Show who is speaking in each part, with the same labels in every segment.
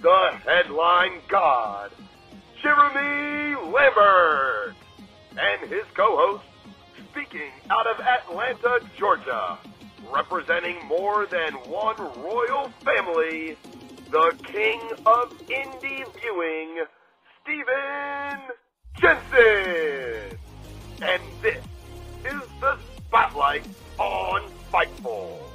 Speaker 1: The headline god, Jeremy Lambert, and his co-host, speaking out of Atlanta, Georgia, representing more than one royal family, the king of indie viewing, Steven Jensen. And this is the Spotlight on Fightful.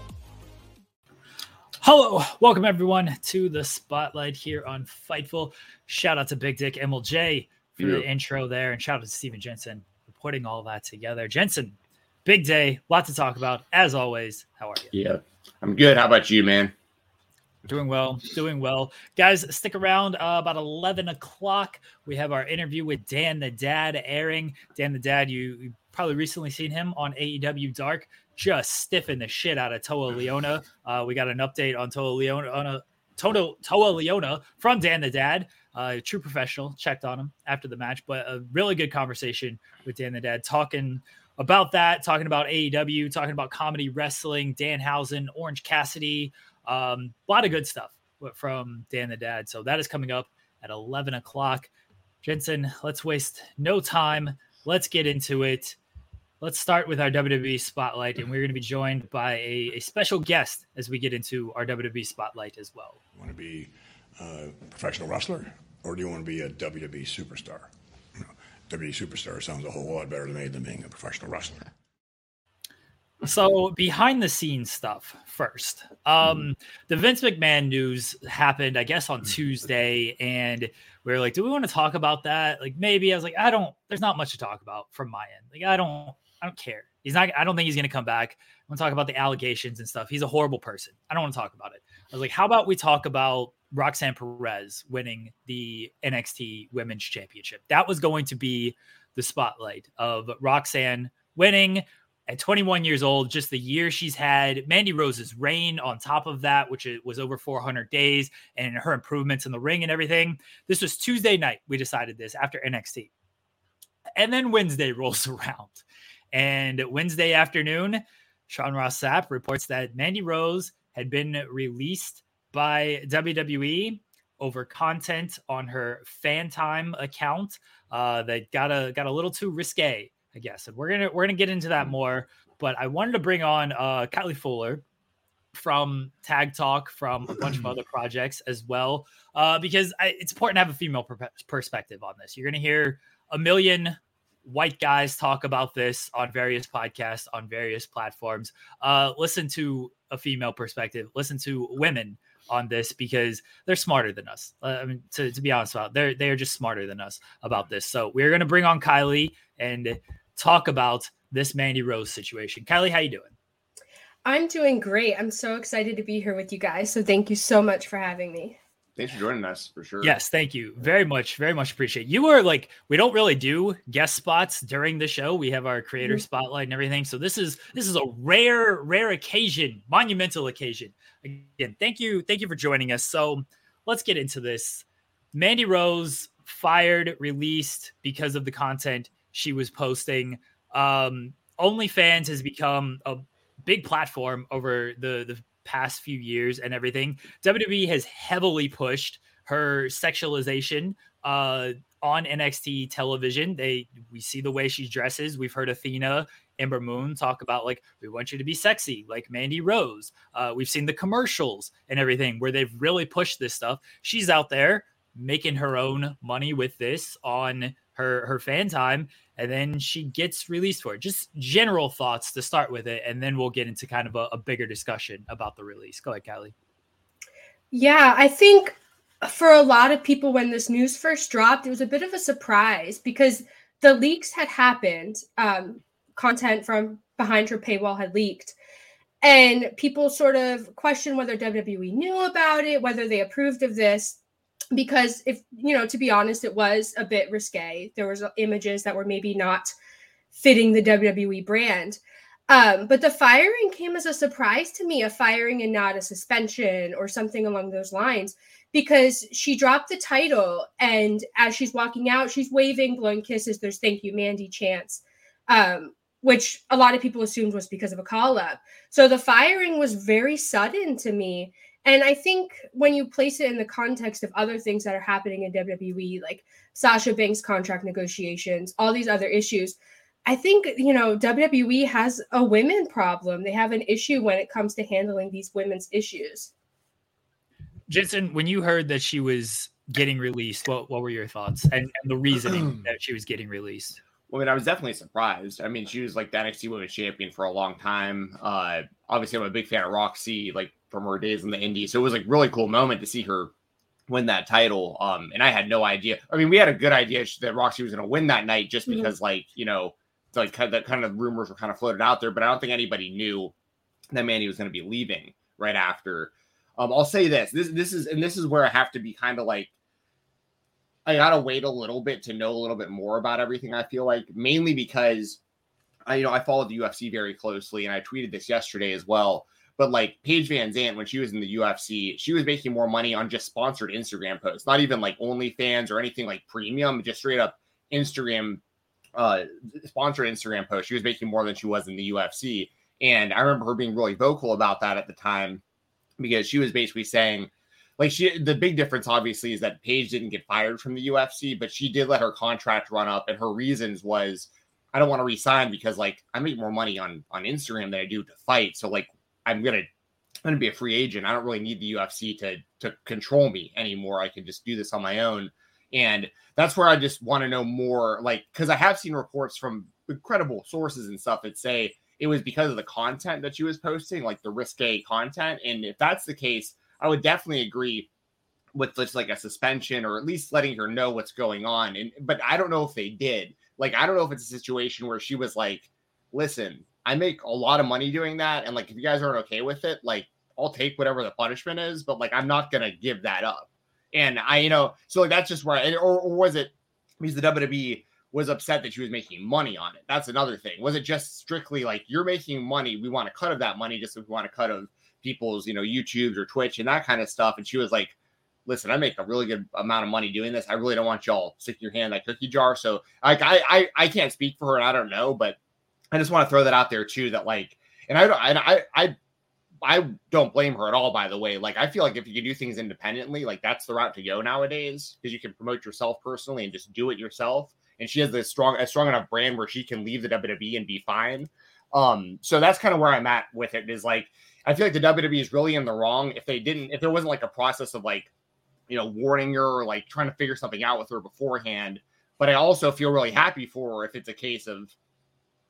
Speaker 2: Hello, welcome everyone to the Spotlight here on Fightful. Shout out to Big Dick MLJ for the intro there, and shout out to Steven Jensen for putting all that together. Jensen, big day, lot to talk about. As always, how are you?
Speaker 3: Yeah, I'm good. How about you, man?
Speaker 2: Doing well, doing well. Guys, stick around uh, about 11 o'clock. We have our interview with Dan the Dad airing. Dan the Dad, you, you probably recently seen him on AEW Dark, just stiffing the shit out of Toa Liona. Uh, we got an update on Toa Liona, on a Toto, Toa Liona from Dan the Dad. Uh, true professional, checked on him after the match, but a really good conversation with Dan the Dad, talking about that, talking about AEW, talking about comedy wrestling, Danhausen, Orange Cassidy, um, a lot of good stuff from Dan the Dad. So that is coming up at 11 o'clock. Jensen, let's waste no time. Let's get into it. Let's start with our WWE spotlight, and we're going to be joined by a, a special guest as we get into our WWE spotlight as well.
Speaker 4: You want to be a professional wrestler, or do you want to be a WWE superstar? You know, WWE superstar sounds a whole lot better to me than being a professional wrestler.
Speaker 2: So behind the scenes stuff first. Um, the Vince McMahon news happened, I guess, on Tuesday, and we were like, "Do we want to talk about that?" Like, maybe I was like, "I don't." There's not much to talk about from my end. Like, I don't. I don't care. He's not. I don't think he's going to come back. I want to talk about the allegations and stuff. He's a horrible person. I don't want to talk about it. I was like, "How about we talk about Roxanne Perez winning the NXT Women's Championship?" That was going to be the spotlight of Roxanne winning at 21 years old, just the year she's had, Mandy Rose's reign on top of that, which was over 400 days, and her improvements in the ring and everything. This was Tuesday night. We decided this after NXT. And then Wednesday rolls around. And Wednesday afternoon, Sean Ross Sapp reports that Mandy Rose had been released by WWE over content on her fan time account uh, that got a got a little too risque I guess. And we're gonna we're gonna get into that more. But I wanted to bring on uh Kylie Fuller from Tag Talk, from a bunch of other projects as well, uh, because I, it's important to have a female per- perspective on this. You're gonna hear a million white guys talk about this on various podcasts on various platforms. Uh, listen to a female perspective. Listen to women on this because they're smarter than us. Uh, I mean, to, to be honest about, they're they are just smarter than us about this. So we're gonna bring on Kylie and talk about this Mandy Rose situation. Kylie, how you doing?
Speaker 5: I'm doing great. I'm so excited to be here with you guys. So thank you so much for having me.
Speaker 3: Thanks for joining us for sure.
Speaker 2: Yes, thank you very much. Very much appreciate. You are like we don't really do guest spots during the show. We have our creator mm-hmm. spotlight and everything. So this is this is a rare rare occasion, monumental occasion. Again, thank you thank you for joining us. So let's get into this. Mandy Rose fired, released because of the content she was posting. Um, OnlyFans has become a big platform over the the past few years and everything. WWE has heavily pushed her sexualization uh, on NXT television. They we see the way she dresses. We've heard Athena Ember Moon talk about like we want you to be sexy like Mandy Rose. Uh, we've seen the commercials and everything where they've really pushed this stuff. She's out there making her own money with this on her her fan time and then she gets released for it. Just general thoughts to start with it and then we'll get into kind of a, a bigger discussion about the release. Go ahead Callie.
Speaker 5: yeah i think for a lot of people when this news first dropped it was a bit of a surprise because the leaks had happened um, content from behind her paywall had leaked. And people sort of questioned whether wwe knew about it whether they approved of this because if you know to be honest it was a bit risque. There was images that were maybe not fitting the wwe brand. Um, but the firing came as a surprise to me a firing and not a suspension or something along those lines because she dropped the title and as she's walking out she's waving blowing kisses there's thank you mandy chance um, which a lot of people assumed was because of a call up so the firing was very sudden to me and I think when you place it in the context of other things that are happening in WWE, like Sasha Banks contract negotiations, all these other issues, I think, you know, WWE has a women problem. They have an issue when it comes to handling these women's issues.
Speaker 2: Jensen, when you heard that she was getting released, what, what were your thoughts and, and the reasoning that she was getting released?
Speaker 3: I mean, I was definitely surprised. I mean, she was like the NXT Women's Champion for a long time. Uh, obviously, I'm a big fan of Roxy. Like from her days in the Indies. So it was like really cool moment to see her win that title. Um, and I had no idea. I mean, we had a good idea that Roxy was going to win that night just mm-hmm. because, mm-hmm. like, you know, like kind of, the kind of rumors were kind of floated out there, but I don't think anybody knew that Mandy was going to be leaving right after. Um, I'll say this: this this is and this is where I have to be kind of like I gotta wait a little bit to know a little bit more about everything. I feel like mainly because I you know I followed the UFC very closely and I tweeted this yesterday as well. But like Paige VanZant, when she was in the UFC, she was making more money on just sponsored Instagram posts, not even like OnlyFans or anything like premium, just straight up Instagram, uh, sponsored Instagram posts. She was making more than she was in the UFC. And I remember her being really vocal about that at the time because she was basically saying, like she the big difference obviously is that Paige didn't get fired from the UFC, but she did let her contract run up, and her reasons was I don't want to resign because like I make more money on on Instagram than I do to fight. So like I'm gonna I'm gonna be a free agent. I don't really need the UFC to to control me anymore. I can just do this on my own. And that's where I just want to know more, like, because I have seen reports from incredible sources and stuff that say it was because of the content that she was posting, like the risque content. And if that's the case, I would definitely agree with just like a suspension or at least letting her know what's going on. And but I don't know if they did. Like, I don't know if it's a situation where she was like, listen, I make a lot of money doing that. And like, if you guys aren't okay with it, like, I'll take whatever the punishment is, but like, I'm not to give that up. And I, you know, so like, that's just where, I, or, or was it because the WWE was upset that she was making money on it? That's another thing. Was it just strictly like, you're making money? We want a cut of that money just if we want a cut of people's, you know, YouTubes or Twitch and that kind of stuff. And she was like, listen, I make a really good amount of money doing this. I really don't want y'all sticking your hand in that cookie jar. So like I, I I can't speak for her and I don't know, but I just want to throw that out there too. That like, and I don't, I, I, I don't blame her at all. By the way, like I feel like if you can do things independently, like that's the route to go nowadays because you can promote yourself personally and just do it yourself. And she has this strong, a strong enough brand where she can leave the WWE and be fine. Um, so that's kind of where I'm at with it. Is like I feel like the WWE is really in the wrong if they didn't, if there wasn't like a process of like, you know, warning her or like trying to figure something out with her beforehand. But I also feel really happy for her if it's a case of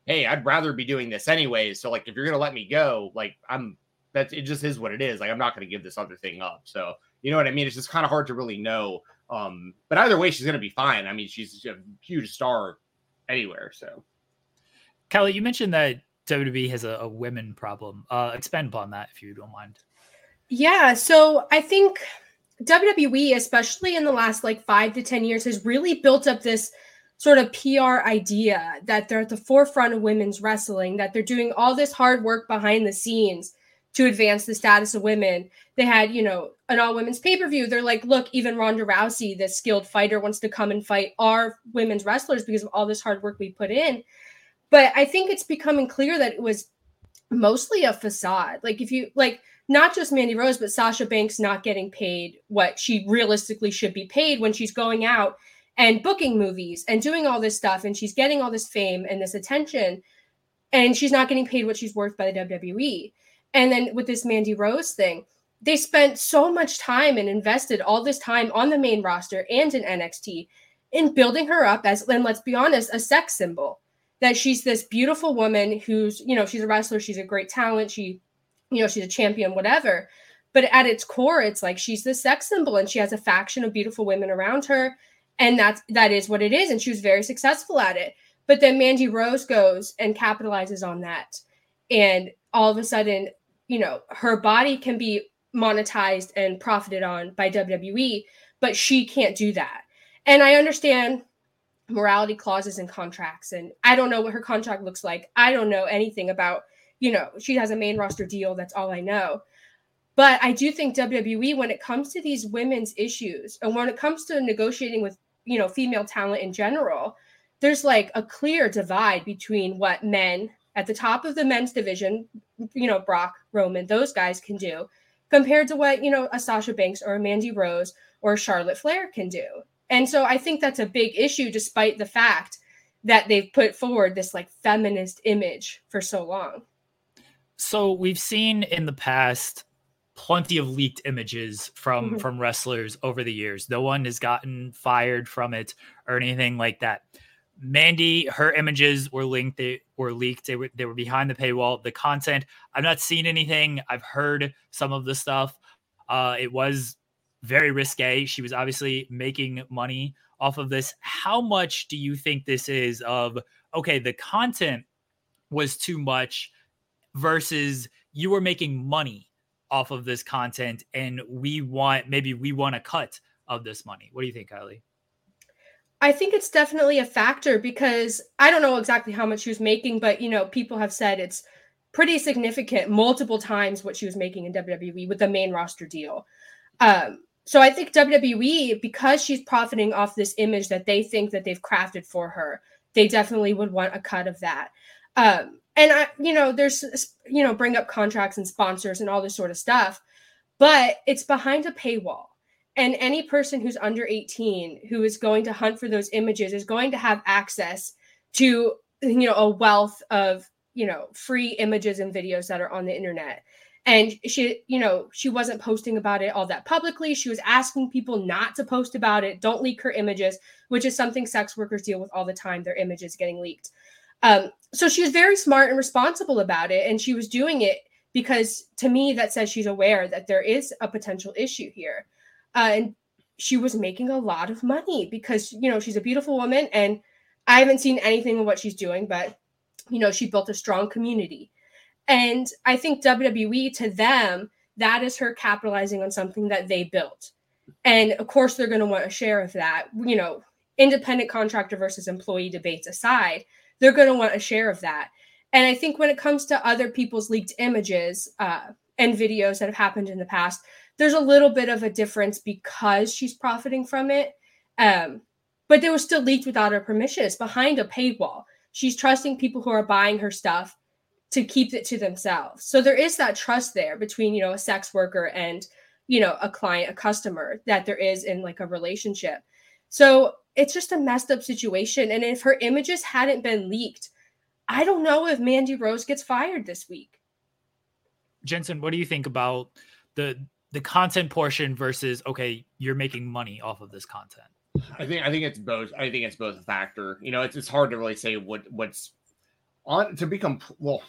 Speaker 3: hey, I'd rather be doing this anyways. So like if you're gonna let me go, like I'm that it just is what it is. Like I'm not gonna give this other thing up. So you know what I mean? It's just kind of hard to really know. Um, but either way, she's gonna be fine. I mean, she's a huge star anywhere. So
Speaker 2: Kelly, you mentioned that WWE has a, a women problem. Uh expand upon that if you don't mind.
Speaker 5: Yeah, so I think WWE, especially in the last like five to 10 years, has really built up this sort of PR idea that they're at the forefront of women's wrestling, that they're doing all this hard work behind the scenes to advance the status of women. They had, you know, an all women's pay per view. They're like, look, even Ronda Rousey, this skilled fighter, wants to come and fight our women's wrestlers because of all this hard work we put in. But I think it's becoming clear that it was mostly a facade. Like, if you like, not just Mandy Rose, but Sasha Banks not getting paid what she realistically should be paid when she's going out and booking movies and doing all this stuff and she's getting all this fame and this attention and she's not getting paid what she's worth by the WWE. And then with this Mandy Rose thing, they spent so much time and invested all this time on the main roster and in NXT in building her up as, and let's be honest, a sex symbol. That she's this beautiful woman who's, you know, she's a wrestler, she's a great talent, she, you know, she's a champion, whatever. But at its core, it's like she's the sex symbol and she has a faction of beautiful women around her. And that's that is what it is. And she was very successful at it. But then Mandy Rose goes and capitalizes on that. And all of a sudden, you know, her body can be monetized and profited on by WWE, but she can't do that. And I understand morality clauses and contracts, and I don't know what her contract looks like. I don't know anything about, you know, she has a main roster deal. That's all I know. But I do think WWE, when it comes to these women's issues and when it comes to negotiating with, you know, female talent in general, there's like a clear divide between what men at the top of the men's division, you know, Brock, Roman, those guys can do compared to what, you know, a Sasha Banks or a Mandy Rose or Charlotte Flair can do. And so I think that's a big issue, despite the fact that they've put forward this like feminist image for so long.
Speaker 2: So we've seen in the past plenty of leaked images from mm-hmm. from wrestlers over the years. No one has gotten fired from it or anything like that. Mandy, her images were linked. They were leaked. They were they were behind the paywall. The content, I've not seen anything. I've heard some of the stuff. Uh, it was very risque. She was obviously making money off of this. How much do you think this is of okay, the content was too much versus you were making money off of this content and we want maybe we want a cut of this money. What do you think, Kylie?
Speaker 5: I think it's definitely a factor because I don't know exactly how much she was making, but you know, people have said it's pretty significant, multiple times what she was making in WWE with the main roster deal. Um, so I think WWE, because she's profiting off this image that they think that they've crafted for her, they definitely would want a cut of that. Um, and I, you know, there's, you know, bring up contracts and sponsors and all this sort of stuff, but it's behind a paywall and any person who's under 18 who is going to hunt for those images is going to have access to you know a wealth of you know free images and videos that are on the internet and she you know she wasn't posting about it all that publicly. She was asking people not to post about it. Don't leak her images which is something sex workers deal with all the time their images getting leaked. Um, so she was very smart and responsible about it. And she was doing it because to me that says she's aware that there is a potential issue here. Uh, and she was making a lot of money because you know she's a beautiful woman. And i haven't seen anything of what she's doing but you know she built a strong community and i think wwe to them that is her capitalizing on something that they built and of course they're going to want a share of that you know independent contractor versus employee debates aside they're going to want a share of that and i think when it comes to other people's leaked images uh, and videos that have happened in the past there's a little bit of a difference because she's profiting from it. Um, but they were still leaked without her permission. It's behind a paywall. She's trusting people who are buying her stuff to keep it to themselves. So there is that trust there between, you know, a sex worker and, you know, a client, a customer that there is in like a relationship. So it's just a messed up situation. And if her images hadn't been leaked, I don't know if Mandy Rose gets fired this week.
Speaker 2: Jensen, what do you think about the the content portion versus okay, you're making money off of this content?
Speaker 3: I think I think it's both. I think it's both a factor. You know, it's it's hard to really say what what's on to become well.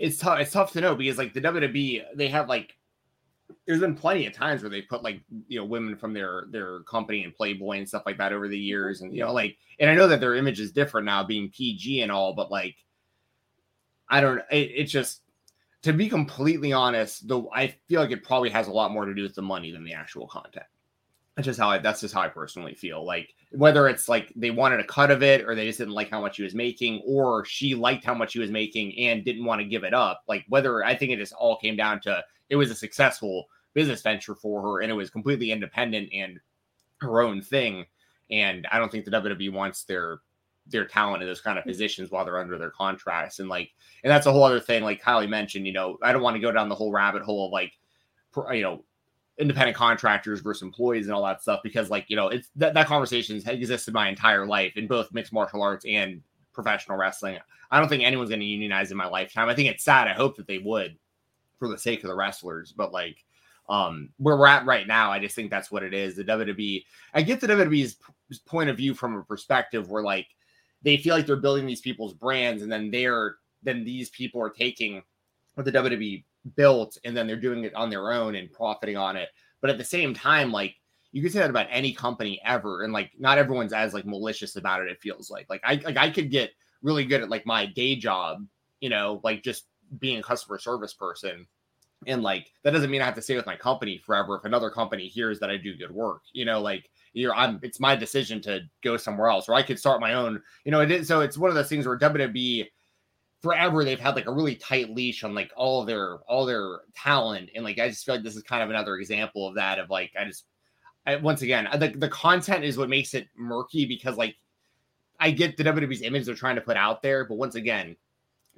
Speaker 3: It's tough. It's tough to know because like the WWE, they have like there's been plenty of times where they put like you know women from their their company and Playboy and stuff like that over the years, and you know like and I know that their image is different now, being PG and all, but like I don't. It, it's just to be completely honest, though, I feel like it probably has a lot more to do with the money than the actual content. That's just how I. That's just how I personally feel. Like whether it's like they wanted a cut of it, or they just didn't like how much he was making, or she liked how much he was making and didn't want to give it up. Like whether I think it just all came down to it was a successful business venture for her, and it was completely independent and her own thing. And I don't think the WWE wants their their talent in those kind of mm. positions while they're under their contracts. And like, and that's a whole other thing. Like Kylie mentioned, you know, I don't want to go down the whole rabbit hole of like, you know, independent contractors versus employees and all that stuff because like you know it's that, that conversation has existed my entire life in both mixed martial arts and professional wrestling. I don't think anyone's going to unionize in my lifetime. I think it's sad. I hope that they would for the sake of the wrestlers but like um where we're at right now i just think that's what it is. The wwe i get the wwe's point of view from a perspective where like they feel like they're building these people's brands and then they're then these people are taking what the wwe built and then they're doing it on their own and profiting on it. But at the same time, like you could say that about any company ever, and like not everyone's as like malicious about it. It feels like like I like I could get really good at like my day job, you know, like just being a customer service person. And like that doesn't mean I have to stay with my company forever. If another company hears that I do good work, you know, like you're I'm it's my decision to go somewhere else, or I could start my own, you know, it is so it's one of those things where WWE forever they've had like a really tight leash on like all their all their talent and like i just feel like this is kind of another example of that of like i just I, once again the, the content is what makes it murky because like i get the wwe's image they're trying to put out there but once again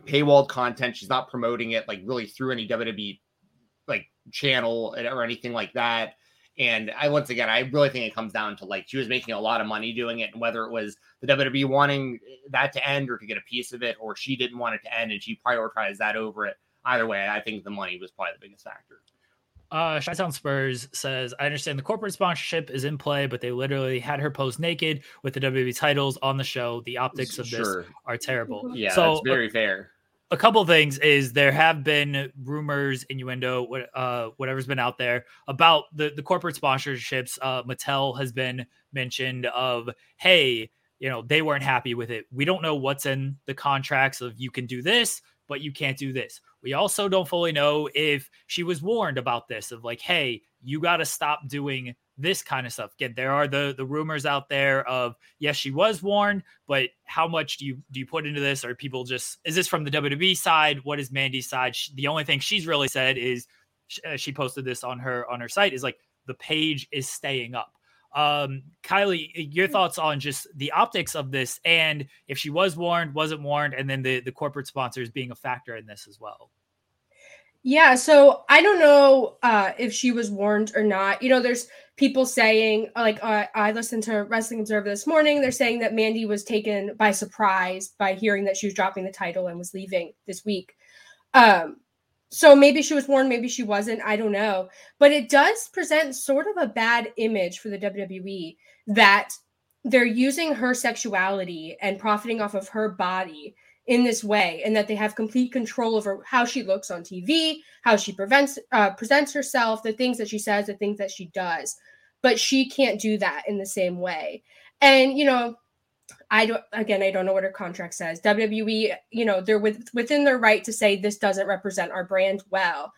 Speaker 3: paywalled content she's not promoting it like really through any wwe like channel or anything like that and I once again, I really think it comes down to like she was making a lot of money doing it, and whether it was the WWE wanting eh, that to end or to get a piece of it, or she didn't want it to end and she prioritized that over it. Either way, I think the money was probably the biggest factor.
Speaker 2: Uh, Chi-Town Spurs says, I understand the corporate sponsorship is in play, but they literally had her pose naked with the WWE titles on the show. The optics of
Speaker 3: Sure.
Speaker 2: this are terrible. Mm-hmm.
Speaker 3: Yeah,
Speaker 2: so
Speaker 3: that's uh, very fair.
Speaker 2: A couple things is there have been rumors, innuendo, what uh, whatever's been out there about the the corporate sponsorships. Uh, Mattel has been mentioned of, hey, you know, they weren't happy with it. We don't know what's in the contracts of you can do this, but you can't do this. We also don't fully know if she was warned about this of like, hey, you got to stop doing this kind of stuff. Again, there are the the rumors out there of yes, she was warned, but how much do you do you put into this? Are people just is this from the WWE side? What is Mandy's side? She, the only thing she's really said is uh, she posted this on her on her site is like the page is staying up. Um, Kylie, your thoughts on just the optics of this, and if she was warned, wasn't warned, and then the the corporate sponsors being a factor in this as well.
Speaker 5: Yeah, so I don't know uh, if she was warned or not. You know, there's people saying, like, uh, I listened to Wrestling Observer this morning. They're saying that Mandy was taken by surprise by hearing that she was dropping the title and was leaving this week. Um, so maybe she was warned, maybe she wasn't. I don't know. But it does present sort of a bad image for the WWE that they're using her sexuality and profiting off of her body in this way and that they have complete control over how she looks on TV, how she prevents uh, presents herself, the things that she says, the things that she does. But she can't do that in the same way. And you know, I don't again, I don't know what her contract says. WWE, you know, they're with, within their right to say this doesn't represent our brand well.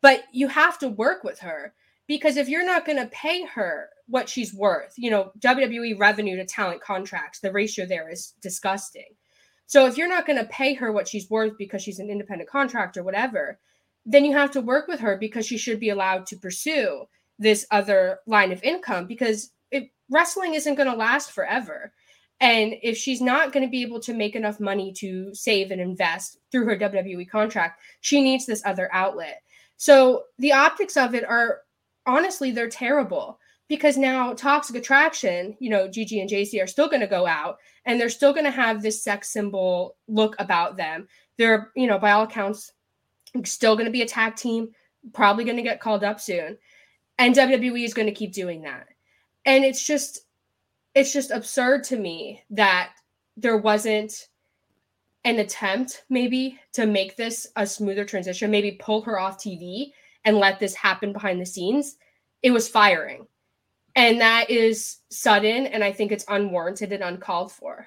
Speaker 5: But you have to work with her because if you're not going to pay her what she's worth, you know, WWE revenue to talent contracts, the ratio there is disgusting. So if you're not going to pay her what she's worth because she's an independent contractor, or whatever, then you have to work with her because she should be allowed to pursue this other line of income because it, wrestling isn't going to last forever. And if she's not going to be able to make enough money to save and invest through her WWE contract, she needs this other outlet. So the optics of it are honestly, they're terrible because now Toxic Attraction, you know, Gigi and Jacy are still going to go out and they're still going to have this sex symbol look about them. They're, you know, by all accounts, still going to be a tag team, probably going to get called up soon. And WWE is going to keep doing that. And it's just, it's just absurd to me that there wasn't an attempt maybe to make this a smoother transition, maybe pull her off TV and let this happen behind the scenes. It was firing and that is sudden and i think it's unwarranted and uncalled for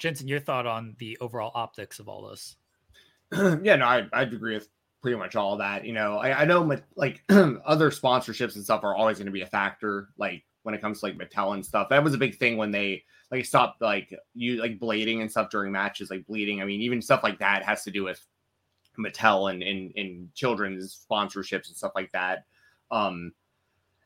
Speaker 2: Jensen, your thought on the overall optics of all this?
Speaker 3: yeah, no, I I agree with pretty much all that. You know, I, I know like other sponsorships and stuff are always going to be a factor. Like when it comes to like Mattel and stuff, that was a big thing when they like stopped like you like blading and stuff during matches, like bleeding. I mean, even stuff like that has to do with Mattel and in in children's sponsorships and stuff like that. Um,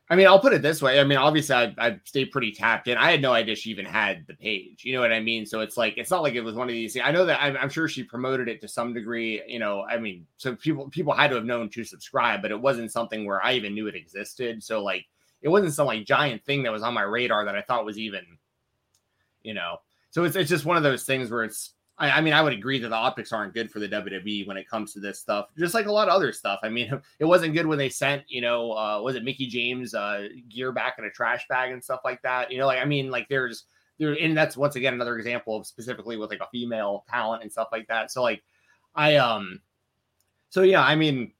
Speaker 3: I mean, I'll put it this way. I mean, obviously, I, I stayed pretty tapped in. I had no idea she even had the page. You know what I mean? So it's like it's not like it was one of these things. I know that I'm, I'm, sure she promoted it to some degree. You know, I mean, so people people had to have known to subscribe, but it wasn't something where I even knew it existed. So like, it wasn't some like giant thing that was on my radar that I thought was even, you know. So it's it's just one of those things where it's I, I, mean, I would agree that the optics aren't good for the WWE when it comes to this stuff, just like a lot of other stuff. I mean, it wasn't good when they sent, you know, uh, was it Mickie James uh, gear back in a trash bag and stuff like that? You know, like I mean, like there's there, and that's once again another example of specifically with like a female talent and stuff like that. So like, I um, so yeah, I mean,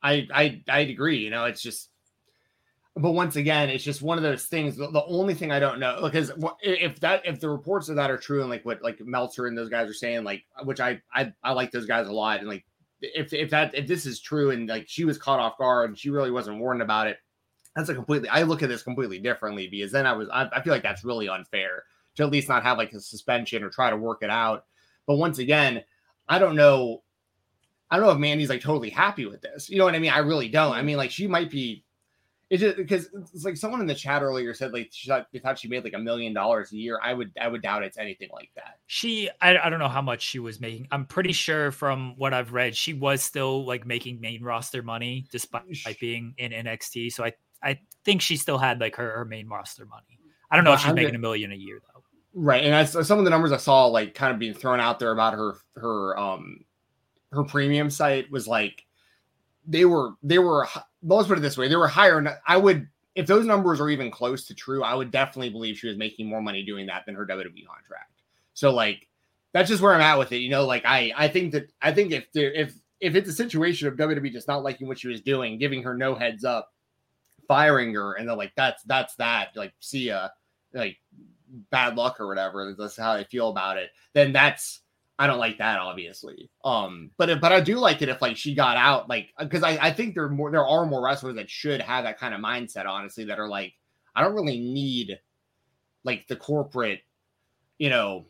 Speaker 3: I I I'd agree. You know, it's just but once again, it's just one of those things. The, only thing I don't know because if that if the reports of that are true and like what like Meltzer and those guys are saying, like which I I, I like those guys a lot, and like if if that if this is true and like she was caught off guard and she really wasn't warned about it, that's a completely I look at this completely differently because then I was I, I feel like that's really unfair to at least not have like a suspension or try to work it out. But once again, I don't know. I don't know if Mandy's like totally happy with this. You know what I mean? I really don't. I mean, like she might be it's just because it's like someone in the chat earlier said like she thought they thought she made like a million dollars a year. I would I would doubt it's anything like that.
Speaker 2: She I, I don't know how much she was making. I'm pretty sure from what I've read, she was still like making main roster money despite like, being in NXT. So I I think she still had like her, her main roster money. I don't know if she's making a million a year though.
Speaker 3: Right, and I, some of the numbers I saw like kind of being thrown out there about her her um her premium site was like they were they were let's put it this way they were higher i would if those numbers are even close to true i would definitely believe she was making more money doing that than her wwe contract. So like that's just where i'm at with it you know like i i think that i think if there if if it's a situation of wwe just not liking what she was doing giving her no heads up firing her and then like that's that's that like see ya like bad luck or whatever that's how they feel about it then that's I don't like that, obviously. Um, but but I do like it if like she got out, like because I, I think there more there are more wrestlers that should have that kind of mindset, honestly, that are like, I don't really need like the corporate, you know,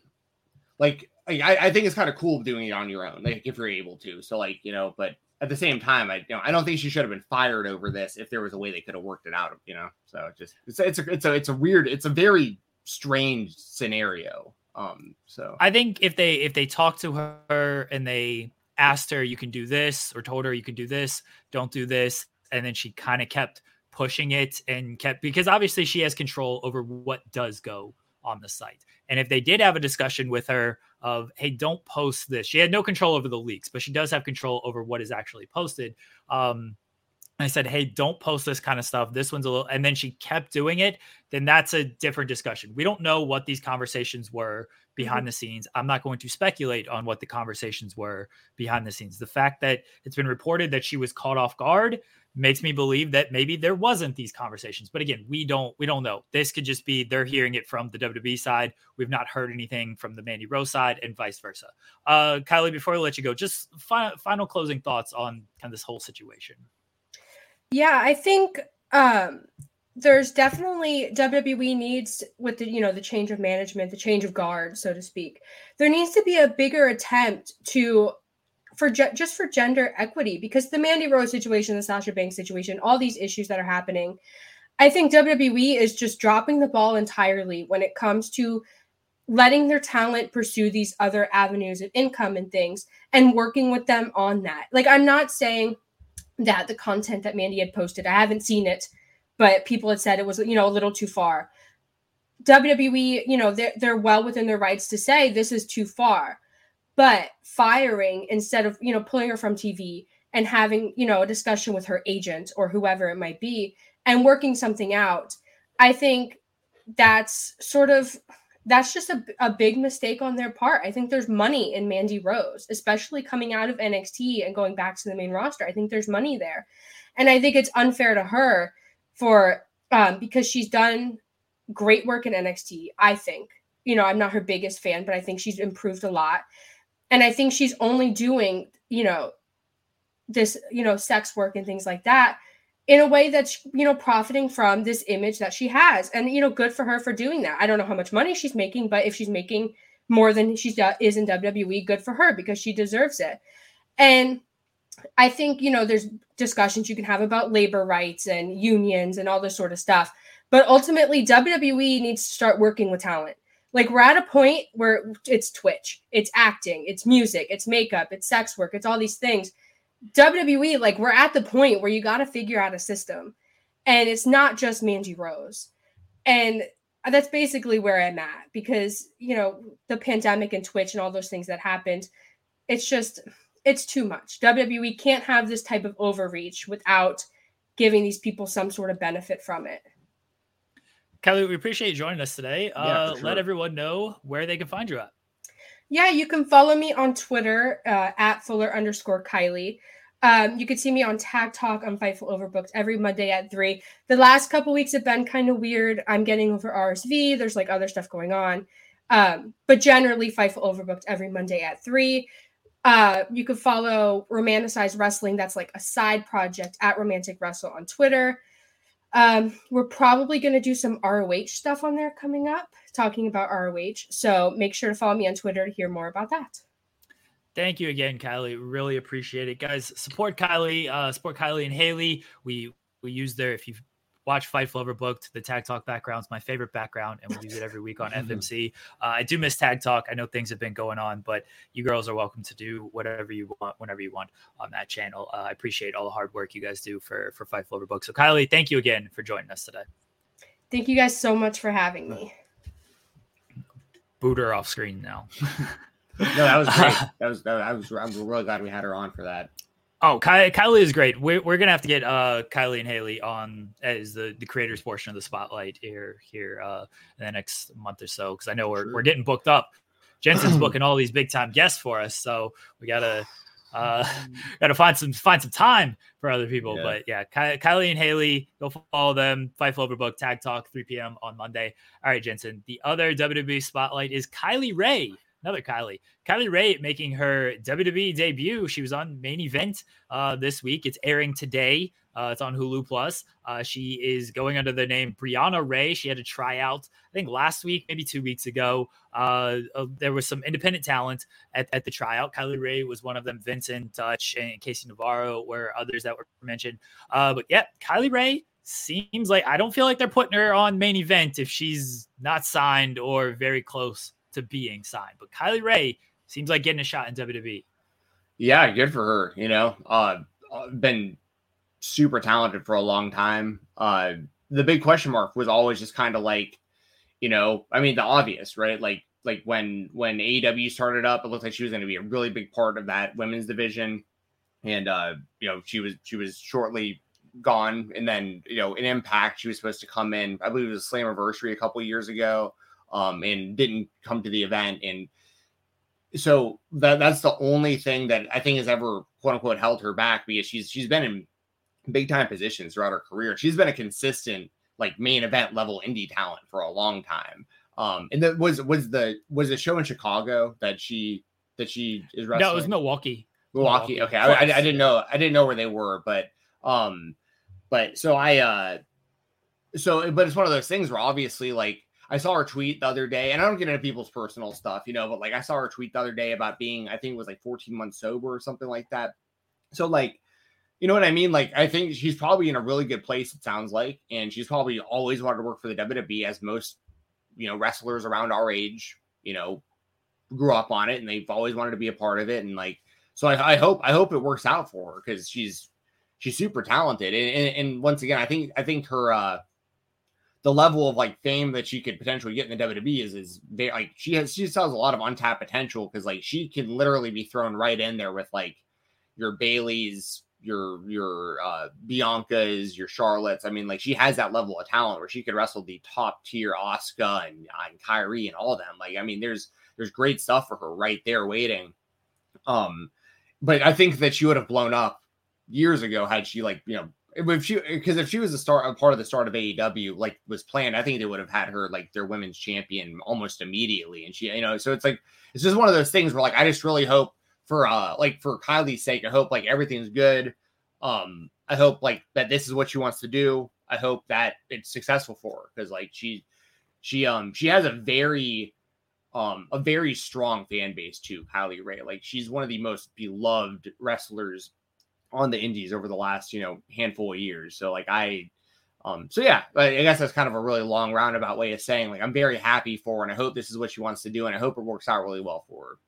Speaker 3: like I, I think it's kind of cool doing it on your own, like if you're able to. So like, you know, but at the same time, I you know I don't think she should have been fired over this if there was a way they could have worked it out, you know. So just it's it's a it's a it's a weird, it's a very strange scenario. Um, so
Speaker 2: I think if they if they talked to her and they asked her, you can do this, or told her you can do this, don't do this, and then she kind of kept pushing it and kept because obviously she has control over what does go on the site. And if they did have a discussion with her of, hey, don't post this, she had no control over the leaks, but she does have control over what is actually posted. Um, I said, Hey, don't post this kind of stuff. This one's a little, and then she kept doing it. Then that's a different discussion. We don't know what these conversations were behind mm-hmm. the scenes. I'm not going to speculate on what the conversations were behind the scenes. The fact that it's been reported that she was caught off guard makes me believe that maybe there wasn't these conversations. But again, we don't we don't know. This could just be they're hearing it from the WWE side. We've not heard anything from the Mandy Rose side, and vice versa. Uh, Kylie, before I let you go, just final, final closing thoughts on kind of this whole situation.
Speaker 5: Yeah, I think um, there's definitely WWE needs with the you know the change of management, the change of guard, so to speak. There needs to be a bigger attempt to for ge- just for gender equity because the Mandy Rose situation, the Sasha Banks situation, all these issues that are happening. I think WWE is just dropping the ball entirely when it comes to letting their talent pursue these other avenues of income and things and working with them on that. Like I'm not saying that the content that Mandy had posted. I haven't seen it, but people had said it was, you know, a little too far. WWE, you know, they're, they're well within their rights to say this is too far. But firing instead of, you know, pulling her from TV and having, you know, a discussion with her agent or whoever it might be and working something out, I think that's sort of that's just a, a big mistake on their part. I think there's money in Mandy Rose, especially coming out of NXT and going back to the main roster. I think there's money there. And I think it's unfair to her for um, because she's done great work in NXT, I think. You know, I'm not her biggest fan, but I think she's improved a lot. And I think she's only doing, you know, this, you know, sex work and things like that in a way that's, you know, profiting from this image that she has. And, you know, good for her for doing that. I don't know how much money she's making, but if she's making more than she is in WWE, good for her because she deserves it. And I think, you know, there's discussions you can have about labor rights and unions and all this sort of stuff. But ultimately, WWE needs to start working with talent. Like we're at a point where it's Twitch, it's acting, it's music, it's makeup, it's sex work, it's all these things. WWE, like we're at the point where you got to figure out a system. And it's not just Mandy Rose. And that's basically where I'm at because, you know, the pandemic and Twitch and all those things that happened, it's just, it's too much. WWE can't have this type of overreach without giving these people some sort of benefit from it.
Speaker 2: Kelly, we appreciate you joining us today. Yeah, uh, sure. Let everyone know where they can find you at.
Speaker 5: Yeah, you can follow me on Twitter uh, at Fuller underscore Kylie. Um, you can see me on Tag Talk on Fightful Overbooked every Monday at three. The last couple weeks have been kind of weird. I'm getting over RSV. There's like other stuff going on. Um, but generally, Fightful Overbooked every Monday at three. Uh, you can follow Romanticized Wrestling. That's like a side project at Romantic Wrestle on Twitter. Um, we're probably going to do some ROH stuff on there coming up, talking about ROH. So make sure to follow me on Twitter to hear more about that.
Speaker 2: Thank you again, Kylie. Really appreciate it, guys. Support Kylie, uh, support Kylie and Haley. We we use their if you've watch Fightful Overbooked. The Tag Talk background is my favorite background, and we use it every week on FMC. Uh, I do miss Tag Talk. I know things have been going on, but you girls are welcome to do whatever you want, whenever you want on that channel. Uh, I appreciate all the hard work you guys do for for Fightful Overbooked. So, Kylie, thank you again for joining us today.
Speaker 5: Thank you guys so much for having me.
Speaker 2: Booter off screen now.
Speaker 3: no, that was great. That was that was. I'm really glad we had her on for that.
Speaker 2: Oh, Ky- Kylie is great. We're, we're gonna have to get uh, Kylie and Haley on as the, the creators portion of the spotlight here here uh, in the next month or so because I know we're, sure. we're getting booked up. Jensen's booking all these big time guests for us, so we gotta uh, gotta find some find some time for other people. Yeah. But yeah, Ky- Kylie and Haley, go follow them. Fightful Overbooked Tag Talk 3 p.m. on Monday. All right, Jensen. The other WWE spotlight is Kylie Rae another Kylie. Kylie Rae making her WWE debut. She was on main event uh, this week. It's airing today. Uh, it's on Hulu Plus. Uh, she is going under the name Brianna Ray. She had a tryout, I think last week, maybe two weeks ago. Uh, uh, there was some independent talent at, at the tryout. Kylie Rae was one of them. Vincent Dutch and Casey Navarro were others that were mentioned. Uh, but yeah, Kylie Rae seems like I don't feel like they're putting her on main event if she's not signed or very close to being signed. But Kylie Rae seems like getting a shot in WWE.
Speaker 3: Yeah, good for her. You know, uh, uh, been super talented for a long time. Uh, the big question mark was always just kind of like, you know, I mean, the obvious, right? Like, like when when AEW started up, it looked like she was going to be a really big part of that women's division, and uh, you know, she was she was shortly gone, and then you know, in Impact, she was supposed to come in. I believe it was Slammiversary a couple years ago um, and didn't come to the event. And so that that's the only thing that I think has ever quote unquote held her back because she's she's been in big time positions throughout her career. She's been a consistent like main event level indie talent for a long time. Um, and that was was the was the show in Chicago that she that she is wrestling.
Speaker 2: No, it was Milwaukee.
Speaker 3: Milwaukee. Milwaukee. Okay, I, I, I, didn't know. I didn't know where they were, but um, but so I uh, so but it's one of those things where obviously like I saw her tweet the other day, and I don't get into people's personal stuff, you know, but like I saw her tweet the other day about being, I think it was like 14 months sober or something like that. So, like, you know what I mean? Like, I think she's probably in a really good place, it sounds like, and she's probably always wanted to work for the WWE as most, you know, wrestlers around our age, you know, grew up on it and they've always wanted to be a part of it. And like, so I, I hope, I hope it works out for her because she's, she's super talented. And, and, and once again, I think, I think her, uh, the level of like fame that she could potentially get in the WWE is is very like she has she has a lot of untapped potential because like she can literally be thrown right in there with like your Bayley's, your your uh Bianca's, your Charlotte's. I mean, like she has that level of talent where she could wrestle the top tier Asuka and, and Kairi and all of them. Like, I mean, there's there's great stuff for her right there waiting. Um, but I think that she would have blown up years ago had she like you know if she because if she was a start a part of the start of AEW like was planned, I think they would have had her like their women's champion almost immediately. And she, you know, so it's like it's just one of those things where like I just really hope for uh like for Kylie's sake, I hope like everything's good. Um, I hope like that this is what she wants to do. I hope that it's successful for her because like she she um she has a very um a very strong fan base too, Kylie Rae. Like she's one of the most beloved wrestlers on the indies over the last you know handful of years. So like i um so yeah i guess that's kind of a really long roundabout way of saying like i'm very happy for her and i hope this is what she wants to do and i hope it works out really well for her.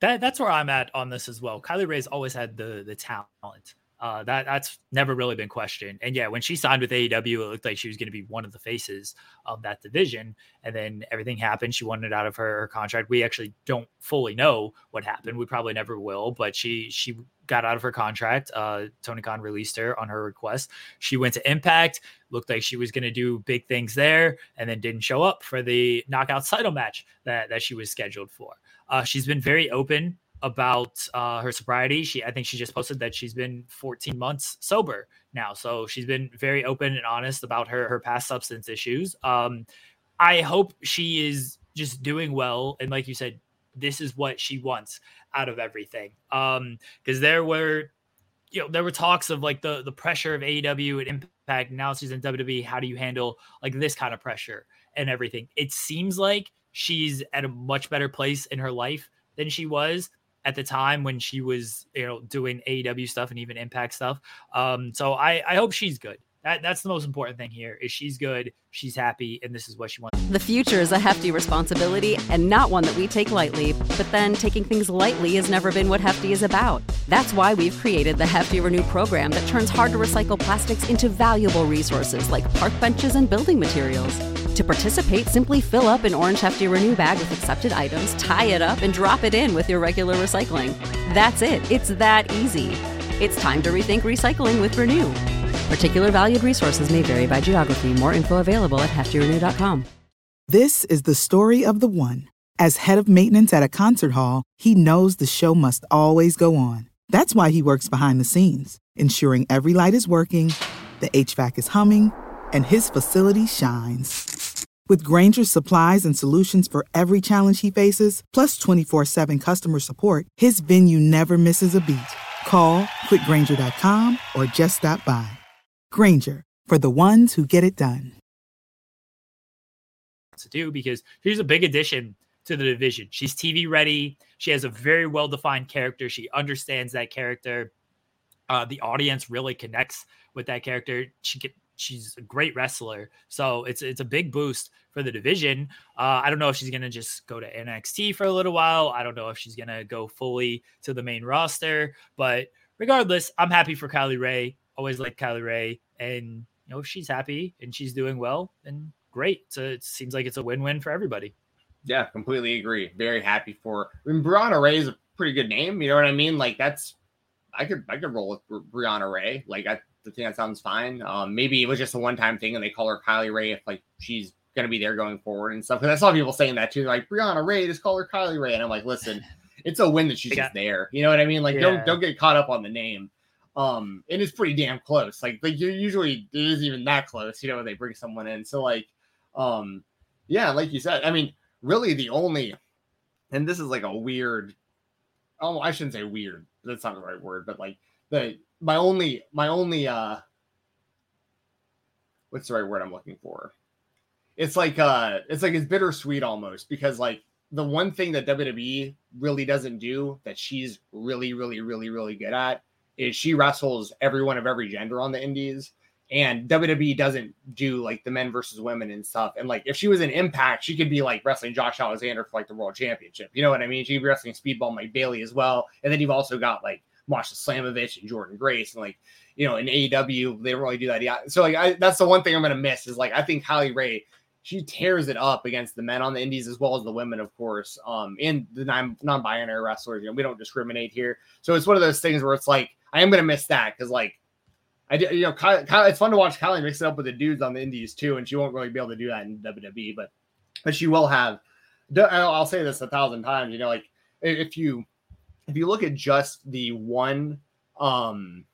Speaker 2: That, that's where i'm at on this as well. Kylie rae's always had the the talent uh, that that's never really been questioned. And yeah, when she signed with AEW, it looked like she was going to be one of the faces of that division. And then everything happened. She wanted out of her, her, contract. We actually don't fully know what happened. We probably never will. But she she got out of her contract. Uh, Tony Khan released her on her request. She went to Impact. Looked like she was going to do big things there, and then didn't show up for the knockout title match that that she was scheduled for. Uh, she's been very open about uh, her sobriety. She, I think, she just posted that she's been 14 months sober now, so she's been very open and honest about her her past substance issues. Um, I hope she is just doing well, and like you said, this is what she wants out of everything. Um, because there were, you know, there were talks of like the the pressure of AEW and Impact. Now she's in WWE. How do you handle like this kind of pressure and everything? It seems like she's at a much better place in her life than she was at the time when she was, you know, doing AEW stuff and even Impact stuff. Um, so I, I hope she's good. That, that's the most important thing here is she's good, she's happy, and this is what she wants.
Speaker 6: The future is a hefty responsibility and not one that we take lightly. But then taking things lightly has never been what Hefty is about. That's why we've created the Hefty Renew program that turns hard to recycle plastics into valuable resources like park benches and building materials. To participate, simply fill up an orange Hefty Renew bag with accepted items, tie it up, and drop it in with your regular recycling. That's it. It's that easy. It's time to rethink recycling with Renew. Particular valued resources may vary by geography. More info available at heftyrenew.com.
Speaker 7: This is the story of the one. As head of maintenance at a concert hall, he knows the show must always go on. That's why he works behind the scenes, ensuring every light is working, the HVAC is humming, and his facility shines. With Grainger's supplies and solutions for every challenge he faces, plus 24 7 customer support, his venue never misses a beat. Call clickgrainger.com or just stop by. Grainger, for the ones who get it done.
Speaker 2: To do because she's a big addition to the division. She's TV ready. She has a very well defined character. She understands that character. Uh, the audience really connects with that character. She can she's a great wrestler. So it's it's a big boost for the division. Uh, I don't know if she's gonna just go to NXT for a little while. I don't know if she's gonna go fully to the main roster. But regardless, I'm happy for Kylie Rae. Always like Kylie Rae, and you know if she's happy and she's doing well, then great. So it seems like it's a win-win for everybody.
Speaker 3: Yeah, completely agree. Very happy for. I mean, Brianna Ray is a pretty good name. You know what I mean? Like that's I could I could roll with Brianna Ray. Like I I think that sounds fine. Um, maybe it was just a one time thing and they call her Kylie Rae if like she's gonna be there going forward and stuff. Because I saw people saying that too, like Brianna Ray, just call her Kylie Rae. And I'm like, listen, it's a win that she's just there. You know what I mean? Like yeah. don't don't get caught up on the name. Um, and it's pretty damn close. Like like you usually it isn't even that close, you know, when they bring someone in. So like um yeah, like you said, I mean, really the only and this is like a weird oh I shouldn't say weird, that's not the right word, but like the my only my only uh what's the right word I'm looking for? It's like uh it's like it's bittersweet almost because like the one thing that WWE really doesn't do that she's really, really, really, really good at is she wrestles everyone of every gender on the indies. And WWE doesn't do like the men versus women and stuff. And like if she was in Impact, she could be like wrestling Josh Alexander for like the world championship. You know what I mean? She'd be wrestling Speedball Mike Bailey as well. And then you've also got like Masha Slamovich and Jordynne Grace, and like you know in AEW they don't really do that. Yeah, so like I, that's the one thing I'm gonna miss is like I think Holly Ray she tears it up against the men on the indies as well as the women, of course. Um, and the non non-binary wrestlers, you know, we don't discriminate here. So it's one of those things where it's like I am gonna miss that because like I did, you know, Kyle, Kyle, it's fun to watch Kylie mix it up with the dudes on the indies too, and she won't really be able to do that in WWE, but but she will have. I'll say this a thousand times, you know, like if you if you look at just the one um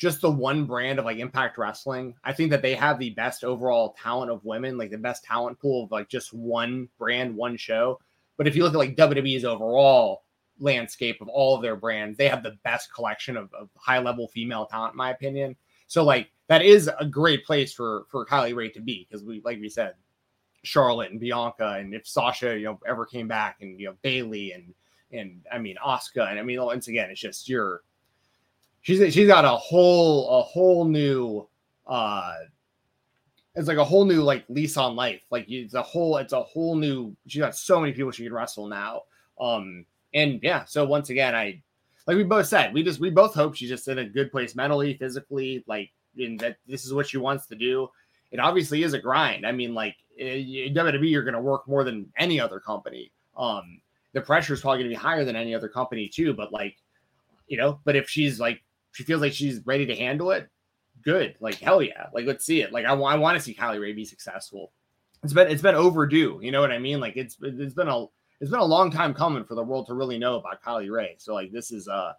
Speaker 3: just the one brand of like Impact Wrestling. I think that they have the best overall talent of women, like the best talent pool of like just one brand, one show. But if you look at like WWE's overall landscape of all of their brands, they have the best collection of, of high level female talent, in my opinion. So like that is a great place for for Kylie Rae to be because we like we said, Charlotte and Bianca, and if Sasha you know ever came back, and you know Bayley and and I mean Asuka, and I mean once again it's just you're she's she's got a whole a whole new uh it's like a whole new like lease on life like it's a whole it's a whole new she's got so many people she can wrestle now um and yeah so once again i like we both said we just we both hope she's just in a good place mentally physically like in that this is what she wants to do it obviously is a grind i mean like in wwe you're going to work more than any other company um the pressure is probably going to be higher than any other company too but like you know but if she's like she feels like she's ready to handle it, good. Like hell yeah. Like let's see it. Like I, I want to see Kylie Rae be successful. It's been it's been overdue. You know what I mean? Like it's it's been a it's been a long time coming for the world to really know about Kylie Rae. So like this is uh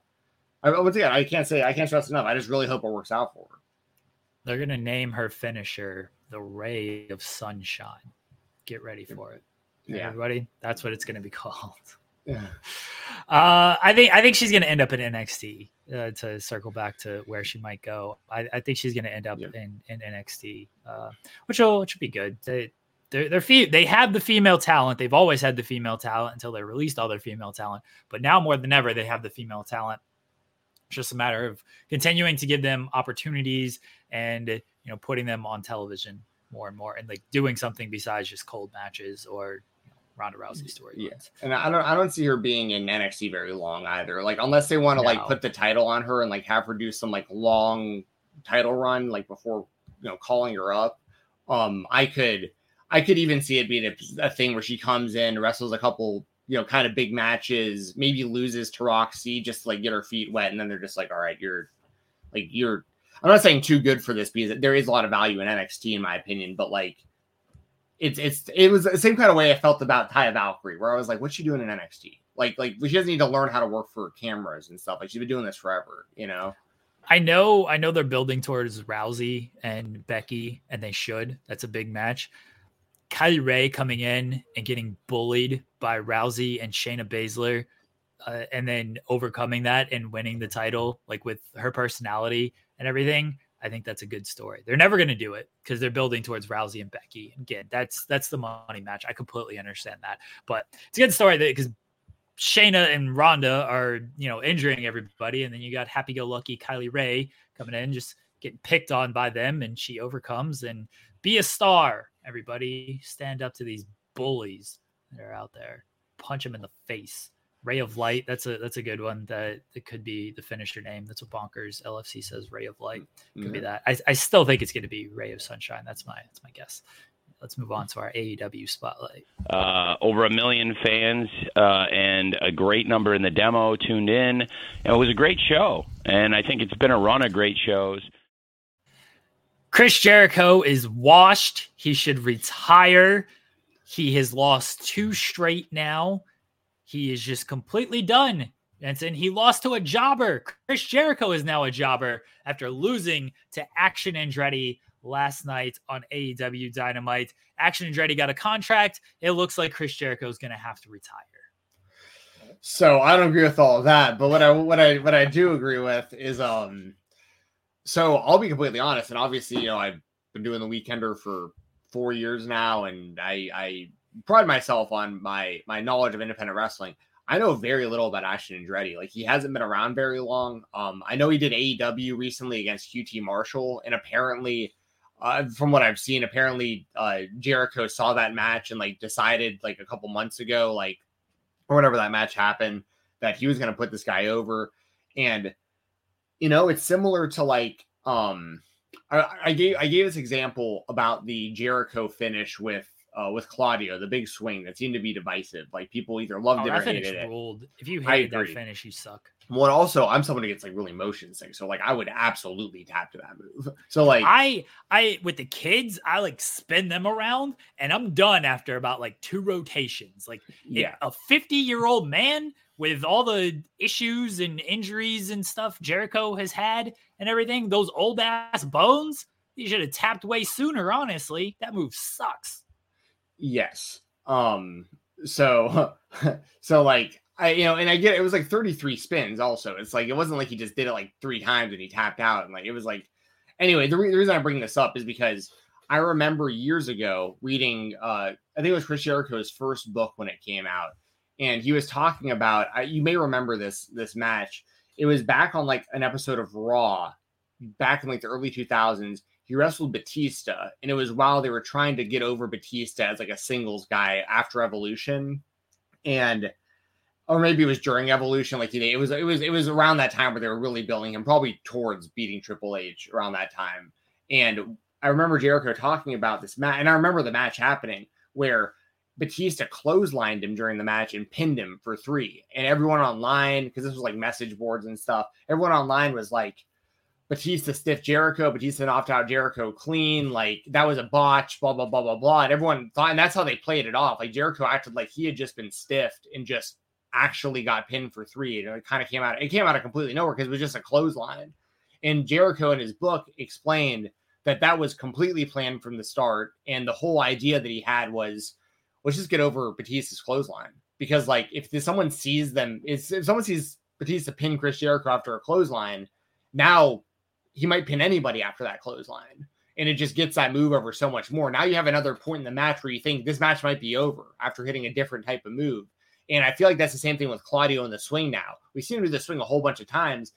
Speaker 3: I once again I can't say I can't stress enough. I just really hope it works out for her.
Speaker 2: They're gonna name her finisher the Ray of Sunshine. Get ready for it. Yeah. Everybody, that's what it's gonna be called. Yeah. Uh, I think I think she's going to end up in NXT uh, to circle back to where she might go. I, I think she's going to end up yeah. in, in NXT, uh, which will which will be good. They they're, they're fe- they have the female talent. They've always had the female talent until they released all their female talent. But now more than ever, they have the female talent. It's just a matter of continuing to give them opportunities and you know putting them on television more and more and like doing something besides just cold matches or Ronda Rousey story.
Speaker 3: Yeah, and I don't I don't see her being in NXT very long either. Like unless they want to no. like put the title on her and like have her do some like long title run like before you know calling her up. Um, I could I could even see it being a, a thing where she comes in, wrestles a couple you know kind of big matches, maybe loses to Roxy just to, like get her feet wet, and then they're just like, all right, you're like you're. I'm not saying too good for this because there is a lot of value in NXT in my opinion, but like it's it's it was the same kind of way I felt about Taya Valkyrie, where I was like, what's she doing in NXT? Like, like she doesn't need to learn how to work for cameras and stuff. Like she's been doing this forever, you know.
Speaker 2: I know, I know they're building towards Rousey and Becky, and they should. That's a big match. Kylie Rae coming in and getting bullied by Rousey and Shayna Baszler, uh, and then overcoming that and winning the title, like with her personality and everything. I think that's a good story. They're never going to do it because they're building towards Rousey and Becky. Again, that's that's the money match. I completely understand that, but it's a good story because Shayna and Ronda are you know injuring everybody, and then you got happy-go-lucky Kylie Rae coming in, just getting picked on by them, and she overcomes and be a star. Everybody stand up to these bullies that are out there, punch them in the face. Ray of Light. That's a that's a good one. That it could be the finisher name. That's what Bonkers LFC says. Ray of Light could mm-hmm. be that. I, I still think it's going to be Ray of Sunshine. That's my that's my guess. Let's move on to our AEW spotlight.
Speaker 8: Uh, over a million fans uh, and a great number in the demo tuned in. It was a great show, and I think it's been a run of great shows.
Speaker 2: Chris Jericho is washed. He should retire. He has lost two straight now. He is just completely done. Benson, he lost to a jobber. Chris Jericho is now a jobber after losing to Action Andretti last night on AEW Dynamite. Action Andretti got a contract. It looks like Chris Jericho is going to have to retire.
Speaker 3: So I don't agree with all of that, but what I what I what I do agree with is um so I'll be completely honest, and obviously, you know, I've been doing the weekender for four years now, and I I pride myself on my my knowledge of independent wrestling. I know very little about Action Andretti. Like he hasn't been around very long. Um, I know he did AEW recently against QT Marshall, and apparently, uh, from what I've seen, apparently uh, Jericho saw that match and like decided like a couple months ago, like or whenever that match happened, that he was going to put this guy over. And you know, it's similar to like um, I, I gave I gave this example about the Jericho finish with uh, with Claudio, the big swing that seemed to be divisive. Like people either loved oh, it or hated it.
Speaker 2: Ruled. If you hated that finish, you suck.
Speaker 3: Well, also, I'm someone who gets like really motion sick, so like I would absolutely tap to that move. So like
Speaker 2: I I with the kids, I like spin them around, and I'm done after about like two rotations. Like
Speaker 3: yeah,
Speaker 2: a 50 year old man with all the issues and injuries and stuff Jericho has had and everything, those old ass bones, he should have tapped way sooner. Honestly, that move sucks.
Speaker 3: Yes. Um. So so like I, you know, and I get it, was like 33 spins also. It's like it wasn't like he just did it like three times and he tapped out. And like it was like, anyway, the, re- the reason I bring this up is because I remember years ago reading, uh, I think it was Chris Jericho's first book when it came out. And he was talking about, I, you may remember this, this match. It was back on like an episode of Raw back in like the early 2000s. He wrestled Batista, and it was while they were trying to get over Batista as like a singles guy after Evolution. And or maybe it was during Evolution. Like it was, it was, it was around that time where they were really building him, probably towards beating Triple H around that time. And I remember Jericho talking about this match, and I remember the match happening where Batista clotheslined him during the match and pinned him for three. And everyone online, because this was like message boards and stuff, everyone online was like, Batista stiff Jericho, Batista knocked out Jericho clean. Like that was a botch, blah, blah, blah, blah, blah. And everyone thought, and that's how they played it off. Like Jericho acted like he had just been stiffed and just actually got pinned for three. And it kind of came out, it came out of completely nowhere because it was just a clothesline. And Jericho in his book explained that that was completely planned from the start. And the whole idea that he had was, let's just get over Batista's clothesline. Because like if someone sees them, if someone sees Batista pin Chris Jericho after a clothesline, now he might pin anybody after that clothesline. And it just gets that move over so much more. Now you have another point in the match where you think this match might be over after hitting a different type of move. And I feel like that's the same thing with Claudio in the swing now. We've seen him do the swing a whole bunch of times,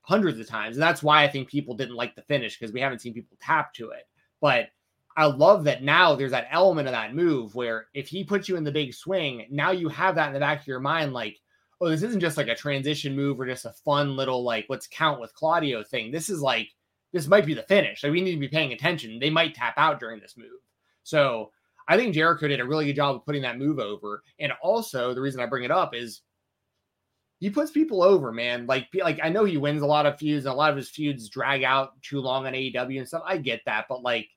Speaker 3: hundreds of times. And that's why I think people didn't like the finish because we haven't seen people tap to it. But I love that now there's that element of that move where if he puts you in the big swing, now you have that in the back of your mind, like, oh, this isn't just like a transition move or just a fun little like let's count with Claudio thing. This is like this might be the finish. Like we need to be paying attention. They might tap out during this move. So I think Jericho did a really good job of putting that move over. And also, the reason I bring it up is he puts people over, man. Like, like I know he wins a lot of feuds, and a lot of his feuds drag out too long on AEW and stuff. I get that, but like,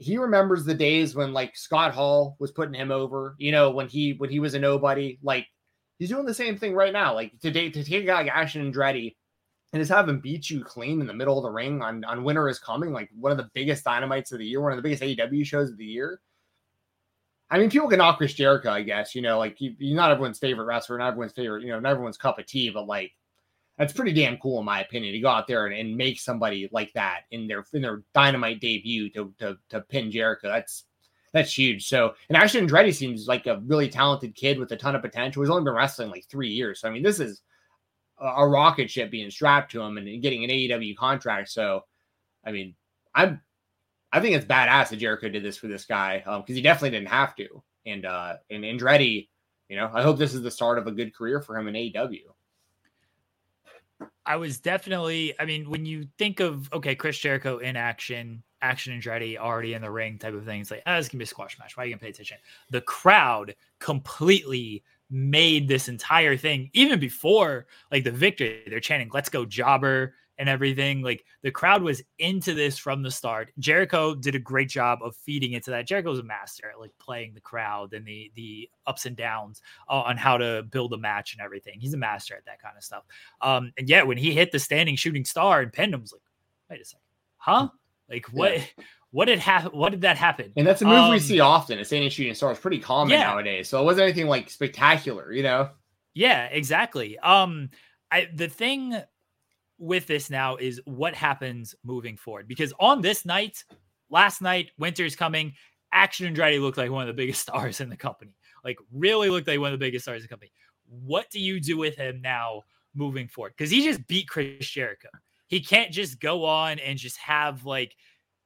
Speaker 3: he remembers the days when like Scott Hall was putting him over. You know, when he when he was a nobody. Like, he's doing the same thing right now. Like today to take a guy like Action Andretti and just have him beat you clean in the middle of the ring on on Winter is Coming, like one of the biggest dynamites of the year, one of the biggest AEW shows of the year. I mean, people can knock Chris Jericho, I guess. You know, like he's not everyone's favorite wrestler, not everyone's favorite, you know, not everyone's cup of tea, but like that's pretty damn cool in my opinion to go out there and, and make somebody like that in their in their dynamite debut to to to pin Jericho. That's that's huge. So, and Action Andretti seems like a really talented kid with a ton of potential. He's only been wrestling like three years. So, I mean, this is a, a rocket ship being strapped to him and getting an AEW contract. So, I mean, I'm I think it's badass that Jericho did this for this guy because um, he definitely didn't have to. And uh, and Andretti, you know, I hope this is the start of a good career for him in AEW.
Speaker 2: I was definitely, I mean, when you think of okay, Chris Jericho in action, action and Andretti already in the ring type of thing, it's like, oh, this can be a squash match. Why are you gonna pay attention? The crowd completely made this entire thing, even before like the victory, they're chanting, let's go jobber and everything. Like the crowd was into this from the start. Jericho did a great job of feeding into that. Jericho's a master at like playing the crowd and the the ups and downs uh, on how to build a match and everything. He's a master at that kind of stuff. Um, and yeah, when he hit the standing shooting star and pinned him, was like, wait a second, huh? Like what? Yeah. What did happen? What did that happen?
Speaker 3: And that's a move um, we see often. A standing shooting star is pretty common yeah. nowadays. So it wasn't anything like spectacular, you know?
Speaker 2: Yeah, exactly. Um, I the thing with this now is what happens moving forward. Because on this night, last night, Winter's coming. Action Andretti looked like one of the biggest stars in the company. Like, really looked like one of the biggest stars in the company. What do you do with him now moving forward? Because he just beat Chris Jericho. He can't just go on and just have like,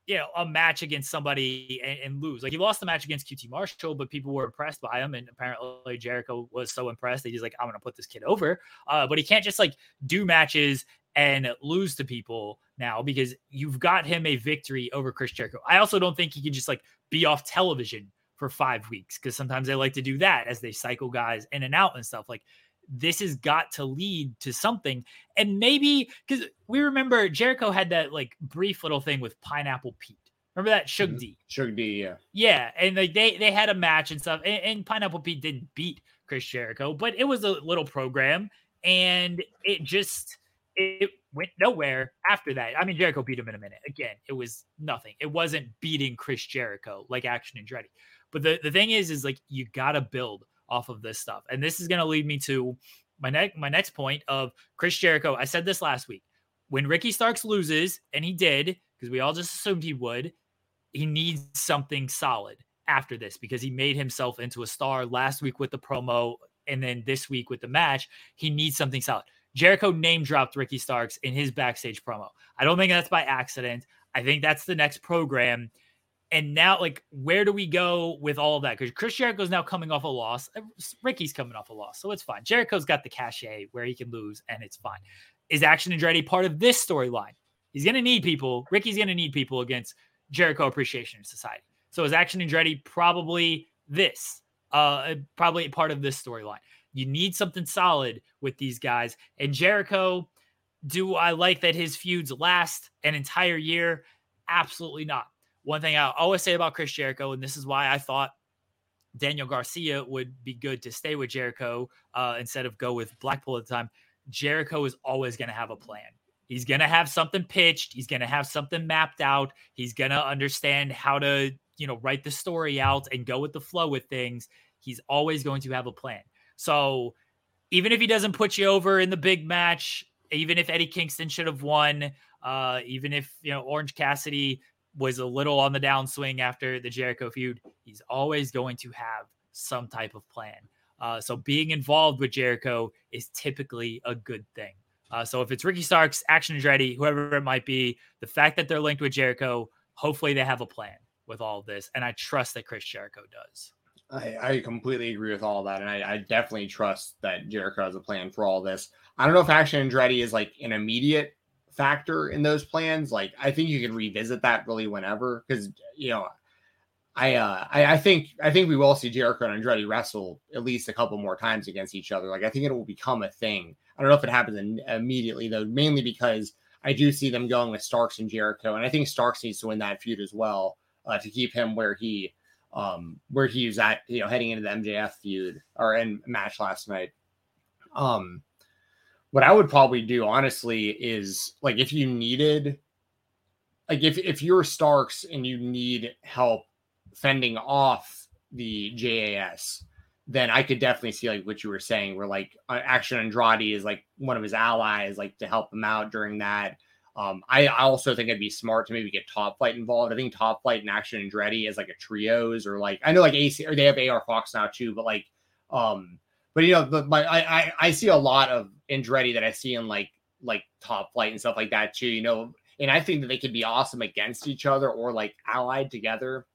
Speaker 2: you know, a match against somebody and, and, lose. Like he lost the match against QT Marshall, but people were impressed by him, and apparently Jericho was so impressed that he's like, "I'm going to put this kid over." Uh, but he can't just like do matches and lose to people now because you've got him a victory over Chris Jericho. I also don't think he can just like be off television for five weeks because sometimes they like to do that as they cycle guys in and out and stuff. Like this has got to lead to something. And maybe because we remember Jericho had that like brief little thing with Pineapple Pete. Remember that Shug
Speaker 3: Mhm.
Speaker 2: D?
Speaker 3: Shug D, yeah.
Speaker 2: Yeah, and like they they had a match and stuff, and, and Pineapple Pete didn't beat Chris Jericho, but it was a little program, and it just it went nowhere after that. I mean, Jericho beat him in a minute. Again, it was nothing. It wasn't beating Chris Jericho like Action and Andretti. But the the thing is, is like you gotta build off of this stuff, and this is gonna lead me to my next my next point of Chris Jericho. I said this last week when Ricky Starks loses, and he did because we all just assumed he would he needs something solid after this because he made himself into a star last week with the promo and then this week with the match. He needs something solid. Jericho name dropped Ricky Starks in his backstage promo. I don't think that's by accident. I think that's the next program. And now, like, where do we go with all of that? Because Chris Jericho's now coming off a loss. Uh, Ricky's coming off a loss. So it's fine. Jericho's got the cachet where he can lose, and it's fine. Is Action Andretti part of this storyline? He's going to need people. Ricky's going to need people against Jericho Appreciation Society. So is Action Andretti probably this? Uh, probably part of this storyline. You need something solid with these guys. And Jericho, do I like that his feuds last an entire year? Absolutely not. One thing I always say about Chris Jericho, and this is why I thought Daniel Garcia would be good to stay with Jericho uh, instead of go with Blackpool at the time. Jericho is always going to have a plan. He's going to have something pitched. He's going to have something mapped out. He's going to understand how to, you know, write the story out and go with the flow with things. He's always going to have a plan. So even if he doesn't put you over in the big match, even if Eddie Kingston should have won, uh, even if, you know, Orange Cassidy was a little on the downswing after the Jericho feud, he's always going to have some type of plan. Uh, so being involved with Jericho is typically a good thing. Uh, so if it's Ricky Starks, Action Andretti, whoever it might be, the fact that they're linked with Jericho, hopefully they have a plan with all of this, and I trust that Chris Jericho does.
Speaker 3: I, I completely agree with all that, and I, I definitely trust that Jericho has a plan for all this. I don't know if Action Andretti is like an immediate factor in those plans. Like, I think you can revisit that really whenever, because you know, I, uh, I I think I think we will see Jericho and Andretti wrestle at least a couple more times against each other. Like, I think it will become a thing. I don't know if it happens in, immediately though, mainly because I do see them going with Starks and Jericho, and I think Starks needs to win that feud as well uh, to keep him where he um where he at you know heading into the MJF feud or in match last night. Um what I would probably do honestly is like if you needed like if if you're Starks and you need help fending off the JAS, then I could definitely see like what you were saying, where like uh, Action Andrade is like one of his allies, like to help him out during that. Um, I, I also think it'd be smart to maybe get Top Flight involved. I think Top Flight and Action Andretti as like a trios or like I know like AC or they have AR Fox now too, but like um, but you know, the, my I, I I see a lot of Andretti that I see in like like Top Flight and stuff like that too. You know, and I think that they could be awesome against each other or like allied together.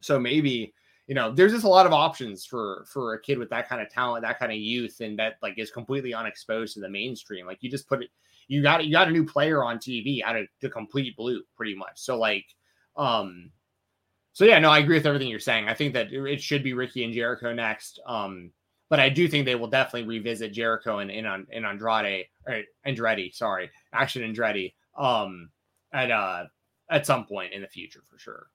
Speaker 3: So maybe you know, there's just a lot of options for for a kid with that kind of talent, that kind of youth, and that like is completely unexposed to the mainstream. Like you just put it, you got you got a new player on TV out of the complete blue, pretty much. So like, um, so yeah, no, I agree with everything you're saying. I think that it should be Ricky and Jericho next. Um, but I do think they will definitely revisit Jericho and in on in Andrade or Andretti, sorry, Action Andretti, um, at uh at some point in the future for sure.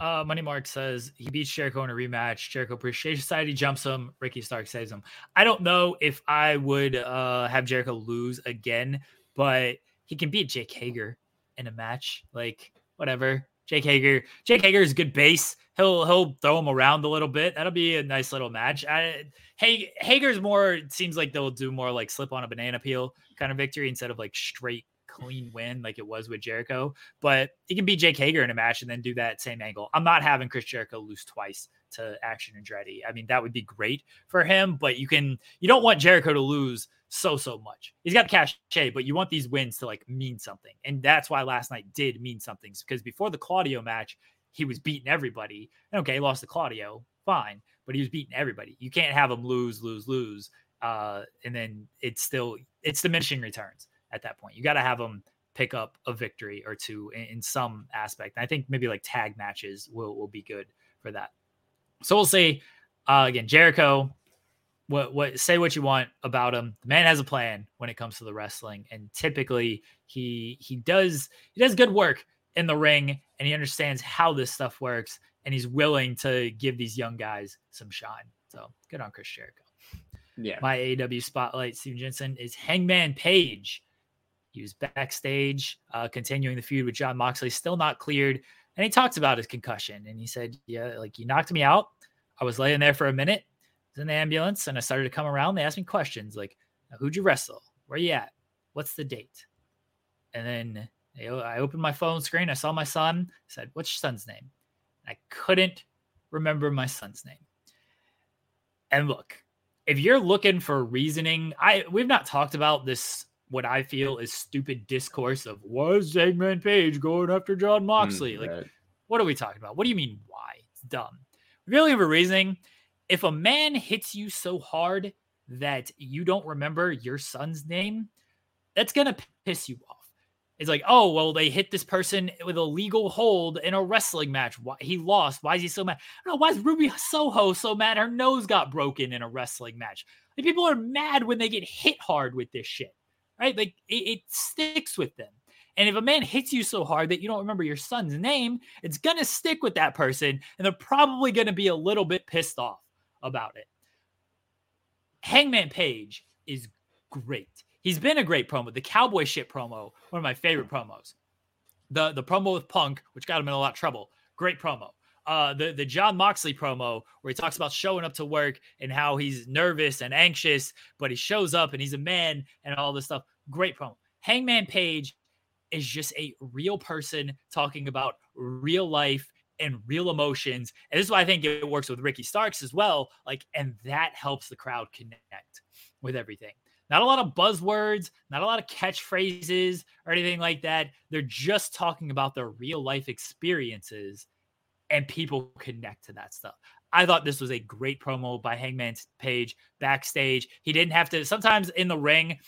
Speaker 2: Uh, Money Mark says he beats Jericho in a rematch. Jericho Appreciation Society jumps him. Ricky Stark saves him. I don't know if I would uh, have Jericho lose again, but he can beat Jake Hager in a match. Like whatever. Jake Hager. Jake Hager is good base. He'll he'll throw him around a little bit. That'll be a nice little match. I, Hager's more. Seems like they'll do more like slip on a banana peel kind of victory instead of like straight clean win like it was with Jericho. But he can beat Jake Hager in a match and then do that same angle. I'm not having Chris Jericho lose twice to Action Andretti. I mean, that would be great for him, but you can you don't want Jericho to lose so so much. He's got cachet, but you want these wins to like mean something. And that's why last night did mean something because before the Claudio match, he was beating everybody. Okay, he lost to Claudio, fine, but he was beating everybody. You can't have him lose, lose, lose, uh, and then it's still it's diminishing returns at that point. You got to have them pick up a victory or two in, in some aspect. And I think maybe like tag matches will will be good for that. So we'll see. Uh, again, Jericho, what what say what you want about him. The man has a plan when it comes to the wrestling, and typically he he does he does good work in the ring, and he understands how this stuff works, and he's willing to give these young guys some shine. So good on Chris Jericho.
Speaker 3: Yeah.
Speaker 2: My AW spotlight, Steven Jensen, is Hangman Page. He was backstage, uh, continuing the feud with Jon Moxley, still not cleared. And he talks about his concussion. And he said, Yeah, like you knocked me out. I was laying there for a minute Was in the ambulance and I started to come around. They asked me questions like, Who'd you wrestle? Where you at? What's the date? And then I opened my phone screen. I saw my son. I said, What's your son's name? I couldn't remember my son's name. And look, if you're looking for reasoning, I we've not talked about this. What I feel is stupid discourse of was Hangman Page going after Jon Moxley? Mm, like, right. what are we talking about? What do you mean why? It's dumb. Really, have a reasoning. If a man hits you so hard that you don't remember your son's name, that's gonna piss you off. It's like, oh, well, they hit this person with a legal hold in a wrestling match. Why he lost? Why is he so mad? I don't know. Why is Ruby Soho so mad? Her nose got broken in a wrestling match. Like, people are mad when they get hit hard with this shit, right? Like it, it sticks with them. And if a man hits you so hard that you don't remember your son's name, it's gonna stick with that person, and they're probably gonna be a little bit pissed off about it. Hangman Page is great he's been a great promo. The cowboy shit promo, one of my favorite promos. The the promo with Punk, which got him in a lot of trouble. Great promo. Uh, the the Jon Moxley promo where he talks about showing up to work and how he's nervous and anxious, but he shows up and he's a man and all this stuff. Great promo. Hangman Page is just a real person talking about real life and real emotions. And this is why I think it works with Ricky Starks as well. Like, and that helps the crowd connect with everything. Not a lot of buzzwords, not a lot of catchphrases or anything like that. They're just talking about their real life experiences and people connect to that stuff. I thought this was a great promo by Hangman Page backstage. He didn't have to sometimes in the ring,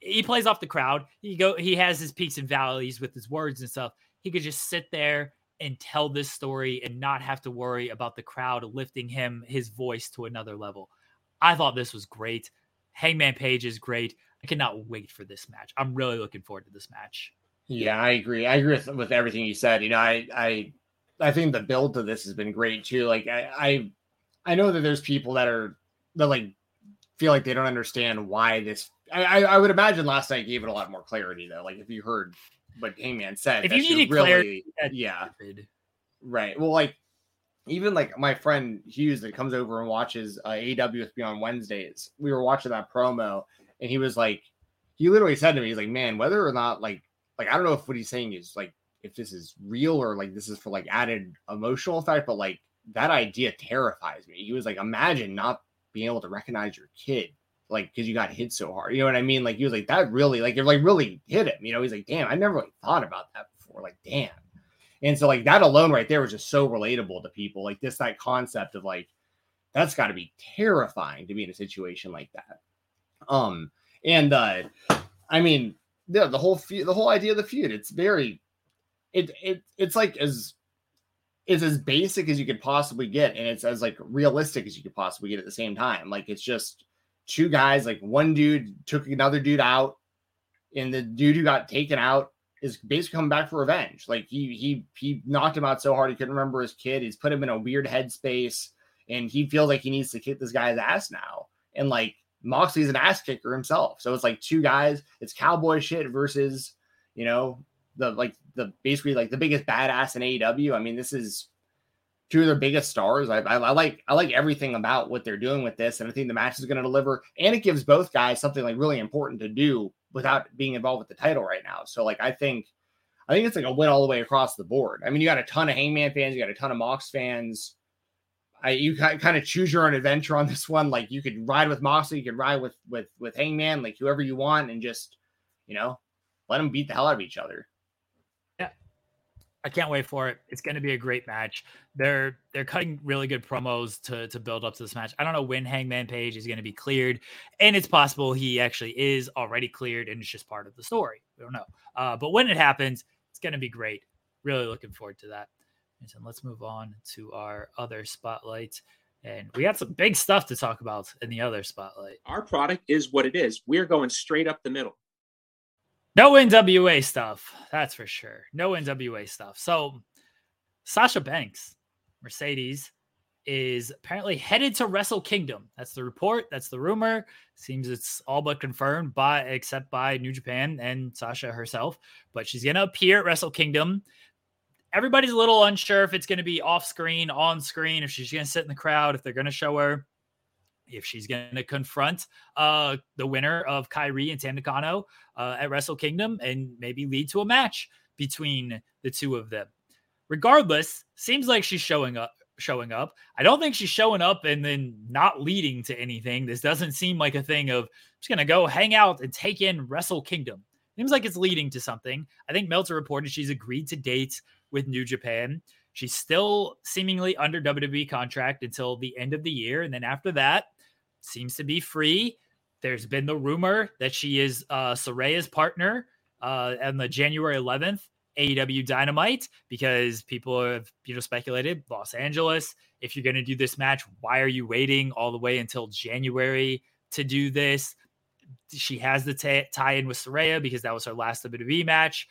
Speaker 2: he plays off the crowd. He go he has his peaks and valleys with his words and stuff. He could just sit there and tell this story and not have to worry about the crowd lifting him his voice to another level. I thought this was great. Hangman Page is great. I cannot wait for this match. I'm really looking forward to this match.
Speaker 3: Yeah, I agree. I agree with, with everything you said. You know, I I I think the build to this has been great too. Like I I, I know that there's people that are that like feel like they don't understand why this. I, I would imagine last night gave it a lot more clarity though. Like if you heard what Hangman said,
Speaker 2: if you needed really, clarity,
Speaker 3: yeah, right. Well, like even like my friend Hughes that comes over and watches uh, AW with me on Wednesdays, we were watching that promo, and he was like, he literally said to me, he's like, man, whether or not like, like I don't know if what he's saying is like if this is real or like this is for like added emotional effect, but like that idea terrifies me. He was like, imagine not being able to recognize your kid, like because you got hit so hard. You know what I mean? Like he was like, that really, like it like really hit him. You know, he's like, damn, I never really thought about that before. Like, damn. And so like that alone right there was just so relatable to people. Like this that concept of like that's got to be terrifying to be in a situation like that. Um and uh I mean yeah, the whole fe- the whole idea of the feud it's very it it it's like as it's as basic as you could possibly get and it's as like realistic as you could possibly get at the same time. Like it's just two guys like one dude took another dude out and the dude who got taken out is basically coming back for revenge. Like he he he knocked him out so hard he couldn't remember his kid. He's put him in a weird headspace, and he feels like he needs to kick this guy's ass now. And like Moxley's an ass kicker himself, so it's like two guys. It's cowboy shit versus you know the like the basically like the biggest badass in AEW. I mean, this is two of their biggest stars. I, I, I, like I like everything about what they're doing with this, and I think the match is going to deliver. And it gives both guys something like really important to do without being involved with the title right now. So like I think I think it's like a win all the way across the board. I mean, you got a ton of Hangman fans, you got a ton of Mox fans. I you kind of choose your own adventure on this one. Like you could ride with Moxley, you could ride with with with Hangman, like whoever you want, and just you know let them beat the hell out of each other.
Speaker 2: I can't wait for it. It's going to be a great match. They're they're cutting really good promos to to build up to this match. I don't know when Hangman Page is going to be cleared, and it's possible he actually is already cleared and it's just part of the story. We don't know. Uh, but when it happens, it's going to be great. Really looking forward to that. And let's move on to our other spotlight. And we got some big stuff to talk about in the other spotlight.
Speaker 9: Our product is what it is. We're going straight up the middle.
Speaker 2: No NWA stuff, that's for sure. No NWA stuff. So, Sasha Banks, Mercedes, is apparently headed to Wrestle Kingdom. That's the report. That's the rumor. Seems it's all but confirmed by except by New Japan and Sasha herself. But she's gonna appear at Wrestle Kingdom. Everybody's a little unsure if it's gonna be off screen, on screen, if she's gonna sit in the crowd, if they're gonna show her, if she's gonna confront uh the winner of Kairi and Tam Nakano uh, at Wrestle Kingdom and maybe lead to a match between the two of them. Regardless, seems like she's showing up showing up. I don't think she's showing up and then not leading to anything. This doesn't seem like a thing of just gonna go hang out and take in Wrestle Kingdom. Seems like it's leading to something. I think Meltzer reported she's agreed to date with New Japan. She's still seemingly under WWE contract until the end of the year, and then after that, seems to be free. There's been the rumor that she is uh, Saraya's partner uh, on the January 11th AEW Dynamite because people have you know speculated Los Angeles. If you're going to do this match, why are you waiting all the way until January to do this? She has the t- tie-in with Saraya because that was her last WWE match.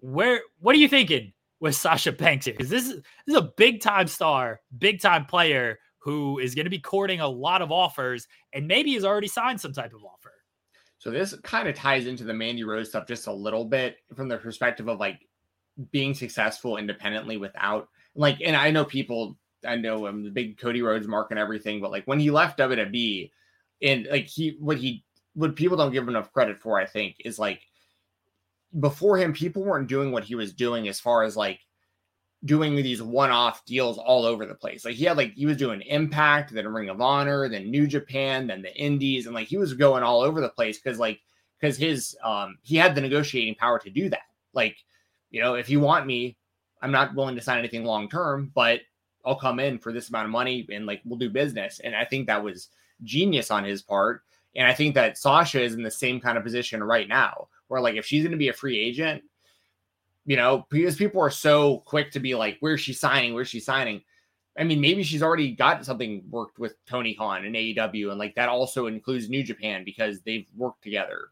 Speaker 2: Where what are you thinking with Sasha Banks here? Because this is this is a big time star, big time player who is going to be courting a lot of offers and maybe has already signed some type of offer.
Speaker 3: So this kind of ties into the Mandy Rose stuff just a little bit from the perspective of like being successful independently without like, and I know people, I know I'm the big Cody Rhodes mark and everything, but like when he left WWE and like he, what he, what people don't give him enough credit for, I think, is like before him, people weren't doing what he was doing as far as like doing these one-off deals all over the place. Like he had like he was doing Impact, then Ring of Honor, then New Japan, then the Indies, and like he was going all over the place because like because his um he had the negotiating power to do that. Like, you know, if you want me, I'm not willing to sign anything long term, but I'll come in for this amount of money and like we'll do business. And I think that was genius on his part. And I think that Sasha is in the same kind of position right now, where like if she's going to be a free agent, you know, because people are so quick to be like, where's she signing? Where's she signing? I mean, maybe she's already got something worked with Tony Khan and AEW, and like that also includes New Japan because they've worked together.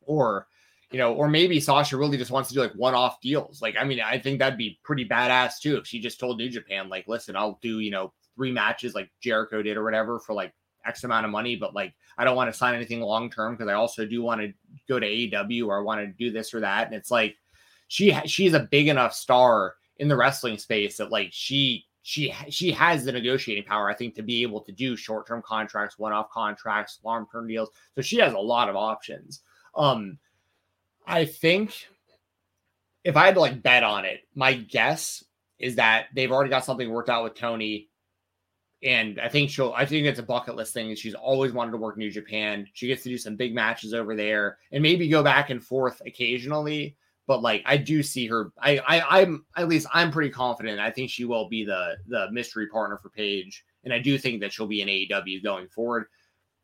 Speaker 3: Or, you know, or maybe Sasha really just wants to do like one off deals. Like, I mean, I think that'd be pretty badass too if she just told New Japan, like, listen, I'll do, you know, three matches like Jericho did or whatever for like X amount of money, but like I don't want to sign anything long term because I also do want to go to AEW or I want to do this or that. And it's like, she she's a big enough star in the wrestling space that like she she she has the negotiating power i think to be able to do short-term contracts one-off contracts long-term deals. So she has a lot of options. Um i think if i had to like bet on it my guess is that they've already got something worked out with tony. And i think she'll i think it's a bucket list thing. She's always wanted to work new japan. She gets to do some big matches over there and maybe go back and forth occasionally but like I do see her. I, I I'm at least I'm pretty confident. I think she will be the the mystery partner for Paige, and I do think that she'll be in AEW going forward.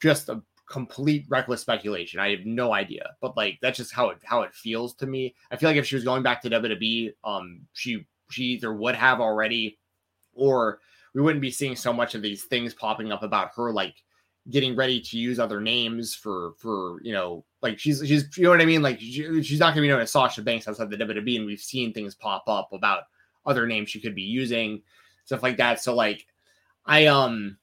Speaker 3: Just a complete reckless speculation. I have no idea, but like that's just how it how it feels to me. I feel like if she was going back to WWE, um, she she either would have already, or we wouldn't be seeing so much of these things popping up about her like getting ready to use other names for for you know like she's she's you know what I mean? Like she, she's not gonna be known as Sasha Banks outside the WWE and we've seen things pop up about other names she could be using stuff like that. So like I um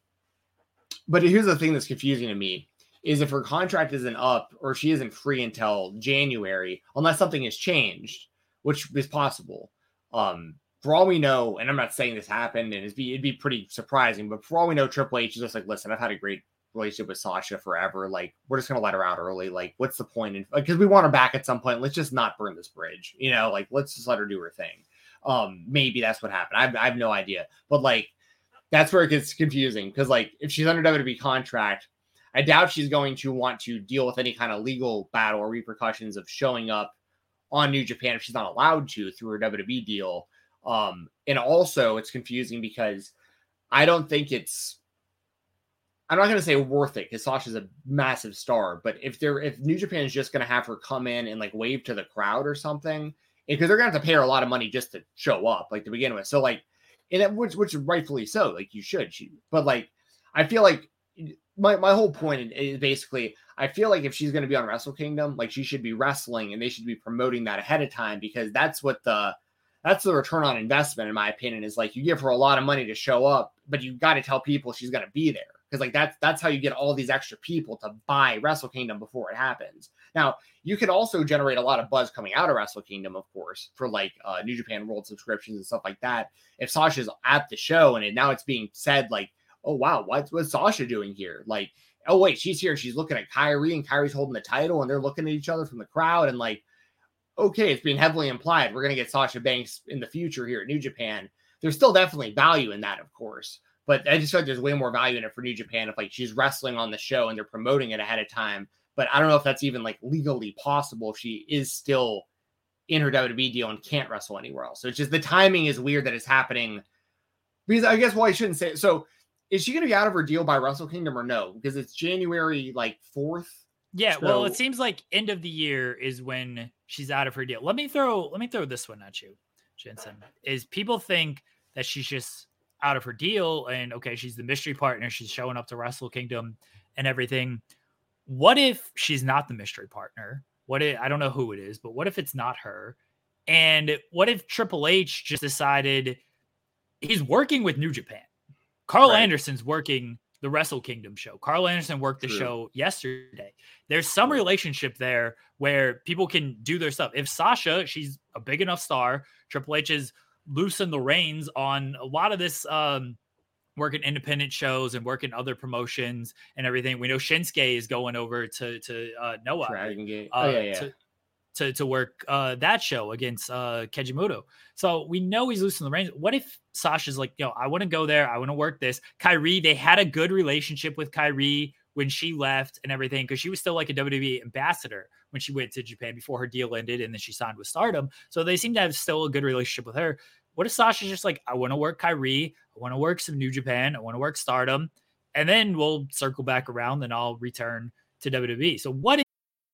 Speaker 3: but here's the thing that's confusing to me is if her contract isn't up or she isn't free until January unless something has changed which is possible. Um for all we know, and I'm not saying this happened, and it'd be it'd be pretty surprising, but for all we know, Triple H is just like, listen, I've had a great relationship with Sasha forever. Like, we're just gonna let her out early. Like, what's the point? In because we want her back at some point. Let's just not burn this bridge. You know, like let's just let her do her thing. Um, maybe that's what happened. I, I have no idea. But like, that's where it gets confusing because like if she's under WWE contract, I doubt she's going to want to deal with any kind of legal battle or repercussions of showing up on New Japan if she's not allowed to through her WWE deal. Um, and also it's confusing because I don't think it's I'm not going to say worth it because Sasha's a massive star, but if they're if New Japan is just going to have her come in and like wave to the crowd or something, because they're going to have to pay her a lot of money just to show up, like to begin with. So like, and it, which which rightfully so, like you should, she, but like I feel like my, my whole point is basically I feel like if she's going to be on Wrestle Kingdom, like she should be wrestling and they should be promoting that ahead of time because that's what the that's the return on investment in my opinion is like you give her a lot of money to show up, but you got to tell people she's going to be there because like that's that's how you get all these extra people to buy Wrestle Kingdom before it happens. Now you can also generate a lot of buzz coming out of Wrestle Kingdom, of course, for like uh, New Japan World subscriptions and stuff like that. If Sasha's at the show and it, now it's being said like, oh wow, what's what's Sasha doing here? Like, oh wait, she's here. She's looking at Kairi and Kairi's holding the title and they're looking at each other from the crowd and like, okay, it's being heavily implied we're gonna get Sasha Banks in the future here at New Japan. There's still definitely value in that, of course. But I just feel like there's way more value in it for New Japan if like she's wrestling on the show and they're promoting it ahead of time. But I don't know if that's even like legally possible if she is still in her WWE deal and can't wrestle anywhere else. So it's just the timing is weird that it's happening. Because I guess why well, I shouldn't say it. so. Is she going to be out of her deal by Wrestle Kingdom or no? Because it's January like fourth.
Speaker 2: Yeah,
Speaker 3: So-
Speaker 2: well, it seems like end of the year is when she's out of her deal. Let me throw let me throw this one at you, Jensen. Is people think that she's just out of her deal and okay, she's the mystery partner, she's showing up to Wrestle Kingdom and everything. What if she's not the mystery partner? What if I don't know who it is, but what if it's not her? And what if Triple H just decided he's working with New Japan? Karl
Speaker 3: Right.
Speaker 2: Anderson's working the Wrestle Kingdom show. Karl Anderson worked the
Speaker 3: True.
Speaker 2: show yesterday. There's some relationship there where people can do their stuff. If Sasha, she's a big enough star, Triple H has loosened the reins on a lot of this um working independent shows and working other promotions and everything. We know Shinsuke is going over to to uh Noah
Speaker 3: Dragon Gate.
Speaker 2: uh,
Speaker 3: oh yeah, yeah.
Speaker 2: to, to to work uh, that show against uh, Kejimoto. So we know he's losing the reins. What if Sasha's like, yo, I want to go there. I want to work this. Kairi, they had a good relationship with Kairi when she left and everything because she was still like a WWE ambassador when she went to Japan before her deal ended and then she signed with Stardom. So they seem to have still a good relationship with her. What if Sasha's just like, I want to work Kairi, I want to work some New Japan, I want to work Stardom, and then we'll circle back around and I'll return to WWE. So what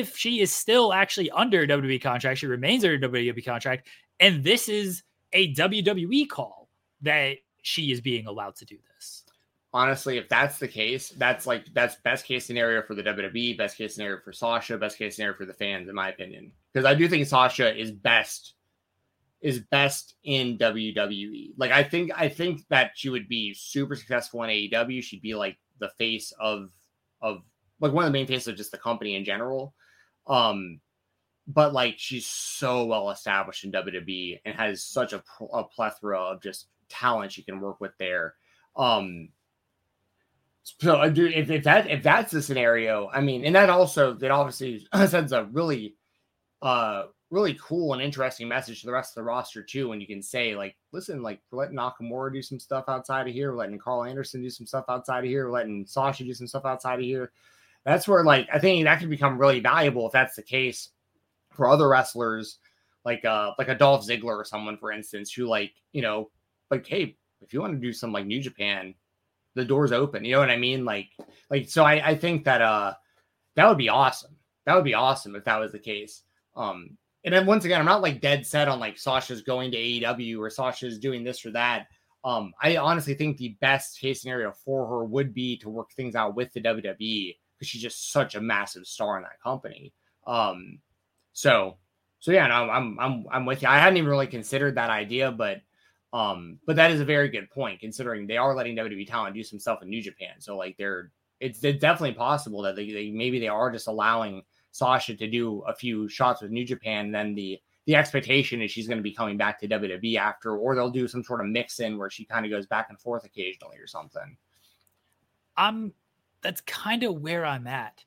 Speaker 2: If she is still actually under a WWE contract, she remains under a WWE contract, and this is a WWE call that she is being allowed to do this.
Speaker 3: honestly, if that's the case, that's like that's best case scenario for the WWE, best case scenario for Sasha, best case scenario for the fans, in my opinion. Because I do think Sasha is best is best in WWE. Like I think I think that she would be super successful in AEW. She'd be like the face of of like one of the main faces of just the company in general. Um but like she's so well established in WWE and has such a, a plethora of just talent she can work with there. Um, so if, if that if that's the scenario, I mean, and that also that obviously sends a really uh really cool and interesting message to the rest of the roster too. When you can say like, listen, like we're letting Nakamura do some stuff outside of here, we're letting Karl Anderson do some stuff outside of here, we're letting Sasha do some stuff outside of here. That's where like I think that could become really valuable if that's the case for other wrestlers, like uh like a Dolph Ziggler or someone, for instance, who like you know like hey, if you want to do some like New Japan, the door's open. You know what I mean? Like like so I I think that uh that would be awesome. That would be awesome if that was the case. Um and then once again, I'm not like dead set on like Sasha's going to AEW or Sasha's doing this or that. Um, I honestly think the best case scenario for her would be to work things out with the WWE because she's just such a massive star in that company. Um, so, so yeah, no, I'm I'm I'm with you. I hadn't even really considered that idea, but um, but that is a very good point considering they are letting WWE talent do some stuff in New Japan. So like they're it's, it's definitely possible that they, they maybe they are just allowing Sasha to do a few shots with New Japan. Then the the expectation is she's going to be coming back to WWE after, or they'll do some sort of mix in where she kind of goes back and forth occasionally or something.
Speaker 2: I'm that's kind of where I'm at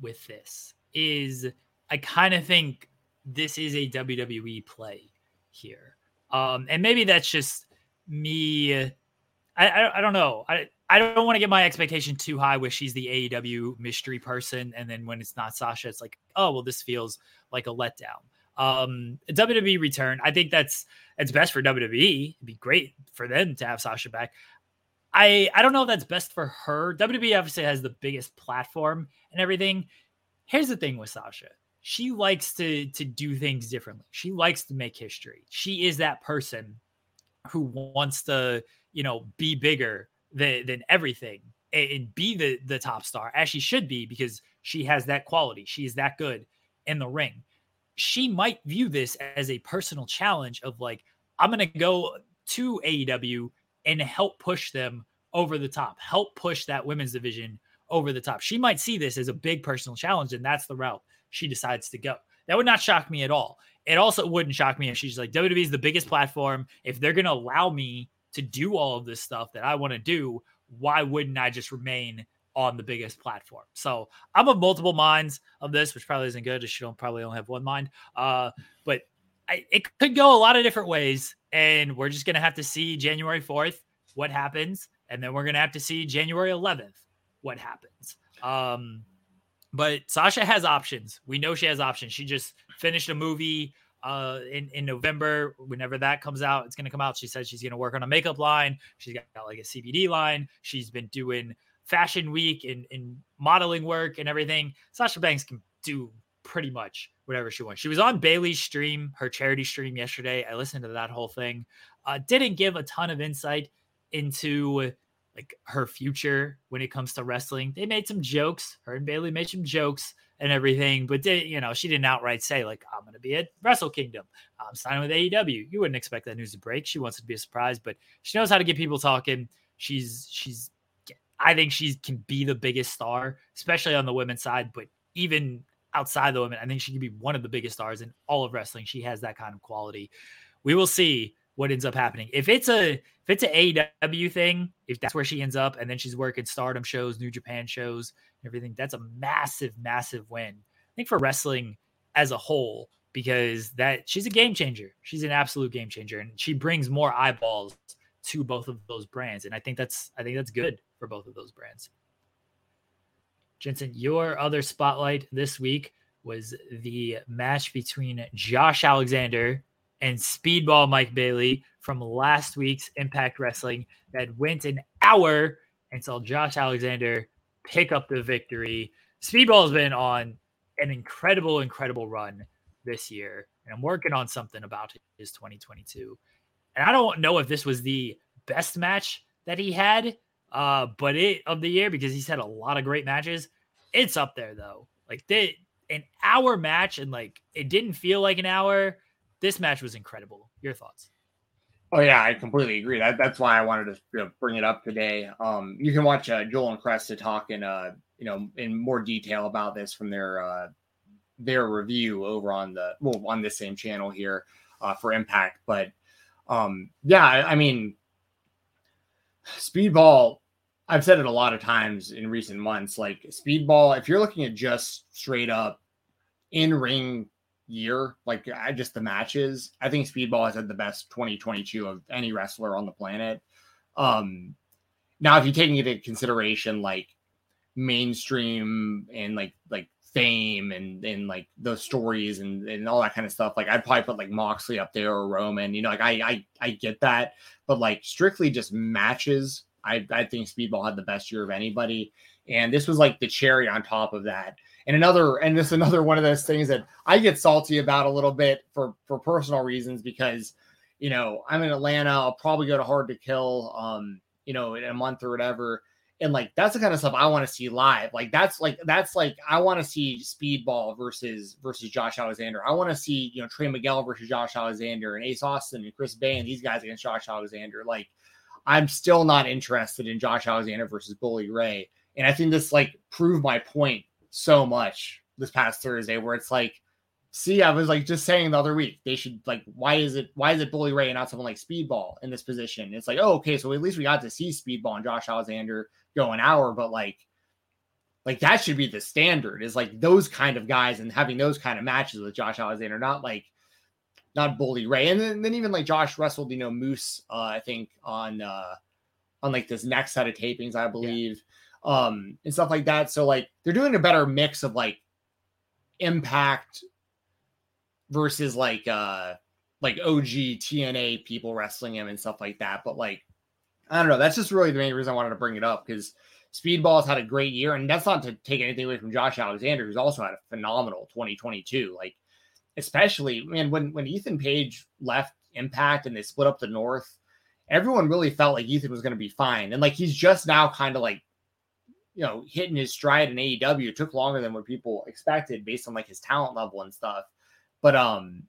Speaker 2: with this. Is I kind of think this is a WWE play here. Um, and maybe that's just me. I, I I don't know. I I don't want to get my expectation too high where she's the AEW mystery person. And then when it's not Sasha, it's like, oh, well, this feels like a letdown. Um, WWE return. I think that's it's best for WWE. It'd be great for them to have Sasha back. I I don't know if that's best for her. WWE obviously has the biggest platform and everything. Here's the thing with Sasha. She likes to to do things differently. She likes to make history. She is that person who wants to, you know, be bigger than, than everything and be the the top star as she should be because she has that quality. She is that good in the ring. She might view this as a personal challenge of like, I'm gonna go to AEW and help push them over the top, help push that women's division over the top. She might see this as a big personal challenge, and that's the route she decides to go. That would not shock me at all. It also wouldn't shock me if she's like, WWE is the biggest platform. If they're going to allow me to do all of this stuff that I want to do, why wouldn't I just remain on the biggest platform? So I'm of multiple minds of this, which probably isn't good. She don't probably only have one mind. Uh, but I, it could go a lot of different ways, and we're just gonna have to see January 4th what happens, and then we're gonna have to see January 11th what happens. Um, but Sasha has options. We know she has options. She just finished a movie uh in in November whenever that comes out it's going to come out she says she's going to work on a makeup line she's got, got like a CBD line she's been doing fashion week and, and modeling work and everything Sasha Banks can do pretty much whatever she wants she was on Bayley's stream her charity stream yesterday I listened to that whole thing uh didn't give a ton of insight into like her future when it comes to wrestling they made some jokes her and Bayley made some jokes and everything. But they, you know, she didn't outright say like, "I'm going to be at Wrestle Kingdom. I'm signing with AEW." You wouldn't expect that news to break. She wants it to be a surprise, but she knows how to get people talking. She's she's. I think she can be the biggest star, especially on the women's side. But even outside the women, I think she could be one of the biggest stars in all of wrestling. She has that kind of quality. We will see what ends up happening. If it's a if it's an AEW thing, if that's where she ends up, and then she's working Stardom shows, New Japan shows, everything, that's a massive, massive win. I think for wrestling as a whole, because that she's a game changer. She's an absolute game changer, and she brings more eyeballs to both of those brands. And I think that's I think that's good for both of those brands. Jensen, your other spotlight this week was the match between Josh Alexander and Speedball Mike Bailey from last week's Impact Wrestling that went an hour and saw Josh Alexander pick up the victory. Speedball has been on an incredible, incredible run this year, and I'm working on something about his 2022. And I don't know if this was the best match that he had, uh, but it of the year because he's had a lot of great matches. It's up there though. Like they an hour match, and like it didn't feel like an hour this match was incredible. Your thoughts?
Speaker 3: Oh yeah, I completely agree. That, that's why I wanted to you know, bring it up today. Um, you can watch uh, Joel and Cresta talk in uh, you know in more detail about this from their uh, their review over on the well on the same channel here uh, for Impact. But um, yeah, I, I mean, Speedball. I've said it a lot of times in recent months. Like Speedball, if you're looking at just straight up in ring year, like I just the matches, I think Speedball has had the best 2022 of any wrestler on the planet. Um now if you're taking into consideration like mainstream and like like fame and and like those stories and and all that kind of stuff, like I'd probably put like Moxley up there or Roman, you know, like I I I get that, but like strictly just matches, I I think Speedball had the best year of anybody. And this was like the cherry on top of that and another, and this is another one of those things that I get salty about a little bit for for personal reasons because, you know, I'm in Atlanta. I'll probably go to Hard to Kill, um, you know, in a month or whatever. And like that's the kind of stuff I want to see live. Like that's like that's like I want to see Speedball versus versus Josh Alexander. I want to see you know Trey Miguel versus Josh Alexander and Ace Austin and Chris Bey and these guys against Josh Alexander. Like I'm still not interested in Josh Alexander versus Bully Ray. And I think this like proved my point so much this past Thursday where it's like, see, I was like just saying the other week, they should like, why is it why is it Bully Ray and not someone like Speedball in this position? It's like, oh, okay, so at least we got to see Speedball and Josh Alexander go an hour, but like like that should be the standard is like those kind of guys and having those kind of matches with Josh Alexander, not like not Bully Ray. And then, then even like Josh wrestled, you know, Moose, uh, I think on uh on like this next set of tapings, I believe, yeah. um, and stuff like that. So like they're doing a better mix of like impact versus like uh like OG TNA people wrestling him and stuff like that. But like I don't know, that's just really the main reason I wanted to bring it up because Speedball's had a great year, and that's not to take anything away from Josh Alexander, who's also had a phenomenal 2022. Like, especially man, when when Ethan Page left Impact and they split up the North, everyone really felt like Ethan was going to be fine, and like he's just now kind of like you know hitting his stride in AEW. It took longer than what people expected based on like his talent level and stuff, but um.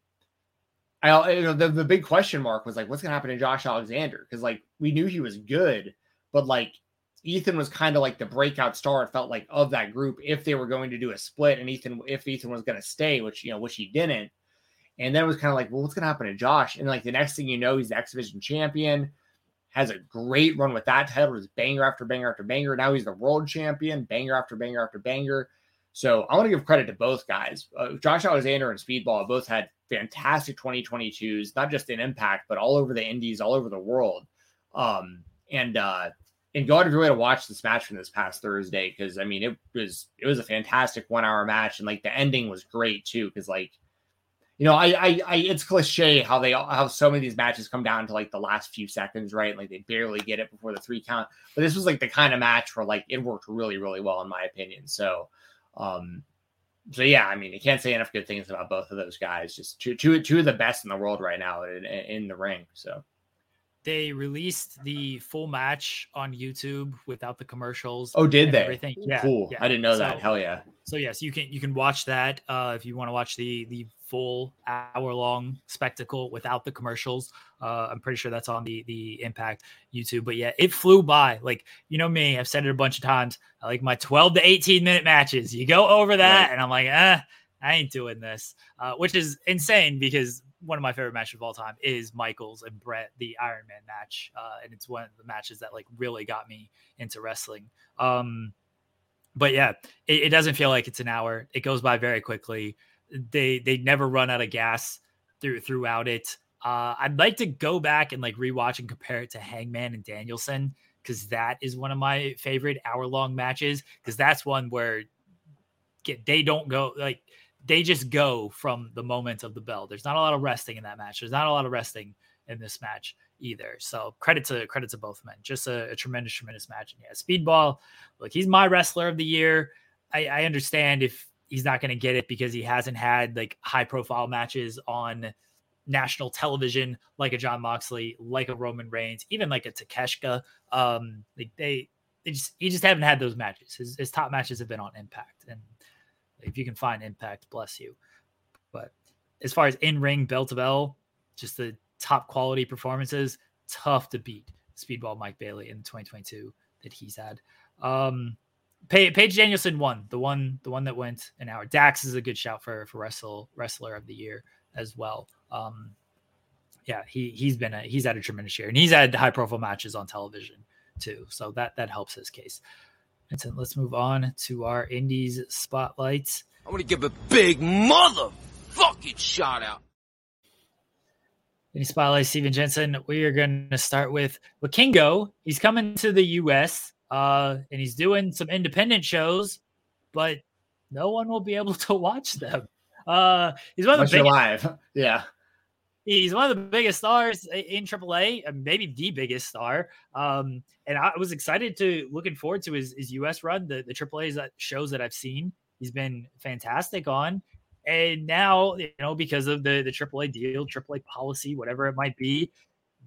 Speaker 3: I, you know, the, the big question mark was like, what's to happen to Josh Alexander? Because like we knew he was good, but like Ethan was kind of like the breakout star. It felt like of that group if they were going to do a split, and Ethan if Ethan was to stay, which you know which he didn't. And then it was kind of like, well, what's to happen to Josh? And like the next thing you know, he's the X Division champion, has a great run with that title, is banger after banger after banger. Now he's the world champion, banger after banger after banger. So I want to give credit to both guys. Uh, Josh Alexander and Speedball both had fantastic 2022s, not just in Impact, but all over the Indies, all over the world. Um, and uh, and go out of your way to watch this match from this past Thursday because I mean it was it was a fantastic one hour match and like the ending was great too because like you know I, I I it's cliche how they how so many of these matches come down to like the last few seconds right like they barely get it before the three count but this was like the kind of match where like it worked really really well in my opinion so um so yeah I mean you can't say enough good things about both of those guys just two two two of the best in the world right now in, in the ring so
Speaker 2: they released the full match on YouTube without the commercials.
Speaker 3: Oh, did they?
Speaker 2: Everything. Yeah,
Speaker 3: cool.
Speaker 2: Yeah.
Speaker 3: I didn't know
Speaker 2: so,
Speaker 3: that. Hell yeah.
Speaker 2: So yes, you can you can watch that uh, if you want to watch the the full hour long spectacle without the commercials. Uh, I'm pretty sure that's on the the Impact YouTube. But yeah, it flew by. Like you know me, I've said it a bunch of times. I like my 12 to 18 minute matches. You go over that, right. and I'm like, ah. I ain't doing this, uh, which is insane because one of my favorite matches of all time is Michaels and Bret, the Iron Man match, uh, and it's one of the matches that like really got me into wrestling. Um, but yeah, it, it, doesn't feel like it's an hour. It goes by very quickly. They they never run out of gas through throughout it. Uh, I'd like to go back and like rewatch and compare it to Hangman and Danielson because that is one of my favorite hour long matches because that's one where they don't go like they just go from the moment of the bell. There's not a lot of resting in that match. There's not a lot of resting in this match either. So credit to credit to both men. Just a, a tremendous, tremendous match. And yeah, Speedball, look, he's my wrestler of the year. I, I understand if he's not going to get it because he hasn't had like high profile matches on national television like a Jon Moxley, like a Roman Reigns, even like a Takeshita. Um, like they, they just he just haven't had those matches. His, his top matches have been on Impact, and if you can find impact, bless you. But as far as in ring bell to bell, just the top quality performances, tough to beat Speedball Mike Bailey in 2022 that he's had. Um, Page Danielson won the one, the one that went an hour. Dax is a good shout for for wrestle wrestler of the year as well. Um, yeah, he he's been a he's had a tremendous year, and he's had high profile matches on television too, so that that helps his case. And so let's move on to our indies spotlights.
Speaker 10: I'm gonna give a big motherfucking shout out.
Speaker 2: Any spotlight, Steven Jensen. We are going to start with Vikingo. He's coming to the U.S. Uh, and he's doing some independent shows, but no one will be able to watch them. Uh, he's one of the
Speaker 3: biggest, live, yeah.
Speaker 2: He's one of the biggest stars in AAA, maybe the biggest star. Um, and I was excited to looking forward to his, his US run, the, the AAA shows that I've seen. He's been fantastic on. And now, you know, because of the, the AAA deal, AAA policy, whatever it might be,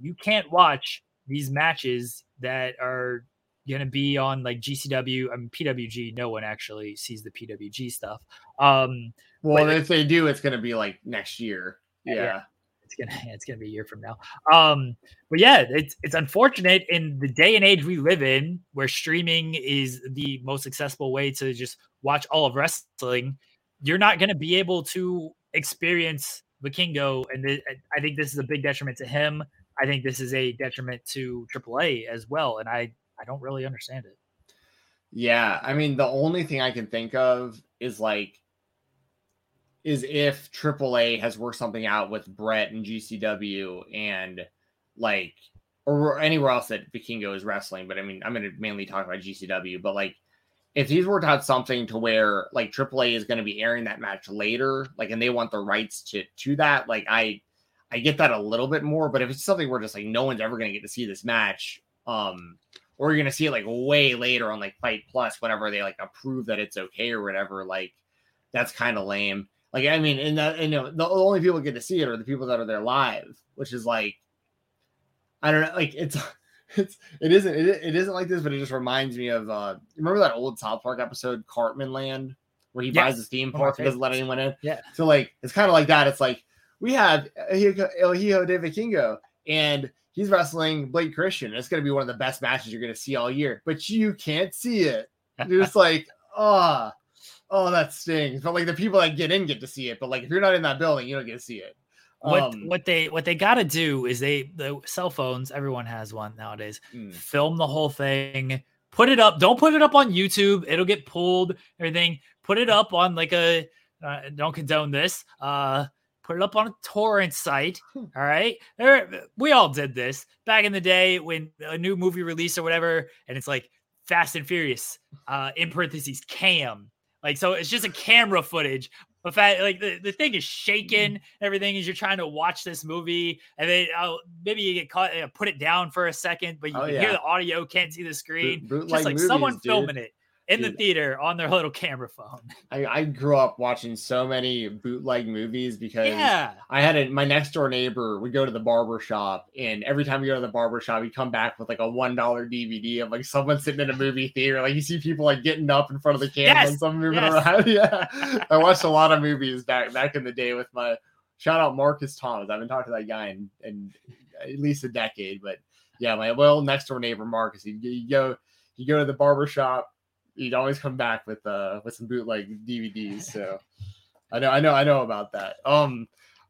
Speaker 2: you can't watch these matches that are going to be on like GCW. I mean, PWG, no one actually sees the PWG stuff. Um,
Speaker 3: well, if they do, it's going to be like next year. yeah. yeah
Speaker 2: it's gonna it's gonna be a year from now. Um, but yeah, it's it's unfortunate in the day and age we live in, where streaming is the most accessible way to just watch all of wrestling. You're not gonna be able to experience Vikingo, and I think this is a big detriment to him. I think this is a detriment to AAA as well, and I I don't really understand it.
Speaker 3: Yeah, I mean the only thing I can think of is like is if AAA has worked something out with Brett and GCW and like or anywhere else that Vikingo is wrestling, but I mean, I'm going to mainly talk about GCW, but like if he's worked out something to where like AAA is going to be airing that match later, like, and they want the rights to to that, like I I get that a little bit more. But if it's something where just like no one's ever going to get to see this match, um, or you're going to see it like way later on like FITE Plus, whenever they like approve that it's okay or whatever, like that's kind of lame. Like I mean, and, the, you know, the only people get to see it are the people that are there live, which is like I don't know, like it's it's it isn't it, it isn't like this, but it just reminds me of uh remember that old South Park episode Cartman Land where he
Speaker 2: Yes.
Speaker 3: buys his theme
Speaker 2: One
Speaker 3: park and doesn't let anyone in.
Speaker 2: Yeah.
Speaker 3: So like it's kind of like that. It's like we have El Hijo de Vikingo and he's wrestling Blake Christian. It's gonna be one of the best matches you're gonna see all year, but you can't see it. You're just like, oh, oh, that stings. But like the people that get in get to see it. But like if you're not in that building, you don't get to see it.
Speaker 2: What
Speaker 3: Um,
Speaker 2: what they what they got to do is they the cell phones. Everyone has one nowadays.
Speaker 3: Mm.
Speaker 2: Film the whole thing. Put it up. Don't put it up on YouTube. It'll get pulled. Everything. Put it up on like a. Uh, don't condone this. Uh, put it up on a torrent site.
Speaker 3: Hmm.
Speaker 2: All right. We all did this back in the day when a new movie released or whatever, and it's like Fast and Furious, uh, in parentheses cam. Like so, it's just a camera footage. But fact, like the, the thing is shaking, everything is you're trying to watch this movie, and then oh, maybe you get caught, uh, put it down for a second, but you
Speaker 3: Oh,
Speaker 2: can
Speaker 3: yeah.
Speaker 2: hear the audio, can't see the screen. just like someone
Speaker 3: movies, dude.
Speaker 2: filming it in the theater on their little camera phone.
Speaker 3: I, I grew up watching so many bootleg movies because
Speaker 2: Yeah.
Speaker 3: I had a, my next door neighbor would go to the barber shop, and every time we go to the barber shop, he'd come back with like a one dollar DVD of like someone sitting in a movie theater. Like you see people like getting up in front of the camera
Speaker 2: Yes,
Speaker 3: and some moving
Speaker 2: yes.
Speaker 3: around. Yeah, I watched a lot of movies back back in the day with my shout out Marcus Thomas. I haven't talked to that guy in, in at least a decade, but yeah, my well next door neighbor Marcus. He'd, he'd go he'd go to the barber shop. He'd always come back with uh with some bootleg DVDs. So I know I know I know about that. Um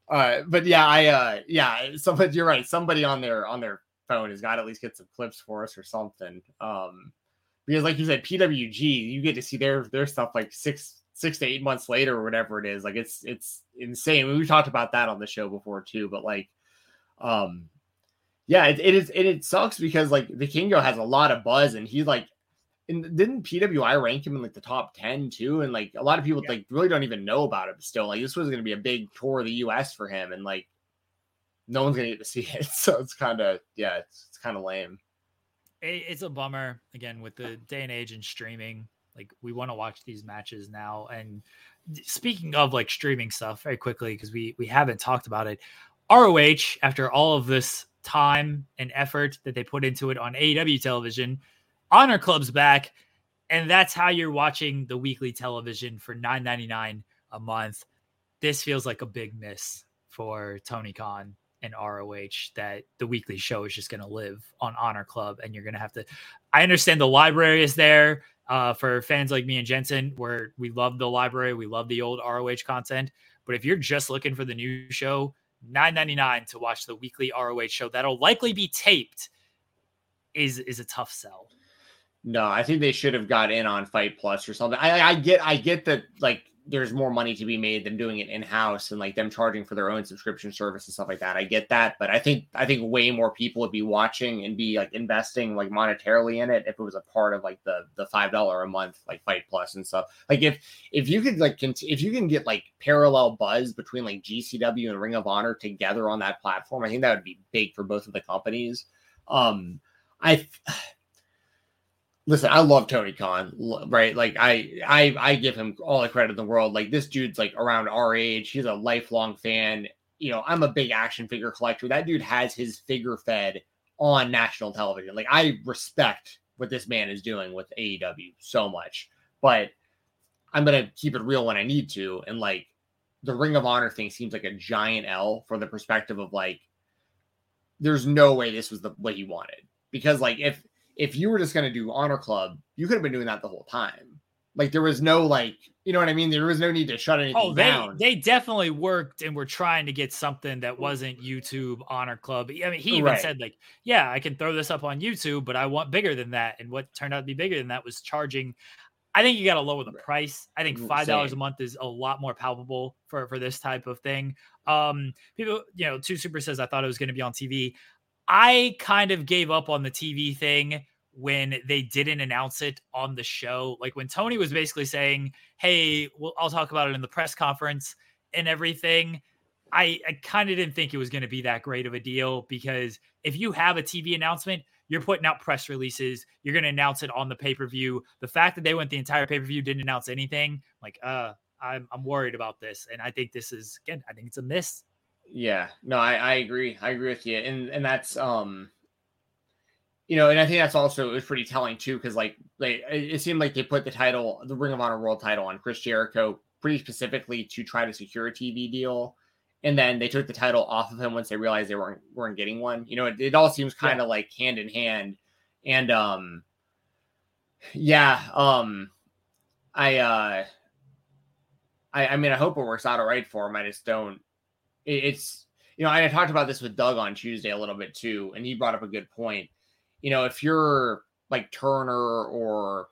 Speaker 3: uh but yeah, I uh yeah, somebody you're right. Somebody on their on their phone has got to at least get some clips for us or something. Um because like you said, PWG, you get to see their their stuff like six six to eight months later or whatever it is. Like it's it's insane. We talked about that on the show before too, but like um yeah, it, it is it, it sucks because like the Vikingo has a lot of buzz and he's like and didn't PWI rank him in like the top 10 too? And like a lot of people like really don't even know about him still. Like this was gonna be a big tour of the US for him, and like no one's gonna get to see it. So it's kind of yeah, it's, it's kind of lame.
Speaker 2: it's a bummer again with the day and age and streaming like we want to watch these matches now and speaking of like streaming stuff very quickly because we we haven't talked about it roh after all of this time and effort that they put into it on aew television honor club's back and that's how you're watching the weekly television for 9.99 a month this feels like a big miss for tony khan and ROH that the weekly show is just going to live on Honor Club, and you're going to have to. I understand the library is there uh, for fans like me and Jensen, where we love the library, we love the old ROH content. But if you're just looking for the new show, nine ninety nine to watch the weekly ROH show that'll likely be taped is is a tough sell.
Speaker 3: No, I think they should have got in on FITE Plus or something. I, I get I get that like there's more money to be made than doing it in house and like them charging for their own subscription service and stuff like that. I get that, but I think I think way more people would be watching and be like investing like monetarily in it if it was a part of like the the five dollar a month like FITE Plus and stuff. Like if if you could like cont- if you can get like parallel buzz between like GCW and Ring of Honor together on that platform, I think that would be big for both of the companies. Um, I listen, I love Tony Khan, right? Like I, I, I give him all the credit in the world. Like this dude's like around our age. He's a lifelong fan. You know, I'm a big action figure collector. That dude has his figure fed on national television. Like I respect what this man is doing with AEW so much, but I'm gonna keep it real when I need to. And like the Ring of Honor thing seems like a giant L from the perspective of like, there's no way this was the what he wanted because like if if you were just going to do honor club you could have been doing that the whole time like there was no like you know what i mean there was no need to shut anything
Speaker 2: Oh, they
Speaker 3: down
Speaker 2: they definitely worked and were trying to get something that wasn't YouTube Honor Club. I mean, he even
Speaker 3: Right.
Speaker 2: said like, "Yeah, I can throw this up on YouTube, but I want bigger than that." And what turned out to be bigger than that was charging. I think you got to lower the price. I think
Speaker 3: Mm,
Speaker 2: five dollars a month is a lot more palpable for for this type of thing. Um, people, you know, two super says I thought it was going to be on TV. I kind of gave up on the TV thing when they didn't announce it on the show. Like when Tony was basically saying, "Hey, well, I'll talk about it in the press conference and everything." I, I kind of didn't think it was going to be that great of a deal because if you have a TV announcement, you're putting out press releases, you're going to announce it on the pay per view. The fact that they went the entire pay per view didn't announce anything, like, uh, I'm I'm worried about this, and I think this is again, I think it's a miss.
Speaker 3: Yeah, no, I, I agree. I agree with you, and and that's um, you know, and I think that's also it was pretty telling too, because like they it seemed like they put the title, the Ring of Honor World Title, on Chris Jericho pretty specifically to try to secure a TV deal, and then they took the title off of him once they realized they weren't weren't getting one. You know, it, it all seems kind of yeah. like hand in hand, and um, yeah, um, I uh I, I mean, I hope it works out all right for him. I just don't. It, it's you know, I talked about this with Doug on Tuesday a little bit too, and he brought up a good point. You know, if you're like Turner or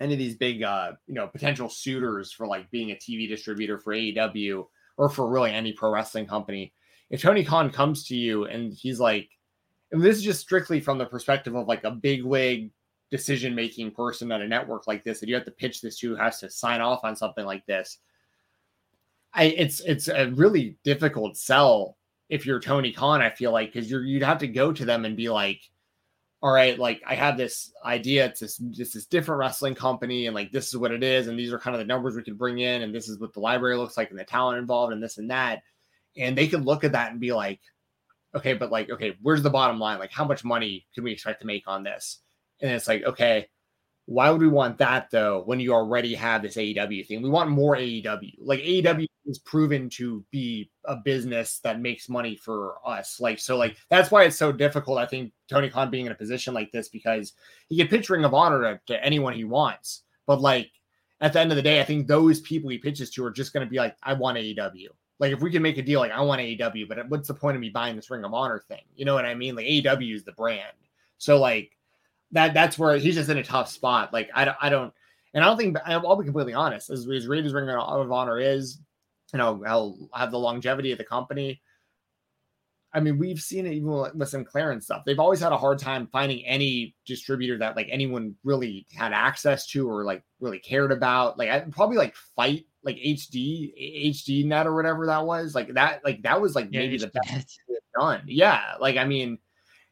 Speaker 3: any of these big, uh, you know, potential suitors for like being a TV distributor for AEW or for really any pro wrestling company, if Tony Khan comes to you and he's like, and this is just strictly from the perspective of like a big wig decision making person at a network like this that you have to pitch this to has to sign off on something like this I it's it's a really difficult sell if you're Tony Khan. I feel like because you're you'd have to go to them and be like, all right, like I have this idea. It's this this this different wrestling company, and like this is what it is, and these are kind of the numbers we could bring in, and this is what the library looks like, and the talent involved, and this and that. And they could look at that and be like, okay, but like, okay, where's the bottom line? Like, how much money can we expect to make on this? And it's like, okay, why would we want that though when you already have this AEW thing? We want more AEW. Like AEW is proven to be a business that makes money for us. Like so, like that's why it's so difficult. I think Tony Khan being in a position like this because he can pitch Ring of Honor to, to anyone he wants, but like at the end of the day, I think those people he pitches to are just going to be like, I want AEW. Like if we can make a deal, like I want AEW, but what's the point of me buying this Ring of Honor thing? You know what I mean? Like AEW is the brand. So like that that's where he's just in a tough spot. Like I don't, I don't, and I don't think I'll be completely honest. As, as great as Ring of Honor is, you know, I'll have the longevity of the company. I mean, we've seen it even with Sinclair and stuff. They've always had a hard time finding any distributor that like anyone really had access to or like really cared about. Like I probably like fight like HD HD net or whatever that was. Like that like that was like yeah, maybe the best done. Yeah, like I mean,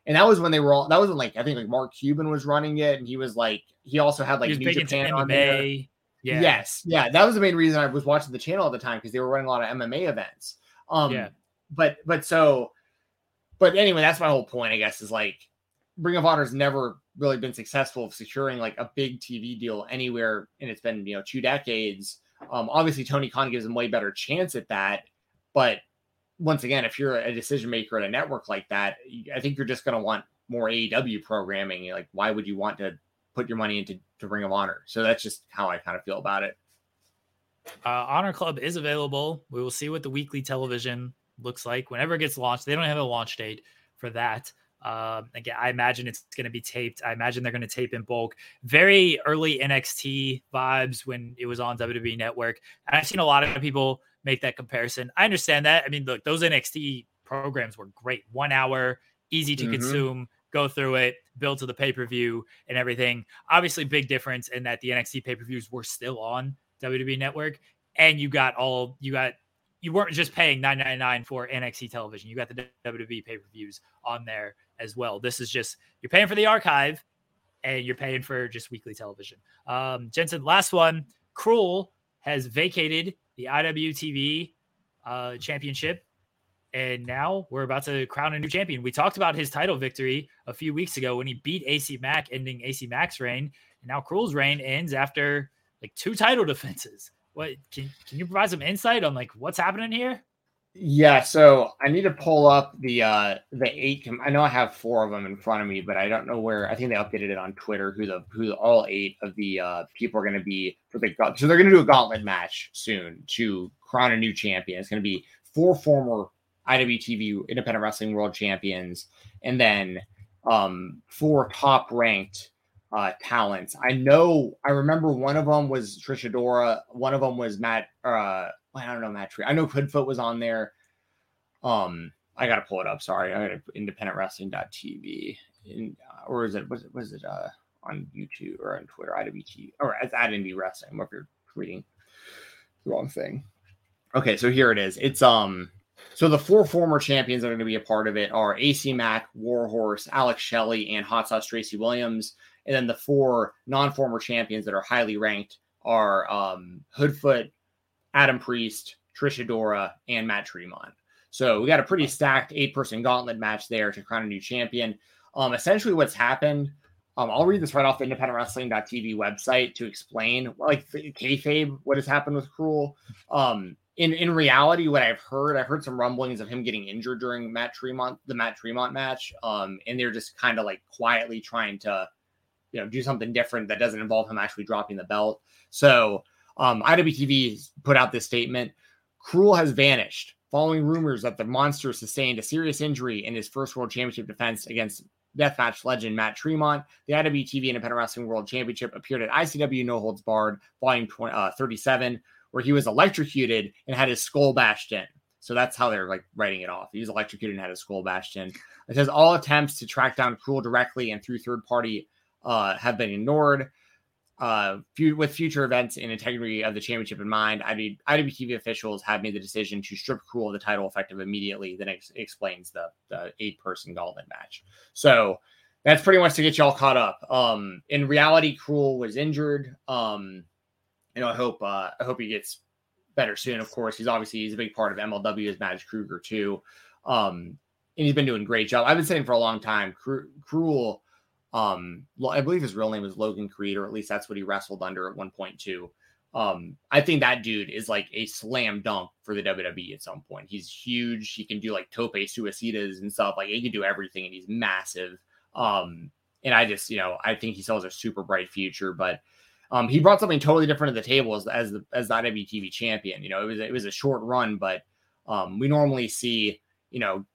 Speaker 3: and that was when they were all that was when like I think like Mark Cuban was running it, and he was like he also had like New Japan on there. Yeah. Yes, yeah, that was the main reason I was watching the channel at the time because they were running a lot of MMA events. Um, yeah, but but so, but anyway, that's my whole point. I guess is like Ring of Honor's never really been successful of securing like a big TV deal anywhere, and it's been you know two decades. Um, obviously Tony Khan gives them way better chance at that, but once again, if you're a decision maker at a network like that, I think you're just going to want more AEW programming. Like, why would you want to put your money into to Ring of Honor? So that's just how I kind of feel about it.
Speaker 2: Uh, Honor Club is available. We will see what the weekly television looks like whenever it gets launched. They don't have a launch date for that. Um, again, I imagine it's going to be taped. I imagine they're going to tape in bulk. Very early NXT vibes when it was on WWE Network. And I've seen a lot of people make that comparison. I understand that. I mean, look, those NXT programs were great. One hour, easy to mm-hmm. consume, go through it, build to the pay per view and everything. Obviously, big difference in that the NXT pay per views were still on WWE Network, and you got all you got. You weren't just paying nine ninety nine for NXT television. You got the WWE pay per views on there as well. This is just you're paying for the archive, and you're paying for just weekly television. Um, Jensen, last one. Cruel has vacated the IWTV uh, championship. And now we're about to crown a new champion. We talked about his title victory a few weeks ago when he beat AC Mack, ending AC Mack's reign. And now Cruel's reign ends after like two title defenses. What can can you provide some insight on like what's happening here?
Speaker 3: Yeah, so I need to pull up the uh the eight. I know I have four of them in front of me, but I don't know where. I think they updated it on Twitter who the who the, all eight of the uh people are going to be for the so they're going to do a gauntlet match soon to crown a new champion. It's going to be four former IWTV Independent Wrestling World Champions, and then um four top ranked uh talents. I know I remember one of them was Trish Adora, one of them was Matt uh I don't know Matt Tree. I know Hoodfoot was on there. Um, I gotta pull it up. Sorry, I gotta independentwrestling.tv. In, uh, or is it was it was it uh on YouTube or on Twitter, IWT or at, at Indie Wrestling. If you're reading the wrong thing? Okay, so here it is. It's um so the four former champions that are going to be a part of it are AC Mack, Warhorse, Alex Shelley, and Hot Sauce Tracy Williams. And then the four non-former champions that are highly ranked are um, Hoodfoot, Adam Priest, Trish Adora, and Matt Tremont. So we got a pretty stacked eight-person gauntlet match there to crown a new champion. Um, essentially, what's happened. Um, I'll read this right off the independentwrestling.tv website to explain, like kayfabe, what has happened with Cruel. Um, in in reality, what I've heard, I've heard some rumblings of him getting injured during Matt Tremont, the Matt Tremont match. Um, and they're just kind of like quietly trying to, you know, do something different that doesn't involve him actually dropping the belt. So um, IWTV put out this statement: Cruel has vanished following rumors that the monster sustained a serious injury in his first World Championship defense against deathmatch legend Matt Tremont. The IWTV Independent Wrestling World Championship appeared at ICW No Holds Barred, Volume 20, uh, 37 where he was electrocuted and had his skull bashed in. So that's how they're like writing it off. He was electrocuted and had his skull bashed in. It says all attempts to track down Cruel directly and through third party uh, have been ignored. Uh, with future events and integrity of the championship in mind, IWTV officials have made the decision to strip Cruel of the title effective immediately. Then ex- explains the, the eight person gauntlet match. So that's pretty much to get y'all caught up. Um, in reality, Cruel was injured. Um, you know, I hope uh, I hope he gets better soon. Of course, he's obviously he's a big part of MLW as Magic Kruger too, um, and he's been doing great job. I've been saying for a long time, Cru- Cruel. Um, I believe his real name is Logan Creed, or at least that's what he wrestled under at one point too. Um, I think that dude is like a slam dunk for the WWE at some point. He's huge. He can do like tope suicidas and stuff. Like he can do everything, and he's massive. Um, and I just, you know, I think he still has a super bright future. But um, he brought something totally different to the table as, as the as the IWTV champion. You know, it was it was a short run, but um, we normally see you know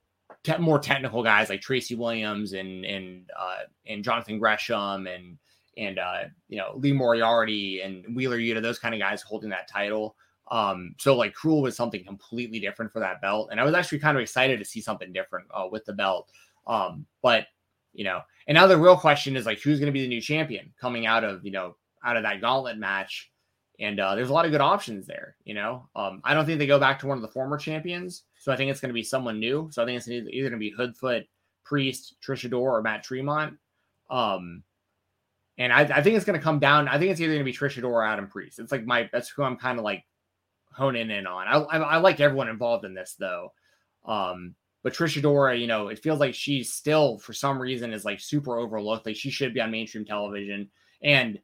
Speaker 3: te- more technical guys like Tracy Williams and and uh, and Jonathan Gresham and and uh, you know Lee Moriarty and Wheeler Yuta, those kind of guys holding that title. Um, so like Cruel was something completely different for that belt, and I was actually kind of excited to see something different uh, with the belt. Um, but you know, and now the real question is like who's going to be the new champion coming out of you know out of that gauntlet match. And uh, there's a lot of good options there. You know, um, I don't think they go back to one of the former champions. So I think it's going to be someone new. So I think it's either, going to be Hoodfoot, Priest, Trish Adora, or Matt Tremont. Um, and I, I think it's going to come down. I think it's either going to be Trish Adora or Adam Priest. It's like my that's who I'm kind of like honing in on. I, I, I like everyone involved in this though. Um, but Trish Adora, you know, it feels like she's still for some reason is like super overlooked. Like she should be on mainstream television. And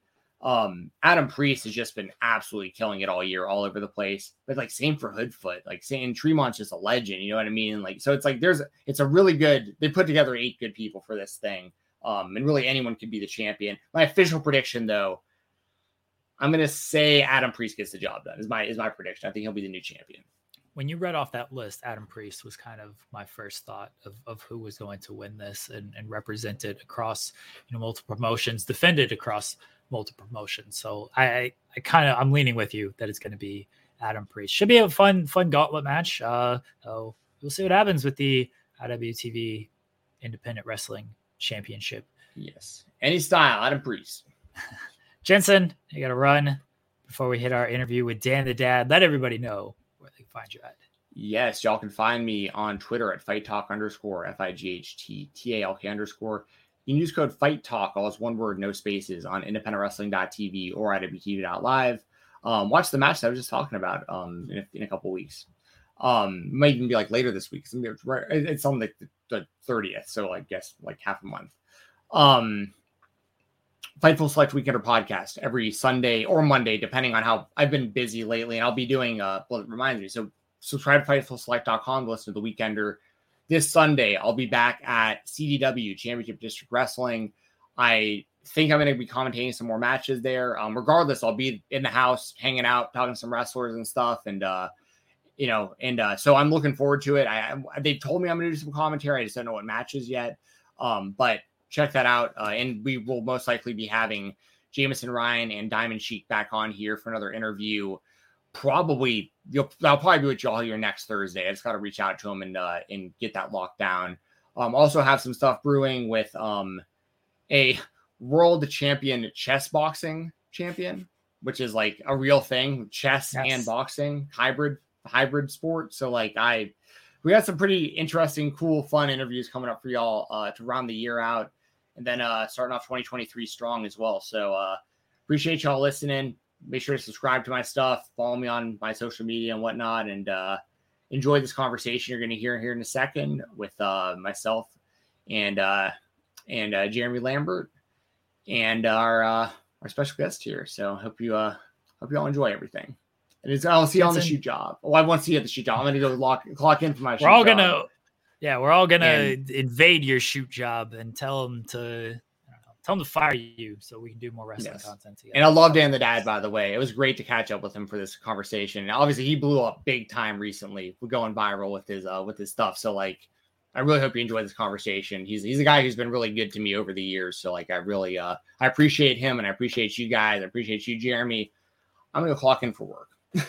Speaker 3: um, Adam Priest has just been absolutely killing it all year, all over the place. But like same for Hoodfoot, like saying Tremont's just a legend, you know what I mean? Like so, it's like there's it's a really good. They put together eight good people for this thing, um, and really anyone could be the champion. My official prediction, though, I'm gonna say Adam Priest gets the job done. Is my is my prediction. I think he'll be the new champion.
Speaker 2: When you read off that list, Adam Priest was kind of my first thought of, of who was going to win this and, and represented across you know multiple promotions, defended across multiple promotions. So I, I kind of I'm leaning with you that it's going to be Adam Priest. Should be a fun fun gauntlet match. Uh, so we'll see what happens with the IWTV Independent Wrestling Championship.
Speaker 3: Yes, any style, Adam Priest.
Speaker 2: Jensen, you got to run before we hit our interview with Dan the Dad. Let everybody know where they can find you at.
Speaker 3: Yes, y'all can find me on Twitter at fight talk underscore F I G H T T A L K underscore. You can use code Fight Talk, all as one word, no spaces, on independentwrestling.tv or IWTV.live. Um, watch the match that I was just talking about um, in, a, in a couple weeks. Um, might even be like later this week. It's, it's on like the, 30th, so I guess like half a month. Um, Fightful Select Weekender podcast every Sunday or Monday, depending on how I've been busy lately. And I'll be doing, uh, well, it reminds me. So subscribe to FightfulSelect.com to listen to the Weekender this Sunday, I'll be back at CDW Championship District Wrestling. I think I'm going to be commentating some more matches there. Um, regardless, I'll be in the house hanging out, talking to some wrestlers and stuff. And, uh, you know, and uh, so I'm looking forward to it. I, they told me I'm going to do some commentary. I just don't know what matches yet. Um, but check that out. Uh, and we will most likely be having Jameson Ryan and Diamond Sheik back on here for another interview probably you'll that'll probably be with y'all here next Thursday. I just got to reach out to him and uh, and get that locked down. Um, also have some stuff brewing with um a world champion chess boxing champion, which is like a real thing, chess
Speaker 2: Yes.
Speaker 3: and boxing hybrid hybrid sport. So like I we got some pretty interesting, cool, fun interviews coming up for y'all uh, to round the year out, and then uh, starting off 2023 strong as well. So uh, appreciate y'all listening. Make sure to subscribe to my stuff, follow me on my social media and whatnot, and uh, enjoy this conversation you're going to hear here in a second with uh, myself and uh, and uh, Jeremy Lambert and our uh, our special guest here. So hope you uh, hope you all enjoy everything. And it's, I'll see you on the shoot job. Oh, I want to see you at the shoot job. I'm going to go lock, clock in for my shoot
Speaker 2: We're all gonna, yeah, we're all gonna
Speaker 3: And-
Speaker 2: invade your shoot job and tell them to, I don't know, tell him to fire you so we can do more wrestling
Speaker 3: Yes.
Speaker 2: content together.
Speaker 3: And I love Dan the Dad, by the way. It was great to catch up with him for this conversation. And obviously, he blew up big time recently. We're going viral with his uh, with his stuff. So like, I really hope you enjoy this conversation. He's he's a guy who's been really good to me over the years. So like, I really uh I appreciate him and I appreciate you guys. I appreciate you, Jeremy. I'm gonna clock in for work.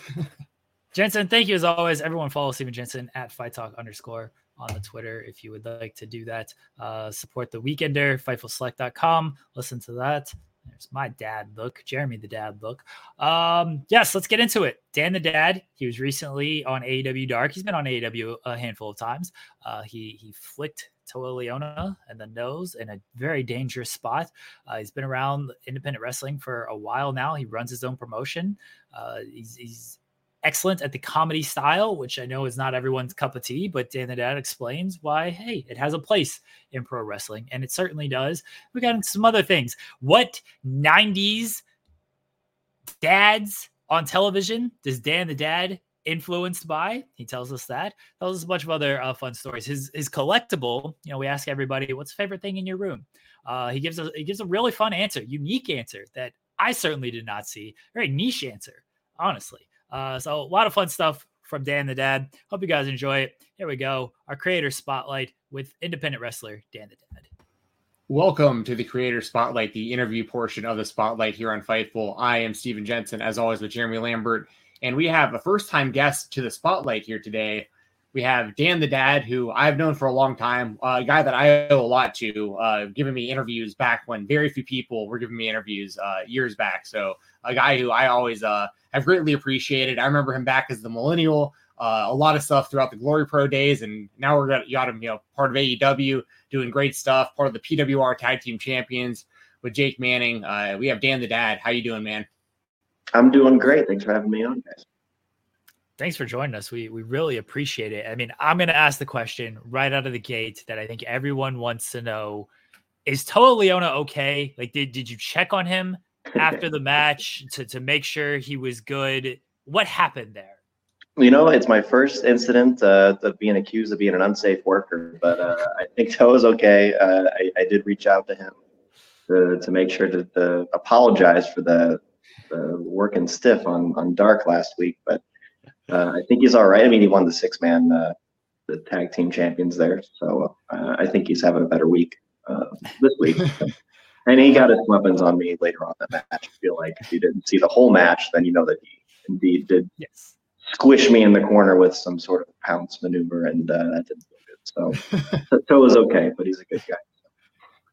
Speaker 2: Jensen, thank you as always. Everyone follow Steven Jensen at Fight Talk underscore on the Twitter if you would like to do that. Uh, support the Weekender, FightfulSelect.com. Listen to that. There's my dad book, Jeremy the dad book. Um, yes, let's get into it. Dan the dad, he was recently on AEW Dark. He's been on AEW a handful of times. Uh, he he flicked Toa Liona in the nose in a very dangerous spot. Uh, he's been around independent wrestling for a while now. He runs his own promotion. Uh, he's, he's excellent at the comedy style, which I know is not everyone's cup of tea, but Dan the Dad explains why, hey, it has a place in pro wrestling, and it certainly does. We got some other things. What 90s dads on television does Dan the Dad influenced by? He tells us that. Tells us a bunch of other uh, fun stories. His his collectible, you know, we ask everybody, what's the favorite thing in your room? Uh, he gives a he gives a really fun answer, unique answer that I certainly did not see. Very niche answer, honestly. Uh, so a lot of fun stuff from Dan the Dad. Hope you guys enjoy it. Here we go. Our creator spotlight with independent wrestler Dan the Dad.
Speaker 3: Welcome to the Creator Spotlight, the interview portion of the Spotlight here on Fightful. I am Steven Jensen, as always, with Jeremy Lambert, and we have a first time guest to the Spotlight here today. We have Dan the Dad, who I've known for a long time, uh, a guy that I owe a lot to, uh, giving me interviews back when very few people were giving me interviews uh, years back. So, a guy who I always uh, have greatly appreciated. I remember him back as the millennial, uh, a lot of stuff throughout the Glory Pro days, and now we're got, got him, you know, part of AEW, doing great stuff, part of the PWR Tag Team Champions with Jake Manning. Uh, we have Dan the Dad. How you doing, man?
Speaker 11: I'm doing great. Thanks for having me on, guys.
Speaker 2: Thanks for joining us. We we really appreciate it. I mean, I'm going to ask the question right out of the gate that I think everyone wants to know: Is Toa Liona okay? Like, did did you check on him after the match to to make sure he was good? What happened there?
Speaker 11: You know, it's my first incident uh, of being accused of being an unsafe worker, but uh, I think was okay. Uh, I, I did reach out to him to, to make sure to, to apologize for the, the working stiff on, on Dark last week, but uh, I think he's all right. I mean, he won the six man, uh, the tag team champions there, so uh, I think he's having a better week uh, this week. and he got his weapons on me later on the match. I feel like if you didn't see the whole match, then you know that he indeed did
Speaker 2: yes.
Speaker 11: squish me in the corner with some sort of pounce maneuver, and uh, that didn't feel good. So Toa was okay, but he's a good guy.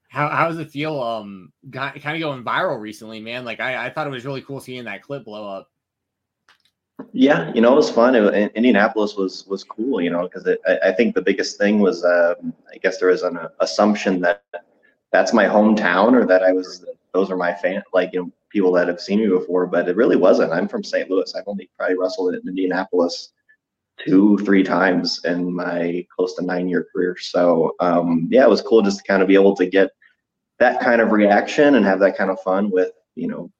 Speaker 3: How how does it feel? Um, kind of going viral recently, man. Like I, I thought it was really cool seeing that clip blow up.
Speaker 11: Yeah, you know, it was fun. It, Indianapolis was was cool, you know, because I, I think the biggest thing was, um, I guess there was an uh, assumption that that's my hometown or that I was, those are my fan, like you know, people that have seen me before, but it really wasn't. I'm from St. Louis. I've only probably wrestled in Indianapolis two, three times in my close to nine year career. So um, yeah, it was cool just to kind of be able to get that kind of reaction and have that kind of fun with you know,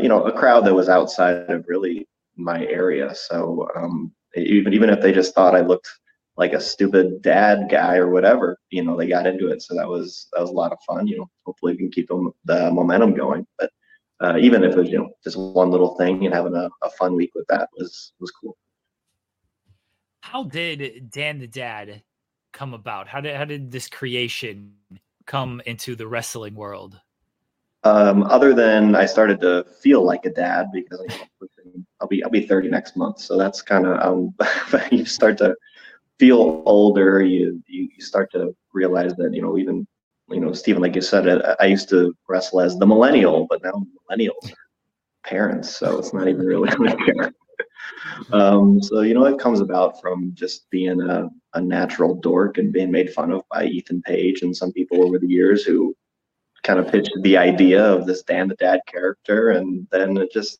Speaker 11: you know, a crowd that was outside of really my area. So um, even even if they just thought I looked like a stupid dad guy or whatever, you know, they got into it. So that was that was a lot of fun. You know, hopefully we can keep them, the momentum going. But uh, even if it was you know just one little thing and having a, a fun week with that was was cool.
Speaker 2: How did Dan the Dad come about? How did how did this creation come into the wrestling world?
Speaker 11: Um, other than I started to feel like a dad because I was pushing a I'll be I'll be 30 next month. So that's kind of um, you start to feel older. You, you start to realize that you know even you know Stephen, like you said, I, I used to wrestle as the millennial, but now millennials are parents, so it's not even really. Um, so you know it comes about from just being a, a natural dork and being made fun of by Ethan Page and some people over the years who kind of pitched the idea of this Dan the Dad character, and then it just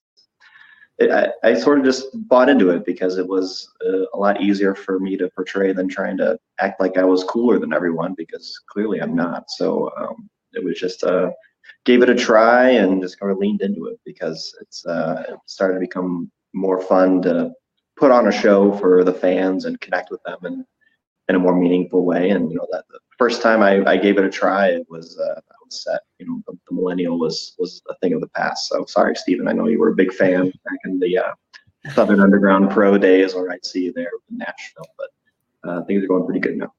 Speaker 11: I, I sort of just bought into it because it was uh, a lot easier for me to portray than trying to act like I was cooler than everyone because clearly I'm not. So um, it was just uh, gave it a try and just kind of leaned into it because it's uh, it started to become more fun to put on a show for the fans and connect with them and in a more meaningful way. And you know that the first time I, I gave it a try, it was uh, set. You know, the, the, millennial was was a thing of the past. So sorry, Stephen. I know you were a big fan back in the uh, Southern Underground Pro days, or I'd see you there in Nashville. But uh, things are going pretty good now.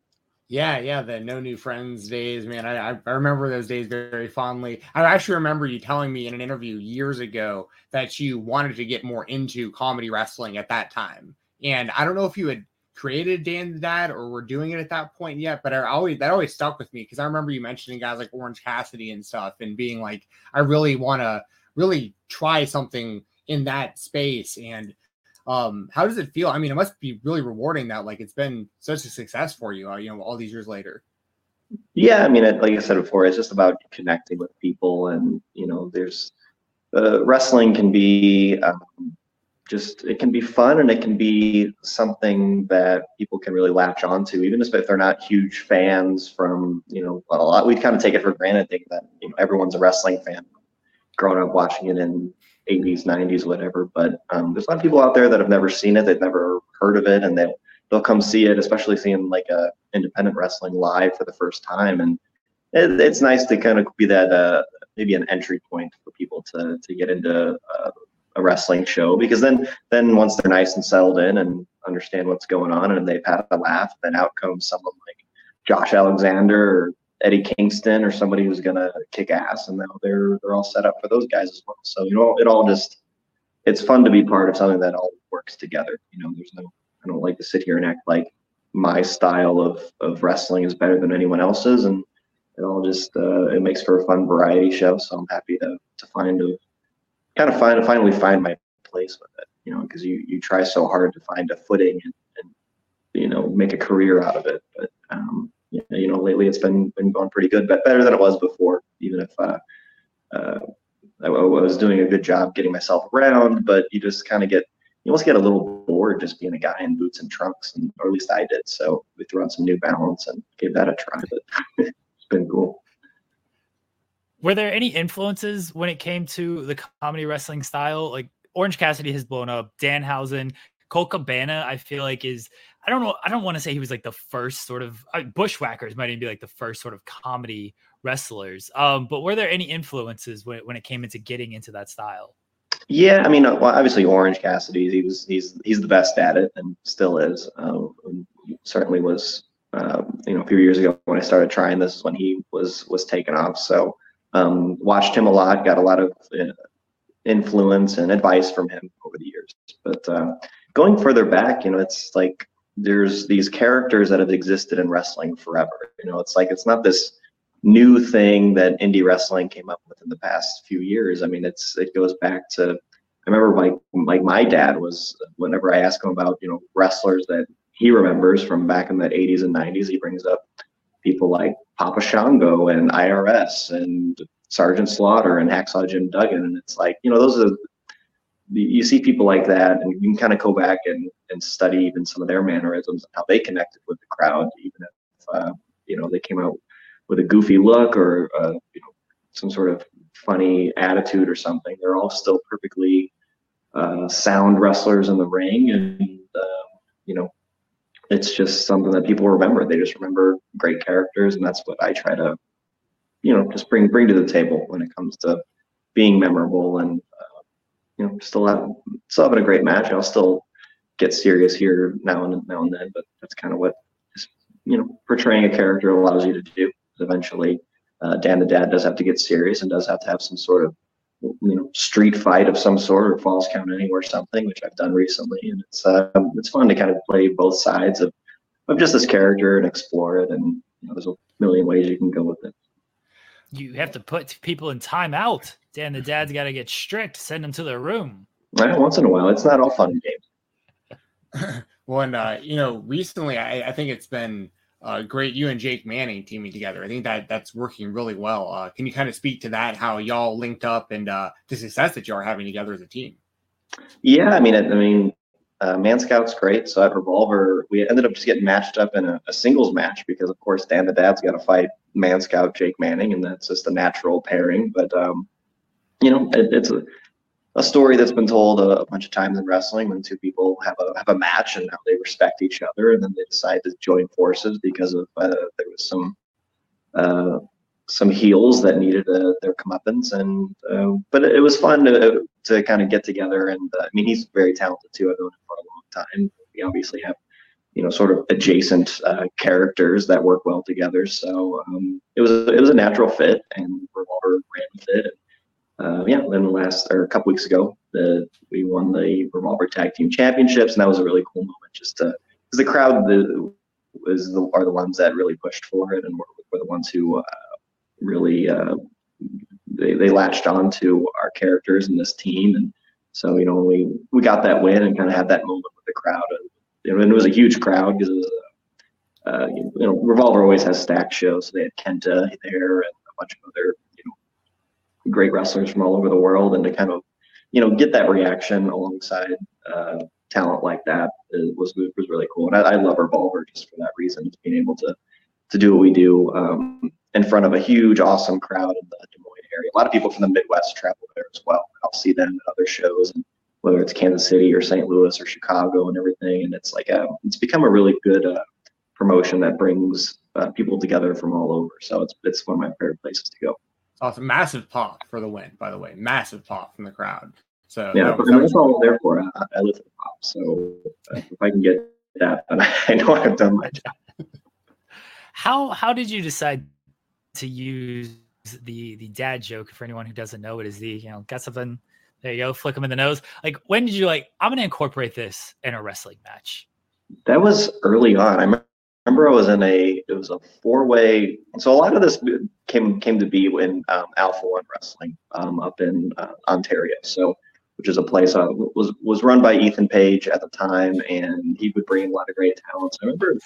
Speaker 3: Yeah, yeah, the no new friends days, man. I, I remember those days very fondly. I actually remember you telling me in an interview years ago that you wanted to get more into comedy wrestling at that time. And I don't know if you had created Dan the Dad or were doing it at that point yet, but I always that always stuck with me because I remember you mentioning guys like Orange Cassidy and stuff and being like, I really want to really try something in that space. And um, how does it feel? I mean, it must be really rewarding that like it's been such a success for you, uh, you know, all these years later.
Speaker 11: Yeah, I mean, like I said before, it's just about connecting with people, and you know, there's uh, wrestling can be um, just it can be fun and it can be something that people can really latch onto, even if they're not huge fans. From you know, a lot we kind of take it for granted, think that you know everyone's a wrestling fan, growing up watching it in 80s, 90s, whatever. But um, there's a lot of people out there that have never seen it, they've never heard of it, and they'll they'll come see it, especially seeing like a independent wrestling live for the first time. And it, it's nice to kind of be that uh, maybe an entry point for people to to get into uh, a wrestling show because then then once they're nice and settled in and understand what's going on and they've had a laugh, then out comes someone like Josh Alexander or Eddie Kingston or somebody who's gonna kick ass, and now they're they're all set up for those guys as well. So you know, it all just it's fun to be part of something that all works together. You know, there's no I don't like to sit here and act like my style of of wrestling is better than anyone else's, and it all just uh, it makes for a fun variety show. So I'm happy to to find a kind of find finally find my place with it. You know, because you you try so hard to find a footing and, and you know make a career out of it, but um, you know, lately it's been been going pretty good, but better than it was before. Even if uh, uh, I, I, was doing a good job getting myself around, but you just kind of get you almost get a little bored just being a guy in boots and trunks, and or at least I did. So we threw on some New Balance and gave that a try. But it's been cool.
Speaker 2: Were there any influences when it came to the comedy wrestling style? Like Orange Cassidy has blown up, Danhausen, Colt Cabana, I feel like is I don't know. I don't want to say he was like the first sort of uh, Bushwhackers might even be like the first sort of comedy wrestlers. Um, but were there any influences when, when it came into getting into that style?
Speaker 11: Yeah, I mean, well, obviously Orange Cassidy, he was he's he's the best at it and still is. Um, certainly was, um, you know, a few years ago when I started trying this is when he was was taken off. So um, watched him a lot, got a lot of uh, influence and advice from him over the years. But uh, going further back, you know, it's like there's these characters that have existed in wrestling forever. You know, it's like it's not this new thing that indie wrestling came up with in the past few years. I mean, it's it goes back to I remember like like my dad was whenever I ask him about you know wrestlers that he remembers from back in the 80s and 90s, he brings up people like Papa Shango and IRS and Sergeant Slaughter and Hacksaw Jim Duggan, and it's like you know those are you see people like that, and you can kind of go back and, and study even some of their mannerisms and how they connected with the crowd, even if uh, you know they came out with a goofy look or uh, you know some sort of funny attitude or something. They're all still perfectly uh, sound wrestlers in the ring, and uh, you know it's just something that people remember. They just remember great characters, and that's what I try to you know just bring bring to the table when it comes to being memorable and you know, still have still having a great match. I'll still get serious here now and now and then, but that's kind of what just, you know portraying a character allows you to do. Eventually, uh, Dan the Dad does have to get serious and does have to have some sort of you know street fight of some sort or falls count anywhere something, which I've done recently, and it's um, it's fun to kind of play both sides of of just this character and explore it, and you know, there's a million ways you can go with it.
Speaker 2: You have to put people in timeout. Dan, the dad's got to get strict. Send them to their room.
Speaker 11: Right, once in a while, it's not all fun and
Speaker 3: games. well, and uh, you know, recently I, I think it's been uh, great you and Jake Manning teaming together. I think that that's working really well. Uh, can you kind of speak to that, how y'all linked up and uh, the success that you are having together as a team?
Speaker 11: Yeah, I mean, I, I mean, uh, Man Scout's great. So at Revolver, we ended up just getting matched up in a, a singles match because, of course, Dan the Dad's got to fight Man Scout Jake Manning, and that's just a natural pairing. But um, you know, it, it's a a story that's been told a, a, bunch of times in wrestling when two people have a have a match and how they respect each other, and then they decide to join forces because of uh, there was some uh, some heels that needed uh, their comeuppance, and uh, but it, was fun to to kind of get together. And uh, I mean, he's very talented too. I've known him for a long time. We obviously have you know sort of adjacent uh, characters that work well together. So um, it was it was a natural fit, and Revolver ran with it. And, uh, yeah, then the last or a couple weeks ago, the we won the Revolver Tag Team Championships, and that was a really cool moment. Just to because the crowd the, was the, are the ones that really pushed for it, and were, were the ones who uh, really uh, they they latched on to our characters and this team, and so you know we we got that win and kind of had that moment with the crowd, and, and it was a huge crowd because was. Uh, you know, Revolver always has stacked shows. So they had Kenta there and a bunch of other great wrestlers from all over the world, and to kind of you know get that reaction alongside uh, talent like that was was really cool. And I, I, love Revolver just for that reason, being able to to do what we do um, in front of a huge, awesome crowd in the Des Moines area. A lot of people from the Midwest travel there as well. I'll see them at other shows, and whether it's Kansas City or St. Louis or Chicago and everything. And it's like a, it's become a really good uh, promotion that brings uh, people together from all over. So it's it's one of my favorite places to go.
Speaker 3: Awesome. Massive pop for the win, by the way. Massive pop from the crowd. So
Speaker 11: yeah, that that's all I'm there for. I, I live for pop. So uh, if I can get that, then I know I've done my job.
Speaker 2: How how did you decide to use the the dad joke for anyone who doesn't know it is the you know got something there you go flick them in the nose like when did you like i'm gonna incorporate this in a wrestling match
Speaker 11: that was early on i remember I was in a it was a four way. So a lot of this came came to be in um, Alpha One Wrestling um, up in uh, Ontario. So which is a place uh, was was run by Ethan Page at the time, and he would bring a lot of great talents. I remember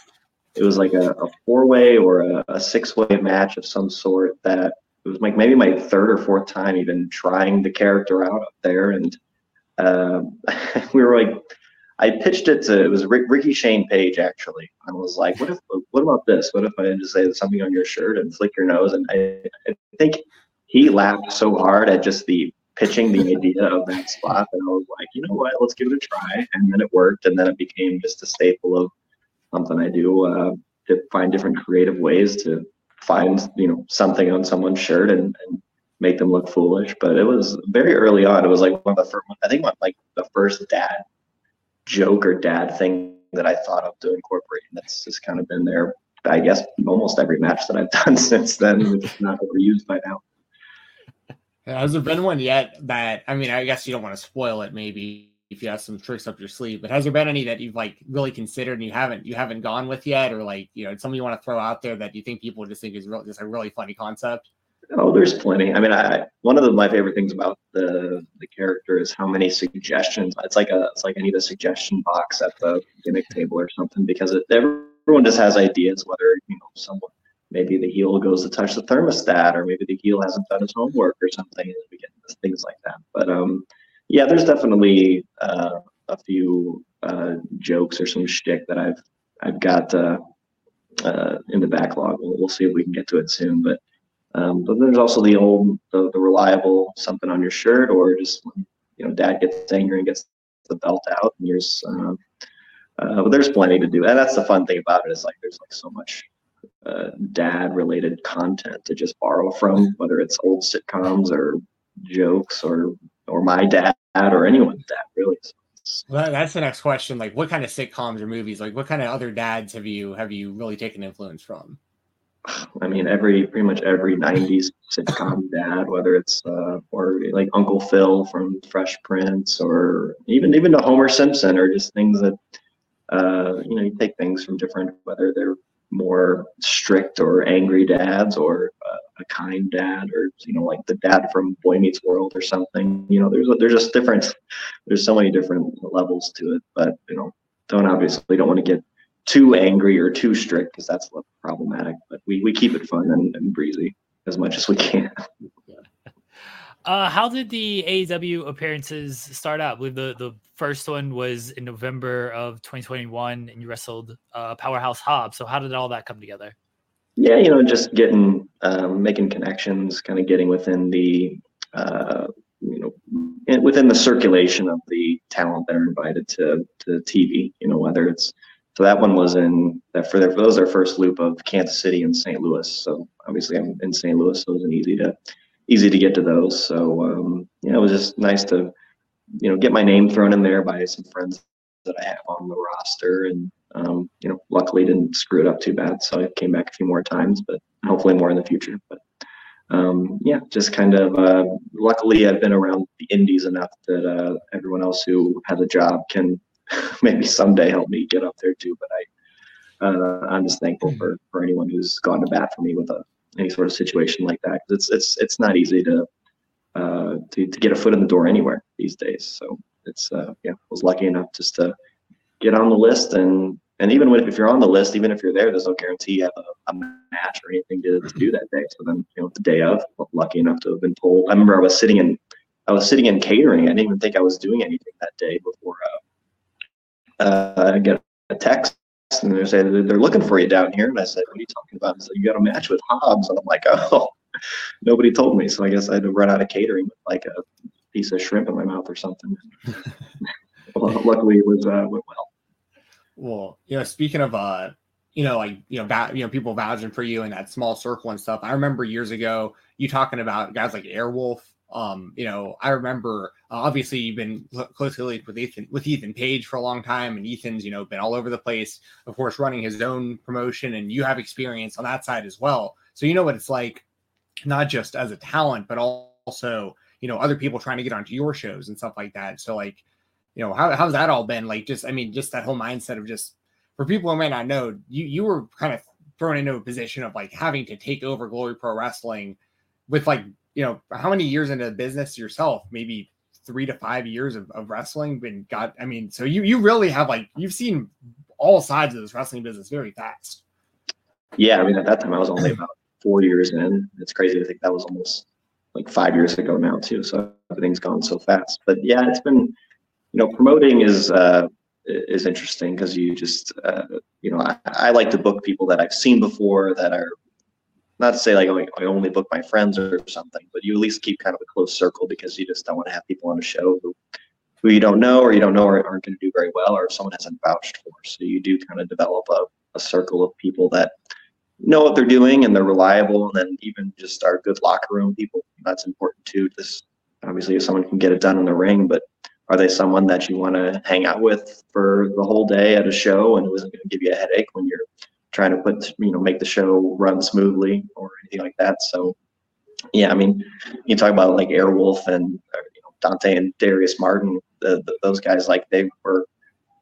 Speaker 11: it was like a, a four way or a, a six way match of some sort that it was like maybe my third or fourth time even trying the character out up there, and uh, we were like I pitched it to it was Ricky Shane Page actually. I was like, what if what about this? What if I just say something on your shirt and flick your nose? And I, I think he laughed so hard at just the pitching the idea of that spot that I was like, you know what, let's give it a try. And then it worked, and then it became just a staple of something I do uh, to find different creative ways to find you know something on someone's shirt and, and make them look foolish. But it was very early on. It was like one of the first. I think one like the first dad joke or dad thing that I thought of to incorporate. And that's just kind of been there, I guess, almost every match that I've done since then, is not overused by now.
Speaker 3: Has there been one yet that, I mean, I guess you don't want to spoil it maybe if you have some tricks up your sleeve, but has there been any that you've like really considered and you haven't, you haven't gone with yet? Or like, you know, something you want to throw out there that you think people would just think is real, just a really funny concept?
Speaker 11: Oh, there's plenty. I mean, I one of the, my favorite things about the the character is how many suggestions. It's like a it's like I need a suggestion box at the gimmick table or something because it, everyone just has ideas. Whether you know someone maybe the heel goes to touch the thermostat or maybe the heel hasn't done his homework or something, and we get things like that. But um, yeah, there's definitely uh, a few uh, jokes or some shtick that I've I've got uh, uh, in the backlog. We'll, we'll see if we can get to it soon, but. Um, but there's also the old, the, the reliable something on your shirt, or just you know, dad gets angry and gets the belt out, and there's uh, uh, but there's plenty to do, and that's the fun thing about it is like there's like so much uh, dad related content to just borrow from, whether it's old sitcoms or jokes or or my dad or anyone's dad really.
Speaker 3: Well, that's the next question. Like, what kind of sitcoms or movies? Like, what kind of other dads have you have you really taken influence from?
Speaker 11: I mean, every pretty much every '90s sitcom dad, whether it's uh, or like Uncle Phil from Fresh Prince, or even even to Homer Simpson, or just things that uh, you know you take things from different, whether they're more strict or angry dads, or uh, a kind dad, or you know like the dad from Boy Meets World or something. You know, there's there's just different. There's so many different levels to it, but you know, don't obviously don't want to get too angry or too strict because that's problematic. But we, we keep it fun and, and breezy as much as we can.
Speaker 2: Uh, how did the AEW appearances start out? I believe the, the first one was in November of 2021, and you wrestled uh, Powerhouse Hobbs. So how did all that come together?
Speaker 11: Yeah, you know, just getting, um, making connections, kind of getting within the, uh, you know, within the circulation of the talent that are invited to to TV. You know, whether it's so that one was in that for their for those their first loop of Kansas City and St. Louis. So obviously I'm in St. Louis, so it was easy to easy to get to those. So um, yeah, it was just nice to you know get my name thrown in there by some friends that I have on the roster, and um, you know luckily didn't screw it up too bad. So I came back a few more times, but hopefully more in the future. But um, yeah, just kind of uh, luckily I've been around the indies enough that uh, everyone else who has a job can maybe someday help me get up there too. But I, uh, I'm just thankful for for anyone who's gone to bat for me with a any sort of situation like that. It's it's it's not easy to uh, to to get a foot in the door anywhere these days. So it's uh, yeah, I was lucky enough just to get on the list and and even when, if you're on the list, even if you're there, there's no guarantee you have a, a match or anything to, to do that day. So then, you know, the day of, lucky enough to have been told. I remember I was sitting in, I was sitting in catering. I didn't even think I was doing anything that day before uh, uh, I get a text and they say they're looking for you down here. And I said, what are you talking about? And so you got a match with Hobbs. And I'm like, oh, nobody told me. So I guess I had to run out of catering with like a piece of shrimp in my mouth or something. well, luckily it was, uh, went well.
Speaker 3: Well, you know, speaking of, uh, you know, like, you know, va- you know, people vouching for you in that small circle and stuff. I remember years ago, you talking about guys like Airwolf um, you know, I remember uh, obviously you've been closely linked with Ethan with Ethan Page for a long time, and Ethan's you know been all over the place. Of course, running his own promotion, and you have experience on that side as well. So you know what it's like, not just as a talent, but also you know other people trying to get onto your shows and stuff like that. So like, you know, how how's that all been? Like, just I mean, just that whole mindset of just for people who may not know, you you were kind of thrown into a position of like having to take over Glory Pro Wrestling with like you know, how many years into the business yourself? Maybe three to five years of, of wrestling been got I mean, so you you really have like you've seen all sides of this wrestling business very fast.
Speaker 11: Yeah, I mean at that time I was only about four years in. It's crazy to think that was almost like five years ago now too. So everything's gone so fast. But yeah, it's been you know, promoting is uh is interesting because you just uh, you know I, I like to book people that I've seen before that are not to say like oh, I only book my friends or something, but you at least keep kind of a close circle because you just don't want to have people on a show who, who you don't know or you don't know or aren't going to do very well or someone hasn't vouched for. So you do kind of develop a, a circle of people that know what they're doing and they're reliable and then even just our good locker room people. That's important too. Just obviously if someone can get it done in the ring, but are they someone that you want to hang out with for the whole day at a show and who isn't going to give you a headache when you're trying to put you know make the show run smoothly or anything like that. So yeah, I mean, you talk about like Airwolf and uh, you know, Dante and Darius Martin, the, the, those guys like they were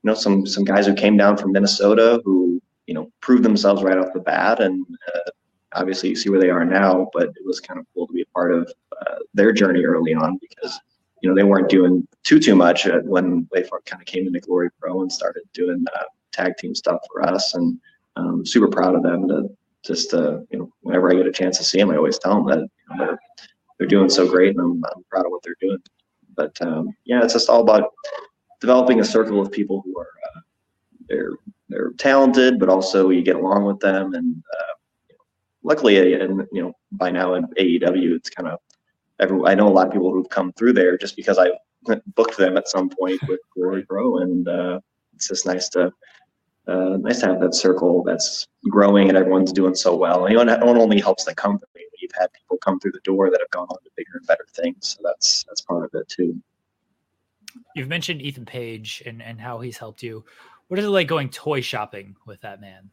Speaker 11: you know some some guys who came down from Minnesota who you know proved themselves right off the bat and. Uh, obviously, you see where they are now, but it was kind of cool to be a part of uh, their journey early on because you know they weren't doing too too much when they kind of came into Glory Pro and started doing uh, tag team stuff for us, and um, super proud of them to just uh, you know whenever I get a chance to see them, I always tell them that you know, they're they're doing so great, and I'm, I'm proud of what they're doing. But um, yeah, it's just all about developing a circle of people who are uh, they're they're talented, but also you get along with them. And uh, luckily, and you know by now in AEW, it's kind of every. I know a lot of people who've come through there just because I booked them at some point with Glory Pro, and uh, it's just nice to uh, nice to have that circle that's growing and everyone's doing so well. And you know, it only helps the company. You've had people come through the door that have gone on to bigger and better things. So that's that's part of it too.
Speaker 2: You've mentioned Ethan Page and, and how he's helped you. What is it like going toy shopping with that man?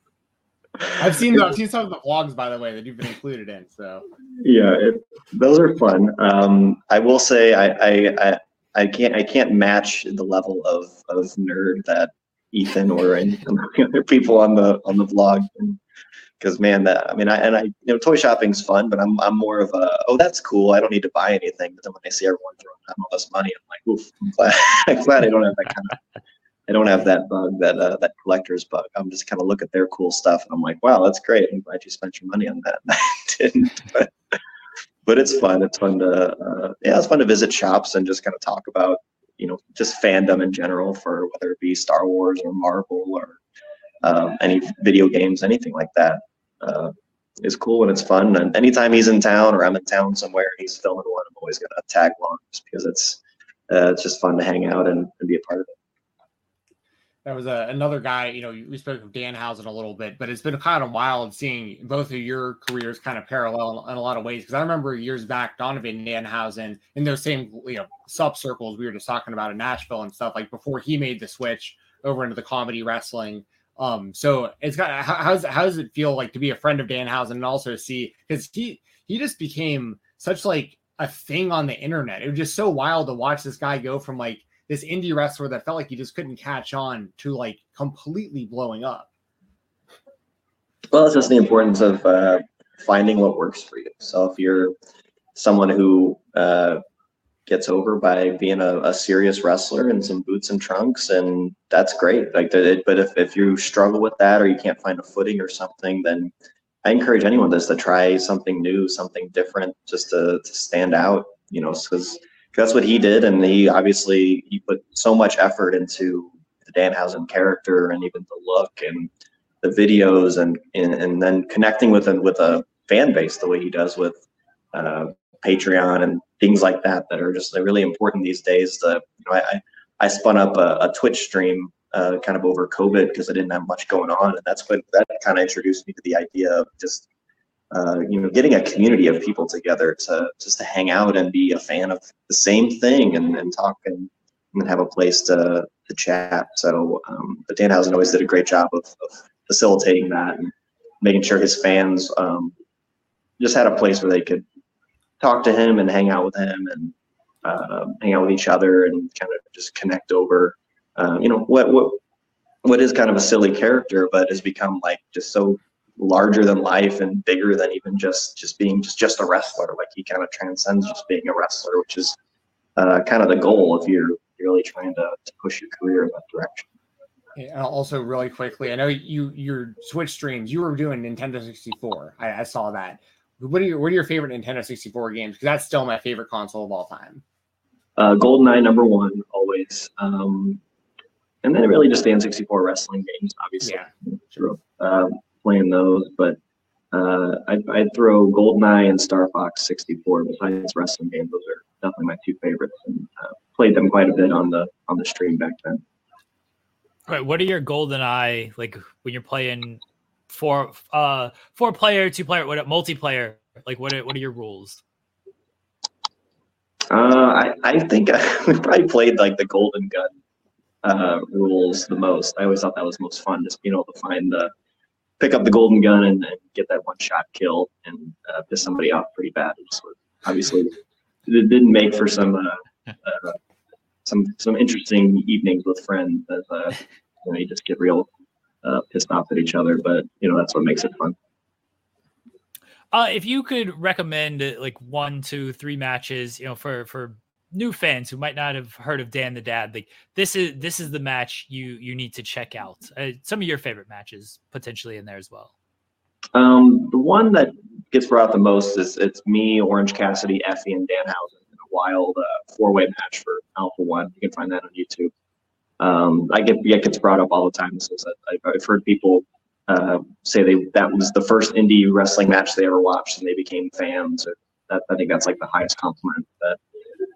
Speaker 3: I've seen the, I've seen some of the vlogs by the way that you've been included in. So
Speaker 11: yeah, it, those are fun. Um, I will say I, I, I I can't I can't match the level of of nerd that Ethan or any other people on the on the vlog. Because man, that I mean, I and I you know, toy shopping's fun, but I'm I'm more of a oh that's cool. I don't need to buy anything. But then when I see everyone throwing down all this money, I'm like, oof, I'm glad, I'm glad I don't have that kind of I don't have that bug, that uh, that collector's bug. I'm just kind of look at their cool stuff, and I'm like, wow, that's great. I'm glad you spent your money on that. Didn't, but, but it's fun. It's fun to uh, yeah, it's fun to visit shops and just kind of talk about you know just fandom in general for whether it be Star Wars or Marvel or um, any video games, anything like that. Uh, is cool and it's fun. And anytime he's in town or I'm in town somewhere he's filming one, I'm always gonna tag along just because it's uh, it's just fun to hang out and, and be a part of it
Speaker 3: there was a, another guy, you know, we spoke of Danhausen a little bit, but it's been kind of wild seeing both of your careers kind of parallel in, in a lot of ways. Because I remember years back, Donovan Danhausen in those same, you know, sub circles we were just talking about in Nashville and stuff, like before he made the switch over into the comedy wrestling. Um, so it's got how, how's how does it feel like to be a friend of Danhausen and also see because he he just became such like a thing on the internet. It was just so wild to watch this guy go from like this indie wrestler that felt like he just couldn't catch on to like completely blowing up.
Speaker 11: Well, it's just the importance of uh, finding what works for you. So if you're someone who uh, gets over by being a, a, serious wrestler in some boots and trunks, and that's great. Like, but if if you struggle with that or you can't find a footing or something, then I encourage anyone just to try something new, something different, just to, to stand out. You know, because that's what he did, and he obviously he put so much effort into the Danhausen character and even the look and the videos and and, and then connecting with him with a fan base the way he does with uh, Patreon and things like that that are just really important these days. To, you know, I I spun up a, a Twitch stream uh, kind of over COVID because I didn't have much going on, and that's what that kind of introduced me to the idea of just uh, you know, getting a community of people together to just to hang out and be a fan of the same thing and, and talk and, and have a place to, to chat. So, um, but Danhausen always did a great job of, of facilitating that and making sure his fans um, just had a place where they could talk to him and hang out with him and uh, hang out with each other and kind of just connect over, uh, you know, what what what is kind of a silly character, but has become like just so larger than life and bigger than even just just being just just a wrestler. Like he kind of transcends just being a wrestler, which is uh, kind of the goal if you're really trying to, to push your career in that direction.
Speaker 3: And also, really quickly, I know you your Twitch streams. You were doing Nintendo 64. I, I saw that. What are your What are your favorite Nintendo 64 games? Because that's still my favorite console of all time.
Speaker 11: Uh, GoldenEye number one always, um, and then really just the N64 wrestling games. Obviously, yeah. Sure. Um, playing those, but uh, I'd, I'd throw GoldenEye and Star Fox 64 besides wrestling games. Those are definitely my two favorites, and uh, played them quite a bit on the on the stream back then.
Speaker 2: All right, what are your GoldenEye like when you're playing four uh four player, two player, what multiplayer? Like what are, what are your rules?
Speaker 11: Uh, I I think I probably played like the Golden Gun uh, rules the most. I always thought that was most fun, just being able to find the pick up the golden gun and, and get that one shot kill and uh, piss somebody off pretty bad. obviously, it didn't make for some uh, uh, some some interesting evenings with friends as uh, you know you just get real uh, pissed off at each other. But you know that's what makes it fun.
Speaker 2: Uh, if you could recommend like one, two, three matches, you know, for for new fans who might not have heard of Dan the Dad, like this is this is the match you you need to check out. Uh, some of your favorite matches potentially in there as well.
Speaker 11: Um, the one that gets brought the most is it's me, Orange Cassidy, Effy, and Danhausen in a wild uh, four way match for Alpha One. You can find that on YouTube. Um, I get it gets brought up all the time. So I've, I've heard people uh, say they that was the first indie wrestling match they ever watched, and they became fans. That, I think that's like the highest compliment that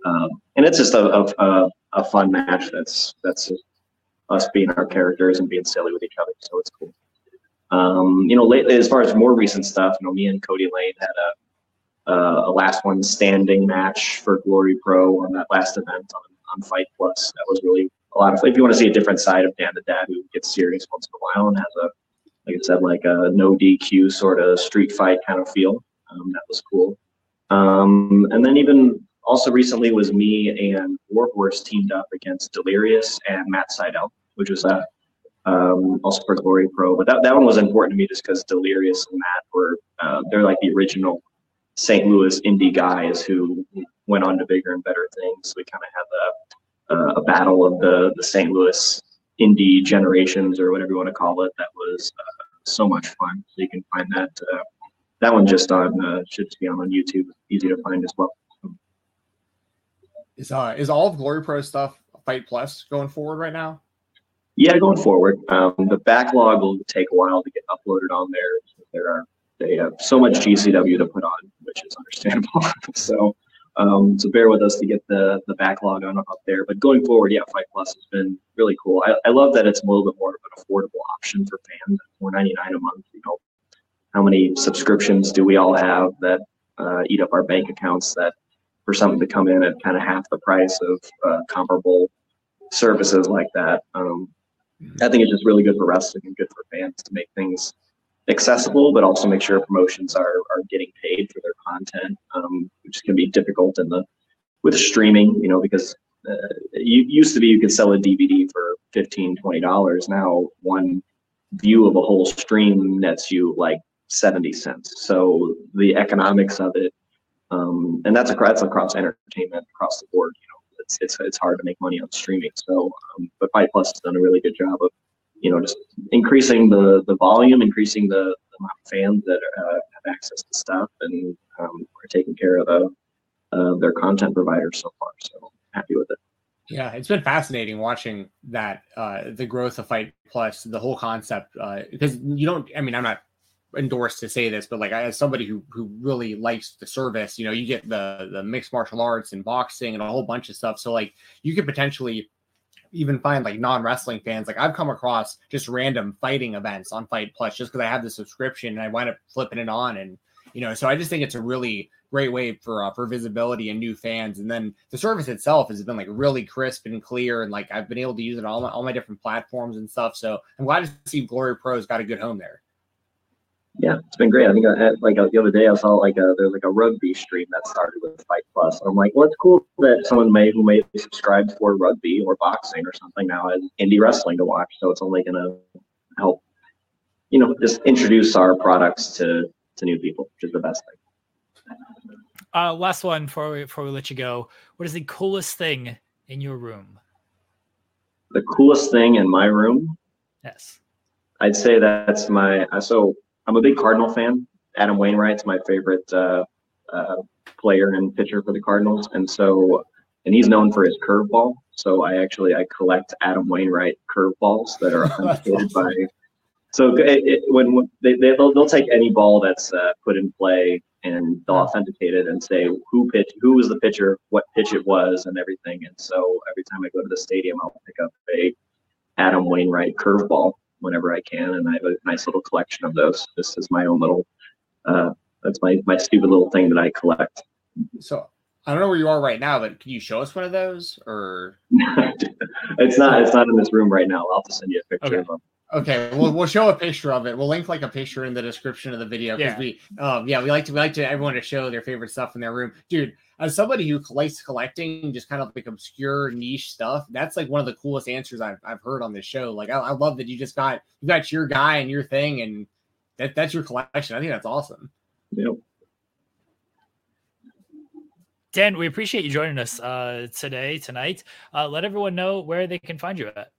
Speaker 11: um, and it's just a, a, a, fun match. That's that's us being our characters and being silly with each other. So it's cool. Um, you know, lately, as far as more recent stuff, you know, me and Cody Lane had a, a, a last one standing match for Glory Pro on that last event on, on FITE Plus. That was really a lot of fun. If you want to see a different side of Dan the Dad who gets serious once in a while and has a like I said, like a no DQ sort of street fight kind of feel. Um, that was cool. Um, and then even also recently was me and Warhorse teamed up against Delirious and Matt Sydal, which was a um, also for Glory Pro. But that, that one was important to me just because Delirious and Matt were uh, they're like the original St. Louis indie guys who went on to bigger and better things. So we kind of had a, a battle of the the St. Louis indie generations or whatever you want to call it. That was uh, so much fun. So you can find that uh, that one just on uh, should just be on on YouTube. Easy to find as well.
Speaker 3: Is uh is all of Glory Pro stuff FITE Plus going forward right now?
Speaker 11: Yeah, going forward, um, the backlog will take a while to get uploaded on there. There are they have so much GCW to put on, which is understandable. so um, so bear with us to get the the backlog on up there. But going forward, yeah, FITE Plus has been really cool. I, I love that it's a little bit more of an affordable option for fans. Four ninety nine a month. You know, how many subscriptions do we all have that uh, eat up our bank accounts? That for something to come in at kind of half the price of uh, comparable services like that. Um, I think it's just really good for wrestling and good for fans to make things accessible, but also make sure promotions are are getting paid for their content, um, which can be difficult in the with streaming, you know, because uh, you used to be you could sell a DVD for 15 20 dollars. Now one view of a whole stream nets you like 70 cents. So the economics of it, um, and that's across, across entertainment across the board. You know, it's it's it's hard to make money on streaming. So, um, but FITE Plus has done a really good job of you know, just increasing the the volume, increasing the, the amount of fans that uh, have access to stuff, and um, are taking care of the, uh, their content providers so far. So happy with it.
Speaker 3: Yeah, it's been fascinating watching that uh, the growth of FITE Plus, the whole concept. Uh, because you don't, I mean, I'm not endorsed to say this, but like as somebody who who really likes the service, you know, you get the the mixed martial arts and boxing and a whole bunch of stuff. So like you could potentially even find like non-wrestling fans. Like I've come across just random fighting events on FITE Plus just because I have the subscription and I wind up flipping it on and you know, so I just think it's a really great way for uh, for visibility and new fans. And then the service itself has been like really crisp and clear, and like I've been able to use it on all my, all my different platforms and stuff. So I'm glad to see Glory Pro's got a good home there
Speaker 11: yeah, it's been great. I think I had, like uh, the other day I saw like a, there's like a rugby stream that started with FITE Plus. I'm like, well, it's cool that someone may who may be subscribed for rugby or boxing or something now has indie wrestling to watch. So it's only gonna help, you know, just introduce our products to to new people, which is the best thing.
Speaker 2: Uh, last one before we before we let you go. What is the coolest thing in your room?
Speaker 11: The coolest thing in my room.
Speaker 2: Yes.
Speaker 11: I'd say that's my so I'm a big Cardinal fan. Adam Wainwright's my favorite uh, uh, player and pitcher for the Cardinals, and so and he's known for his curveball. So I actually I collect Adam Wainwright curveballs that are authenticated by. So it, it, when they, they will they'll take any ball that's uh, put in play and they'll authenticate it and say who pitch who was the pitcher, what pitch it was, and everything. And so every time I go to the stadium, I'll pick up a Adam Wainwright curveball whenever I can, and I have a nice little collection of those. This is my own little. Uh, that's my my stupid little thing that I collect.
Speaker 3: So I don't know where you are right now, but can you show us one of those? Or
Speaker 11: it's not it's not in this room right now. I'll have to send you a picture
Speaker 3: okay.
Speaker 11: of them.
Speaker 3: Okay, we'll we'll show a picture of it. We'll link like a picture in the description of the video because
Speaker 2: Yeah.
Speaker 3: we um yeah we like to we like to everyone to show their favorite stuff in their room, dude. As somebody who likes collecting just kind of like obscure niche stuff, that's like one of the coolest answers I've, I've heard on this show. Like I, I love that you just got you got your guy and your thing, and that that's your collection. I think that's awesome.
Speaker 11: Yep.
Speaker 2: Dan, we appreciate you joining us uh, today, tonight. Uh, let everyone know where they can find you at.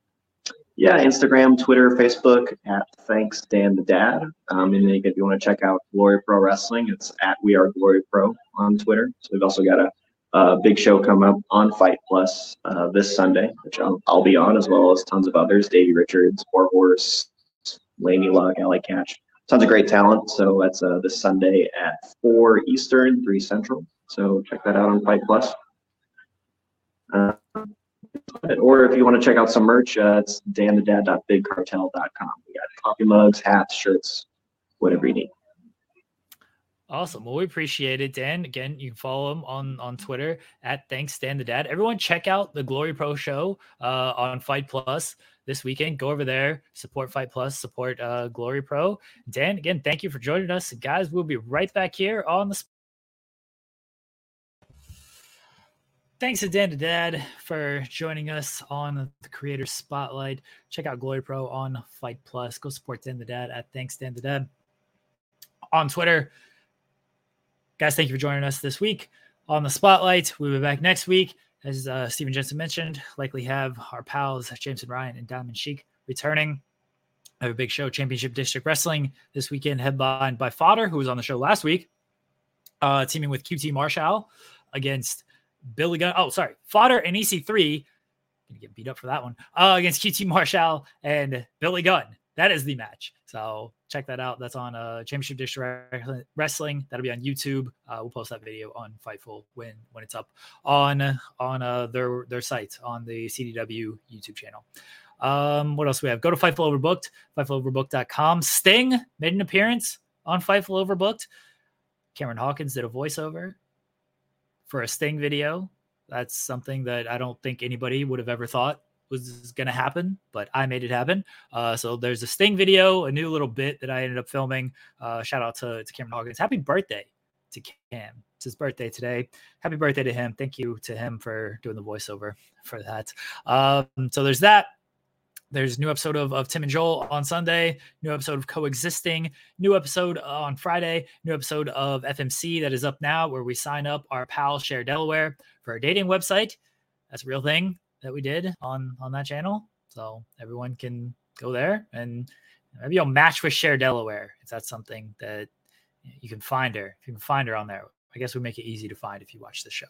Speaker 11: Yeah, Instagram, Twitter, Facebook at Thanks Dan the Dad. Um, and then if you want to check out Glory Pro Wrestling, it's at We Are Glory Pro on Twitter. So we've also got a, a big show coming up on FITE Plus uh, this Sunday, which I'll, I'll be on, as well as tons of others: Davey Richards, Warhorse, Laney Luck, Allie Katch, tons of great talent. So that's uh, this Sunday at four Eastern, three Central. So check that out on FITE Plus. Uh, or if you want to check out some merch, uh, it's danthedad.bigcartel.com. We got coffee mugs, hats, shirts, whatever you need.
Speaker 2: Awesome. Well, we appreciate it, Dan. Again, you can follow him on on Twitter at Thanks Dan the Dad. Everyone, check out the Glory Pro show uh, on FITE Plus this weekend. Go over there, support FITE Plus, support uh, Glory Pro. Dan, again, thank you for joining us, guys. We'll be right back here on the. Thanks to Dan to Dad for joining us on the Creator Spotlight. Check out Glory Pro on FITE Plus. Go support Dan the Dad at Thanks Dan the Dad on Twitter. Guys, thank you for joining us this week on the Spotlight. We'll be back next week. As uh, Steven Jensen mentioned, likely have our pals Jameson Ryan and Diamond Sheik returning. I have a big show, Championship District Wrestling, this weekend, headlined by Fodder, who was on the show last week, uh, teaming with QT Marshall against Billy Gunn. Oh, sorry, Fodder and EC3. Gonna get beat up for that one. Uh, against QT Marshall and Billy Gunn. That is the match. So check that out. That's on uh, Championship District Wrestling. That'll be on YouTube. Uh, we'll post that video on Fightful when when it's up on on uh, their their site on the CDW YouTube channel. Um, what else we have? Go to Fightful Overbooked, FightfulOverbooked.com. Sting made an appearance on Fightful Overbooked. Cameron Hawkins did a voiceover for a Sting video. That's something that I don't think anybody would have ever thought was going to happen, but I made it happen. Uh, so there's a Sting video, a new little bit that I ended up filming. Uh, shout out to, to Cameron Hawkins. Happy birthday to Cam. It's his birthday today. Happy birthday to him. Thank you to him for doing the voiceover for that. Um, so there's that. There's new episode of, of Tim and Joel on Sunday, new episode of Coexisting, new episode uh, on Friday, new episode of FMC that is up now where we sign up our pal Share Delaware for our dating website. That's a real thing that we did on on that channel. So everyone can go there and maybe you'll match with Share Delaware if that's something that you can find her. If you can find her on there, I guess we make it easy to find if you watch the show.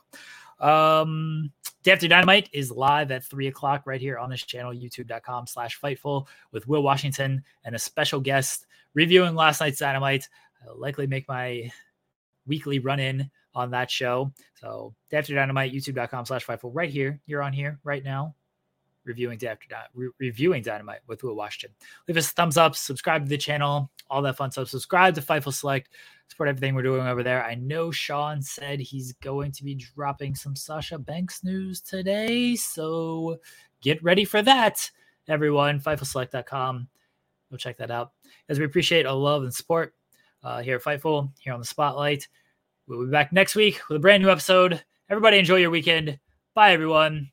Speaker 2: Um, Day After Dynamite is live at three o'clock right here on this channel, youtube.com slash fightful with Will Washington and a special guest reviewing last night's Dynamite. I'll likely make my weekly run in on that show. So Day After Dynamite, youtube.com slash fightful right here. You're on here right now reviewing After Re- reviewing Dynamite with Will Washington. Leave us thumbs up, subscribe to the channel, all that fun stuff. Subscribe to Fightful Select, support everything we're doing over there. I know Sean said he's going to be dropping some Sasha Banks news today, so get ready for that, everyone. FightfulSelect.com. Go check that out. As we appreciate all love and support uh, here at Fightful, here on the Spotlight. We'll be back next week with a brand new episode. Everybody enjoy your weekend. Bye, everyone.